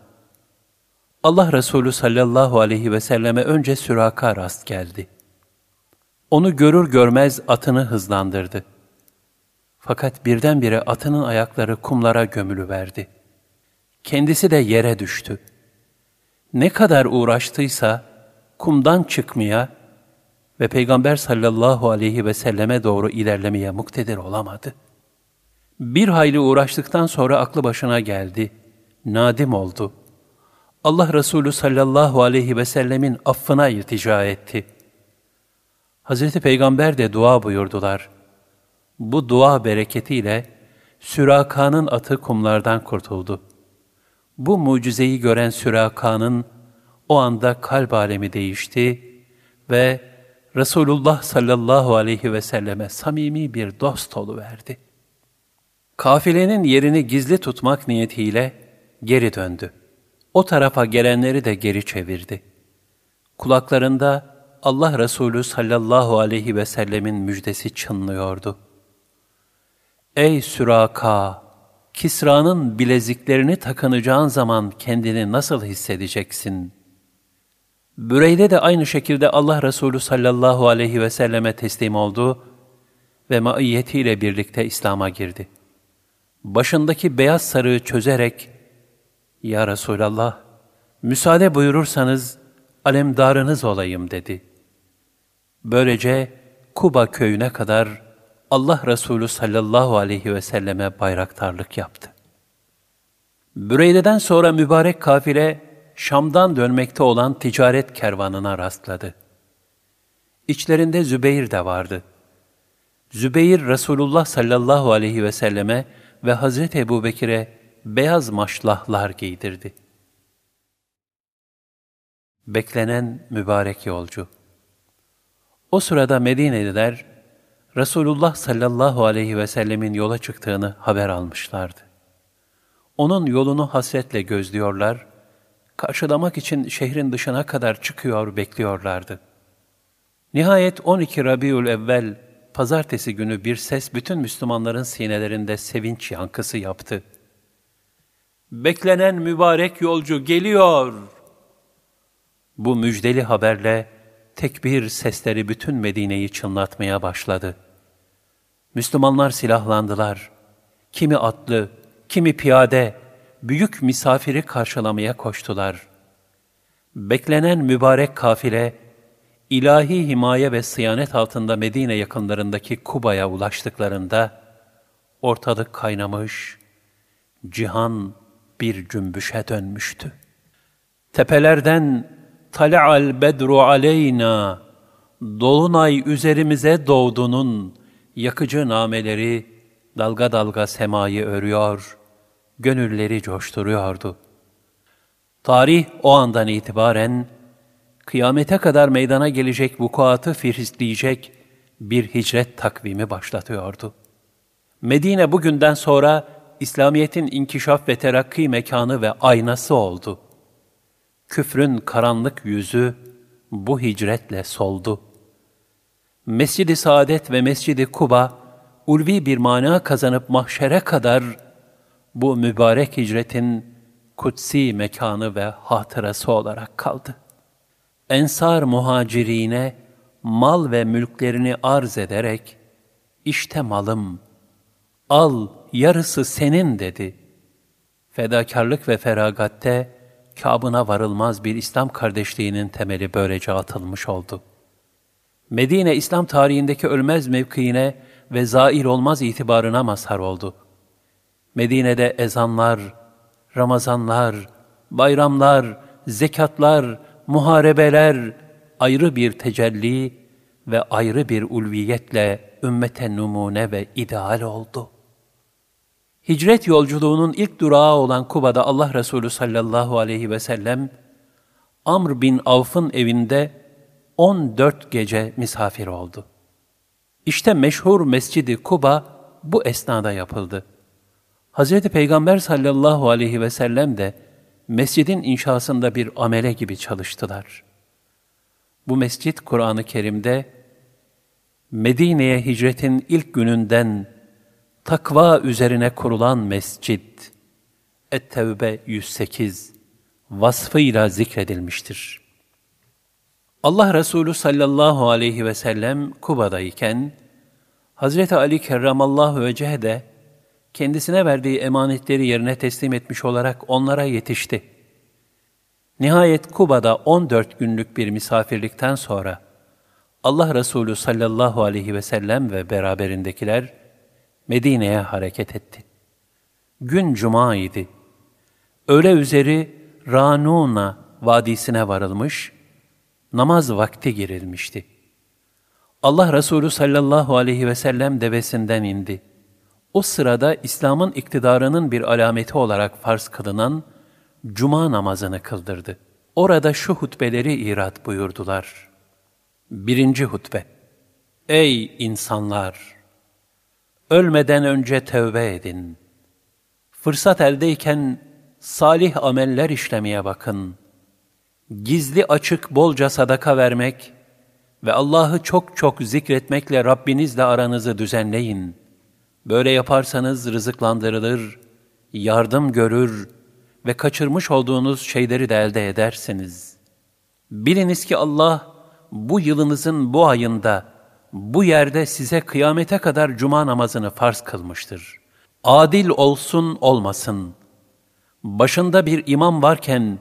Allah Resulü sallallahu aleyhi ve selleme önce Süraka rast geldi. Onu görür görmez atını hızlandırdı. Fakat birdenbire atının ayakları kumlara gömülüverdi. Kendisi de yere düştü. Ne kadar uğraştıysa kumdan çıkmaya ve Peygamber sallallahu aleyhi ve selleme doğru ilerlemeye muktedir olamadı. Bir hayli uğraştıktan sonra aklı başına geldi. Nadim oldu. Allah Resulü sallallahu aleyhi ve sellemin affına iltica etti. Hazreti Peygamber de dua buyurdular. Bu dua bereketiyle Süraka'nın atı kumlardan kurtuldu. Bu mucizeyi gören Süraka'nın o anda kalp alemi değişti ve Resulullah sallallahu aleyhi ve selleme samimi bir dost verdi. Kafilenin yerini gizli tutmak niyetiyle geri döndü. O tarafa gelenleri de geri çevirdi. Kulaklarında Allah Resulü sallallahu aleyhi ve sellemin müjdesi çınlıyordu. Ey Süraka! Kisra'nın bileziklerini takınacağın zaman kendini nasıl hissedeceksin? Büreyde de aynı şekilde Allah Resulü sallallahu aleyhi ve selleme teslim oldu ve maiyetiyle birlikte İslam'a girdi. Başındaki beyaz sarığı çözerek, Ya Resulallah, müsaade buyurursanız alemdarınız olayım dedi. Böylece Kuba köyüne kadar Allah Resulü sallallahu aleyhi ve selleme bayraktarlık yaptı. Büreyde'den sonra mübarek kafile Şam'dan dönmekte olan ticaret kervanına rastladı. İçlerinde Zübeyir de vardı. Zübeyir Resulullah sallallahu aleyhi ve selleme ve Hazreti Ebu Bekir'e beyaz maşlahlar giydirdi. Beklenen mübarek yolcu. O sırada Medineliler, Resulullah sallallahu aleyhi ve sellemin yola çıktığını haber almışlardı. Onun yolunu hasretle gözlüyorlar karşılamak için şehrin dışına kadar çıkıyor, bekliyorlardı. Nihayet 12 Rabiül Evvel, pazartesi günü bir ses bütün Müslümanların sinelerinde sevinç yankısı yaptı. Beklenen mübarek yolcu geliyor! Bu müjdeli haberle tekbir sesleri bütün Medine'yi çınlatmaya başladı. Müslümanlar silahlandılar. Kimi atlı, kimi piyade, büyük misafiri karşılamaya koştular. Beklenen mübarek kafile, ilahi himaye ve sıyanet altında Medine yakınlarındaki Kuba'ya ulaştıklarında, ortalık kaynamış, cihan bir cümbüşe dönmüştü. Tepelerden tala'al bedru aleyna dolunay üzerimize doğdunun yakıcı nameleri dalga dalga semayı örüyor, gönülleri coşturuyordu. Tarih o andan itibaren kıyamete kadar meydana gelecek vukuatı firizleyecek bir hicret takvimi başlatıyordu. Medine bugünden sonra İslamiyet'in inkişaf ve terakki mekanı ve aynası oldu. Küfrün karanlık yüzü bu hicretle soldu. Mescid-i Saadet ve Mescid-i Kuba, ulvi bir mana kazanıp mahşere kadar bu mübarek hicretin kutsi mekanı ve hatırası olarak kaldı. Ensar muhacirine mal ve mülklerini arz ederek, işte malım, al yarısı senin dedi. Fedakarlık ve feragatte kabına varılmaz bir İslam kardeşliğinin temeli böylece atılmış oldu. Medine İslam tarihindeki ölmez mevkiine ve zail olmaz itibarına mazhar oldu. Medine'de ezanlar, Ramazanlar, bayramlar, zekatlar, muharebeler ayrı bir tecelli ve ayrı bir ulviyetle ümmete numune ve ideal oldu. Hicret yolculuğunun ilk durağı olan Kuba'da Allah Resulü sallallahu aleyhi ve sellem, Amr bin Avf'ın evinde 14 gece misafir oldu. İşte meşhur Mescidi Kuba bu esnada yapıldı. Hz. Peygamber sallallahu aleyhi ve sellem de mescidin inşasında bir amele gibi çalıştılar. Bu mescit Kur'an-ı Kerim'de Medine'ye hicretin ilk gününden takva üzerine kurulan mescid Et-Tevbe 108 vasfıyla zikredilmiştir. Allah Resulü sallallahu aleyhi ve sellem Kuba'dayken Hazreti Ali kerramallahu vecehe de kendisine verdiği emanetleri yerine teslim etmiş olarak onlara yetişti. Nihayet Kuba'da 14 günlük bir misafirlikten sonra Allah Resulü sallallahu aleyhi ve sellem ve beraberindekiler Medine'ye hareket etti. Gün cuma idi. Öğle üzeri Ranuna vadisine varılmış, namaz vakti girilmişti. Allah Resulü sallallahu aleyhi ve sellem devesinden indi. O sırada İslam'ın iktidarının bir alameti olarak farz kılınan cuma namazını kıldırdı. Orada şu hutbeleri irat buyurdular. Birinci hutbe. Ey insanlar! Ölmeden önce tövbe edin. Fırsat eldeyken salih ameller işlemeye bakın. Gizli açık bolca sadaka vermek ve Allah'ı çok çok zikretmekle Rabbinizle aranızı düzenleyin. Böyle yaparsanız rızıklandırılır, yardım görür ve kaçırmış olduğunuz şeyleri de elde edersiniz. Biliniz ki Allah bu yılınızın bu ayında, bu yerde size kıyamete kadar cuma namazını farz kılmıştır. Adil olsun olmasın. Başında bir imam varken,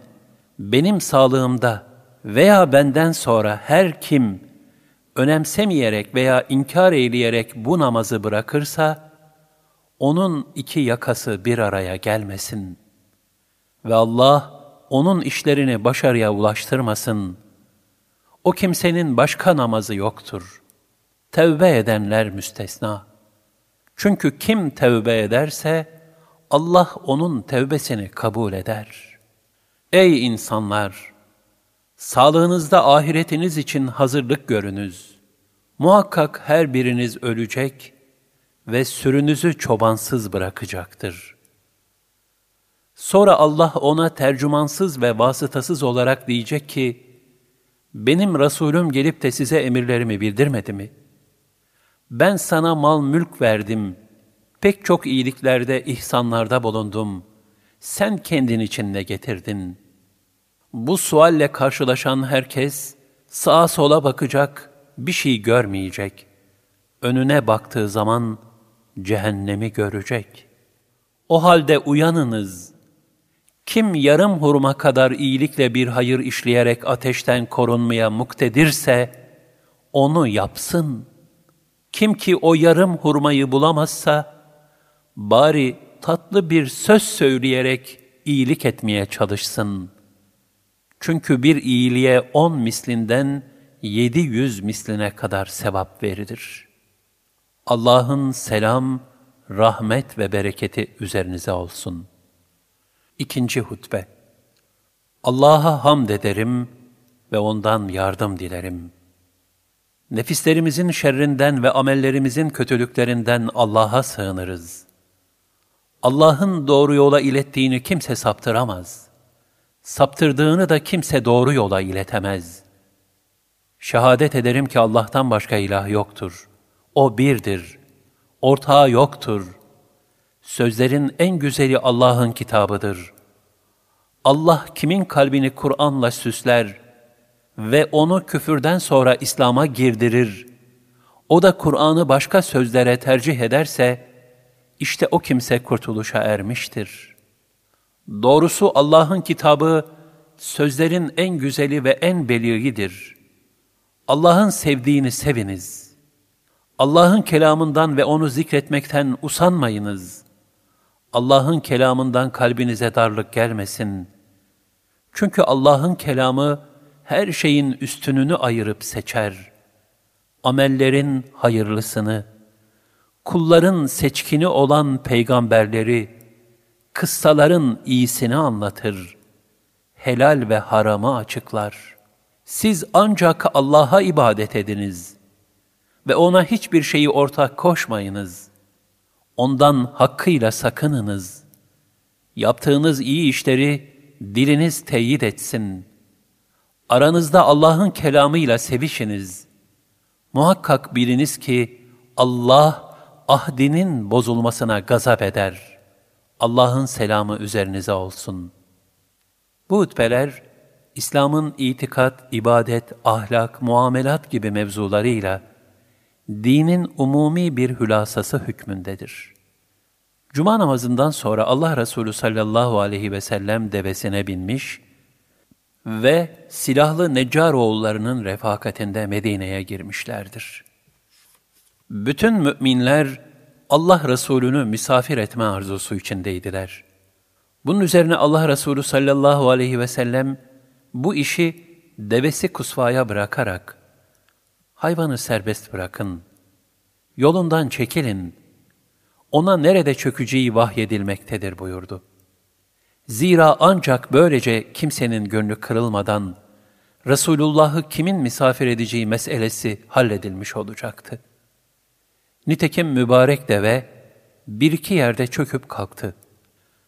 benim sağlığımda veya benden sonra her kim önemsemeyerek veya inkar eyleyerek bu namazı bırakırsa, onun iki yakası bir araya gelmesin. Ve Allah onun işlerini başarıya ulaştırmasın. O kimsenin başka namazı yoktur. Tevbe edenler müstesna. Çünkü kim tevbe ederse, Allah onun tevbesini kabul eder. Ey insanlar! Sağlığınızda ahiretiniz için hazırlık görünüz. Muhakkak her biriniz ölecek ve sürünüzü çobansız bırakacaktır. Sonra Allah ona tercümansız ve vasıtasız olarak diyecek ki, benim Resulüm gelip de size emirlerimi bildirmedi mi? Ben sana mal mülk verdim, pek çok iyiliklerde, ihsanlarda bulundum. Sen kendin için ne getirdin? Bu sualle karşılaşan herkes, sağa sola bakacak, bir şey görmeyecek. Önüne baktığı zaman, cehennemi görecek. O halde uyanınız, Kim yarım hurma kadar iyilikle bir hayır işleyerek ateşten korunmaya muktedirse, onu yapsın. Kim ki o yarım hurmayı bulamazsa, bari tatlı bir söz söyleyerek iyilik etmeye çalışsın. Çünkü bir iyiliğe on mislinden yedi yüz misline kadar sevap verilir. Allah'ın selam, rahmet ve bereketi üzerinize olsun. İkinci hutbe Allah'a hamd ederim ve ondan yardım dilerim. Nefislerimizin şerrinden ve amellerimizin kötülüklerinden Allah'a sığınırız. Allah'ın doğru yola ilettiğini kimse saptıramaz. Saptırdığını da kimse doğru yola iletemez. Şehadet ederim ki Allah'tan başka ilah yoktur. O birdir. Ortağı yoktur. Sözlerin en güzeli Allah'ın kitabıdır. Allah kimin kalbini Kur'an'la süsler ve onu küfürden sonra İslam'a girdirir, o da Kur'an'ı başka sözlere tercih ederse, işte o kimse kurtuluşa ermiştir. Doğrusu Allah'ın kitabı, sözlerin en güzeli ve en belirgidir. Allah'ın sevdiğini seviniz. Allah'ın kelamından ve onu zikretmekten usanmayınız. Allah'ın kelamından kalbinize darlık gelmesin. Çünkü Allah'ın kelamı her şeyin üstününü ayırıp seçer. Amellerin hayırlısını, kulların seçkini olan peygamberleri, kıssaların iyisini anlatır. Helal ve haramı açıklar. Siz ancak Allah'a ibadet ediniz ve ona hiçbir şeyi ortak koşmayınız.'' Ondan hakkıyla sakınınız. Yaptığınız iyi işleri diliniz teyit etsin. Aranızda Allah'ın kelamıyla sevişiniz. Muhakkak biliniz ki Allah ahdinin bozulmasına gazap eder. Allah'ın selamı üzerinize olsun. Bu hutbeler, İslam'ın itikat, ibadet, ahlak, muamelat gibi mevzularıyla, dinin umumi bir hülasası hükmündedir. Cuma namazından sonra Allah Resulü sallallahu aleyhi ve sellem devesine binmiş ve silahlı Neccar oğullarının refakatinde Medine'ye girmişlerdir. Bütün müminler Allah Resulü'nü misafir etme arzusu içindeydiler. Bunun üzerine Allah Resulü sallallahu aleyhi ve sellem bu işi devesi kusvaya bırakarak hayvanı serbest bırakın, yolundan çekilin, ona nerede çökeceği vahyedilmektedir buyurdu. Zira ancak böylece kimsenin gönlü kırılmadan, Resulullah'ı kimin misafir edeceği meselesi halledilmiş olacaktı. Nitekim mübarek deve bir iki yerde çöküp kalktı.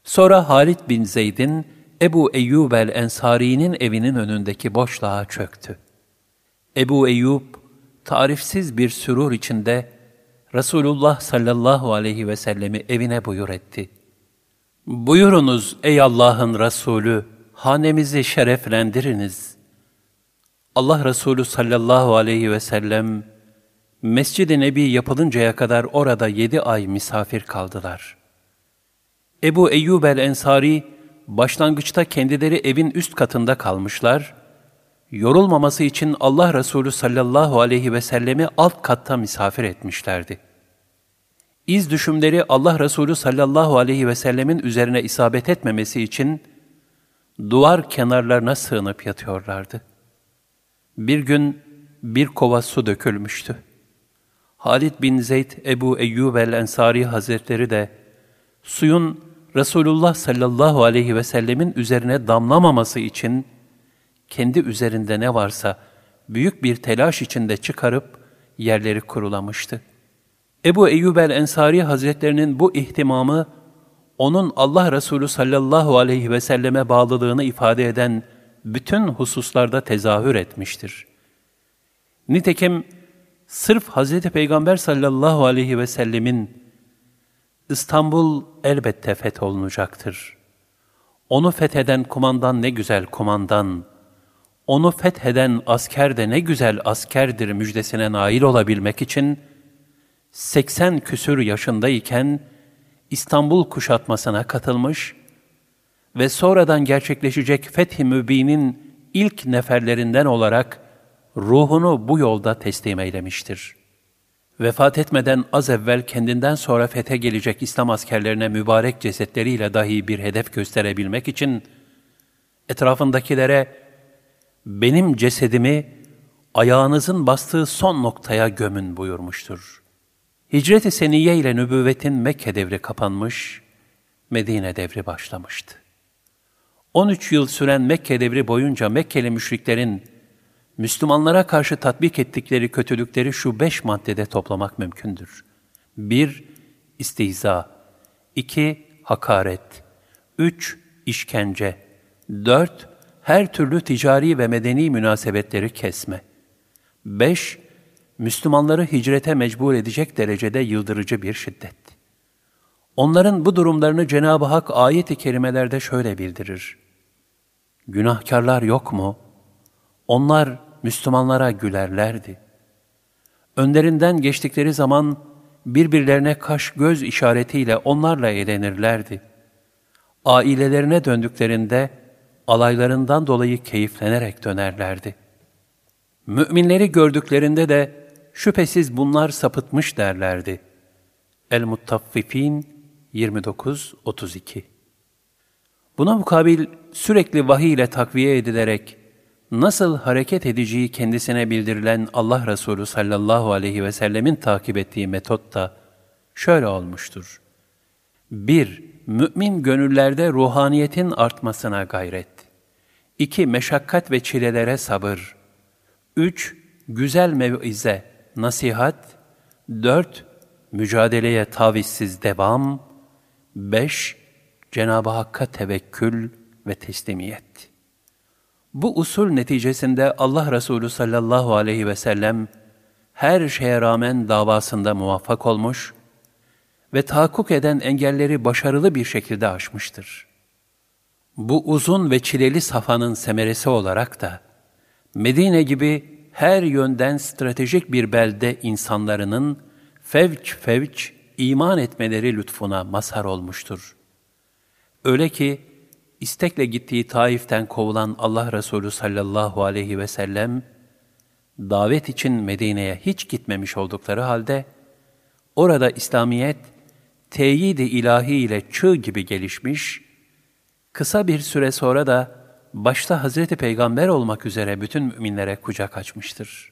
Sonra Halid bin Zeyd'in Ebu Eyyub el-Ensari'nin evinin önündeki boşluğa çöktü. Ebu Eyyub tarifsiz bir sürur içinde Resulullah sallallahu aleyhi ve sellemi evine buyur etti. Buyurunuz ey Allah'ın Resulü, hanemizi şereflendiriniz. Allah Resulü sallallahu aleyhi ve sellem, Mescid-i Nebi yapılıncaya kadar orada yedi ay misafir kaldılar. Ebu Eyyub el-Ensari, başlangıçta kendileri evin üst katında kalmışlar, yorulmaması için Allah Resulü sallallahu aleyhi ve sellemi alt katta misafir etmişlerdi. İz düşümleri Allah Resulü sallallahu aleyhi ve sellemin üzerine isabet etmemesi için duvar kenarlarına sığınıp yatıyorlardı. Bir gün bir kova su dökülmüştü. Halid bin Zeyd Ebu Eyyub el-Ensari Hazretleri de suyun Resulullah sallallahu aleyhi ve sellemin üzerine damlamaması için kendi üzerinde ne varsa büyük bir telaş içinde çıkarıp yerleri kurulamıştı. Ebu Eyyub el-Ensari Hazretlerinin bu ihtimamı, onun Allah Resulü sallallahu aleyhi ve selleme bağlılığını ifade eden bütün hususlarda tezahür etmiştir. Nitekim sırf Hz. Peygamber sallallahu aleyhi ve sellemin İstanbul elbette fetholunacaktır. Onu fetheden kumandan ne güzel kumandan, onu fetheden asker de ne güzel askerdir müjdesine nail olabilmek için, 80 küsür yaşındayken İstanbul kuşatmasına katılmış ve sonradan gerçekleşecek Fethi Mübin'in ilk neferlerinden olarak ruhunu bu yolda teslim eylemiştir. Vefat etmeden az evvel kendinden sonra fethe gelecek İslam askerlerine mübarek cesetleriyle dahi bir hedef gösterebilmek için etrafındakilere benim cesedimi ayağınızın bastığı son noktaya gömün buyurmuştur. Hicret-i Seniye ile nübüvvetin Mekke devri kapanmış, Medine devri başlamıştı. 13 yıl süren Mekke devri boyunca Mekkeli müşriklerin Müslümanlara karşı tatbik ettikleri kötülükleri şu beş maddede toplamak mümkündür. 1- İstihza 2- Hakaret 3- işkence 4- Her türlü ticari ve medeni münasebetleri kesme 5- Müslümanları hicrete mecbur edecek derecede yıldırıcı bir şiddet. Onların bu durumlarını Cenab-ı Hak ayet-i kerimelerde şöyle bildirir. Günahkarlar yok mu? Onlar Müslümanlara gülerlerdi. Önlerinden geçtikleri zaman birbirlerine kaş göz işaretiyle onlarla eğlenirlerdi. Ailelerine döndüklerinde alaylarından dolayı keyiflenerek dönerlerdi. Müminleri gördüklerinde de şüphesiz bunlar sapıtmış derlerdi. El-Muttaffifin 29-32 Buna mukabil sürekli vahiy ile takviye edilerek nasıl hareket edeceği kendisine bildirilen Allah Resulü sallallahu aleyhi ve sellemin takip ettiği metot da şöyle olmuştur. 1. Mümin gönüllerde ruhaniyetin artmasına gayret. 2. Meşakkat ve çilelere sabır. 3. Güzel mevize, nasihat. 4. Mücadeleye tavizsiz devam. 5. Cenab-ı Hakk'a tevekkül ve teslimiyet. Bu usul neticesinde Allah Resulü sallallahu aleyhi ve sellem her şeye rağmen davasında muvaffak olmuş ve tahakkuk eden engelleri başarılı bir şekilde aşmıştır. Bu uzun ve çileli safanın semeresi olarak da Medine gibi her yönden stratejik bir belde insanların fevç fevç iman etmeleri lütfuna mazhar olmuştur. Öyle ki istekle gittiği Taif'ten kovulan Allah Resulü sallallahu aleyhi ve sellem, davet için Medine'ye hiç gitmemiş oldukları halde, orada İslamiyet, teyid-i ilahi ile çığ gibi gelişmiş, kısa bir süre sonra da başta Hazreti Peygamber olmak üzere bütün müminlere kucak açmıştır.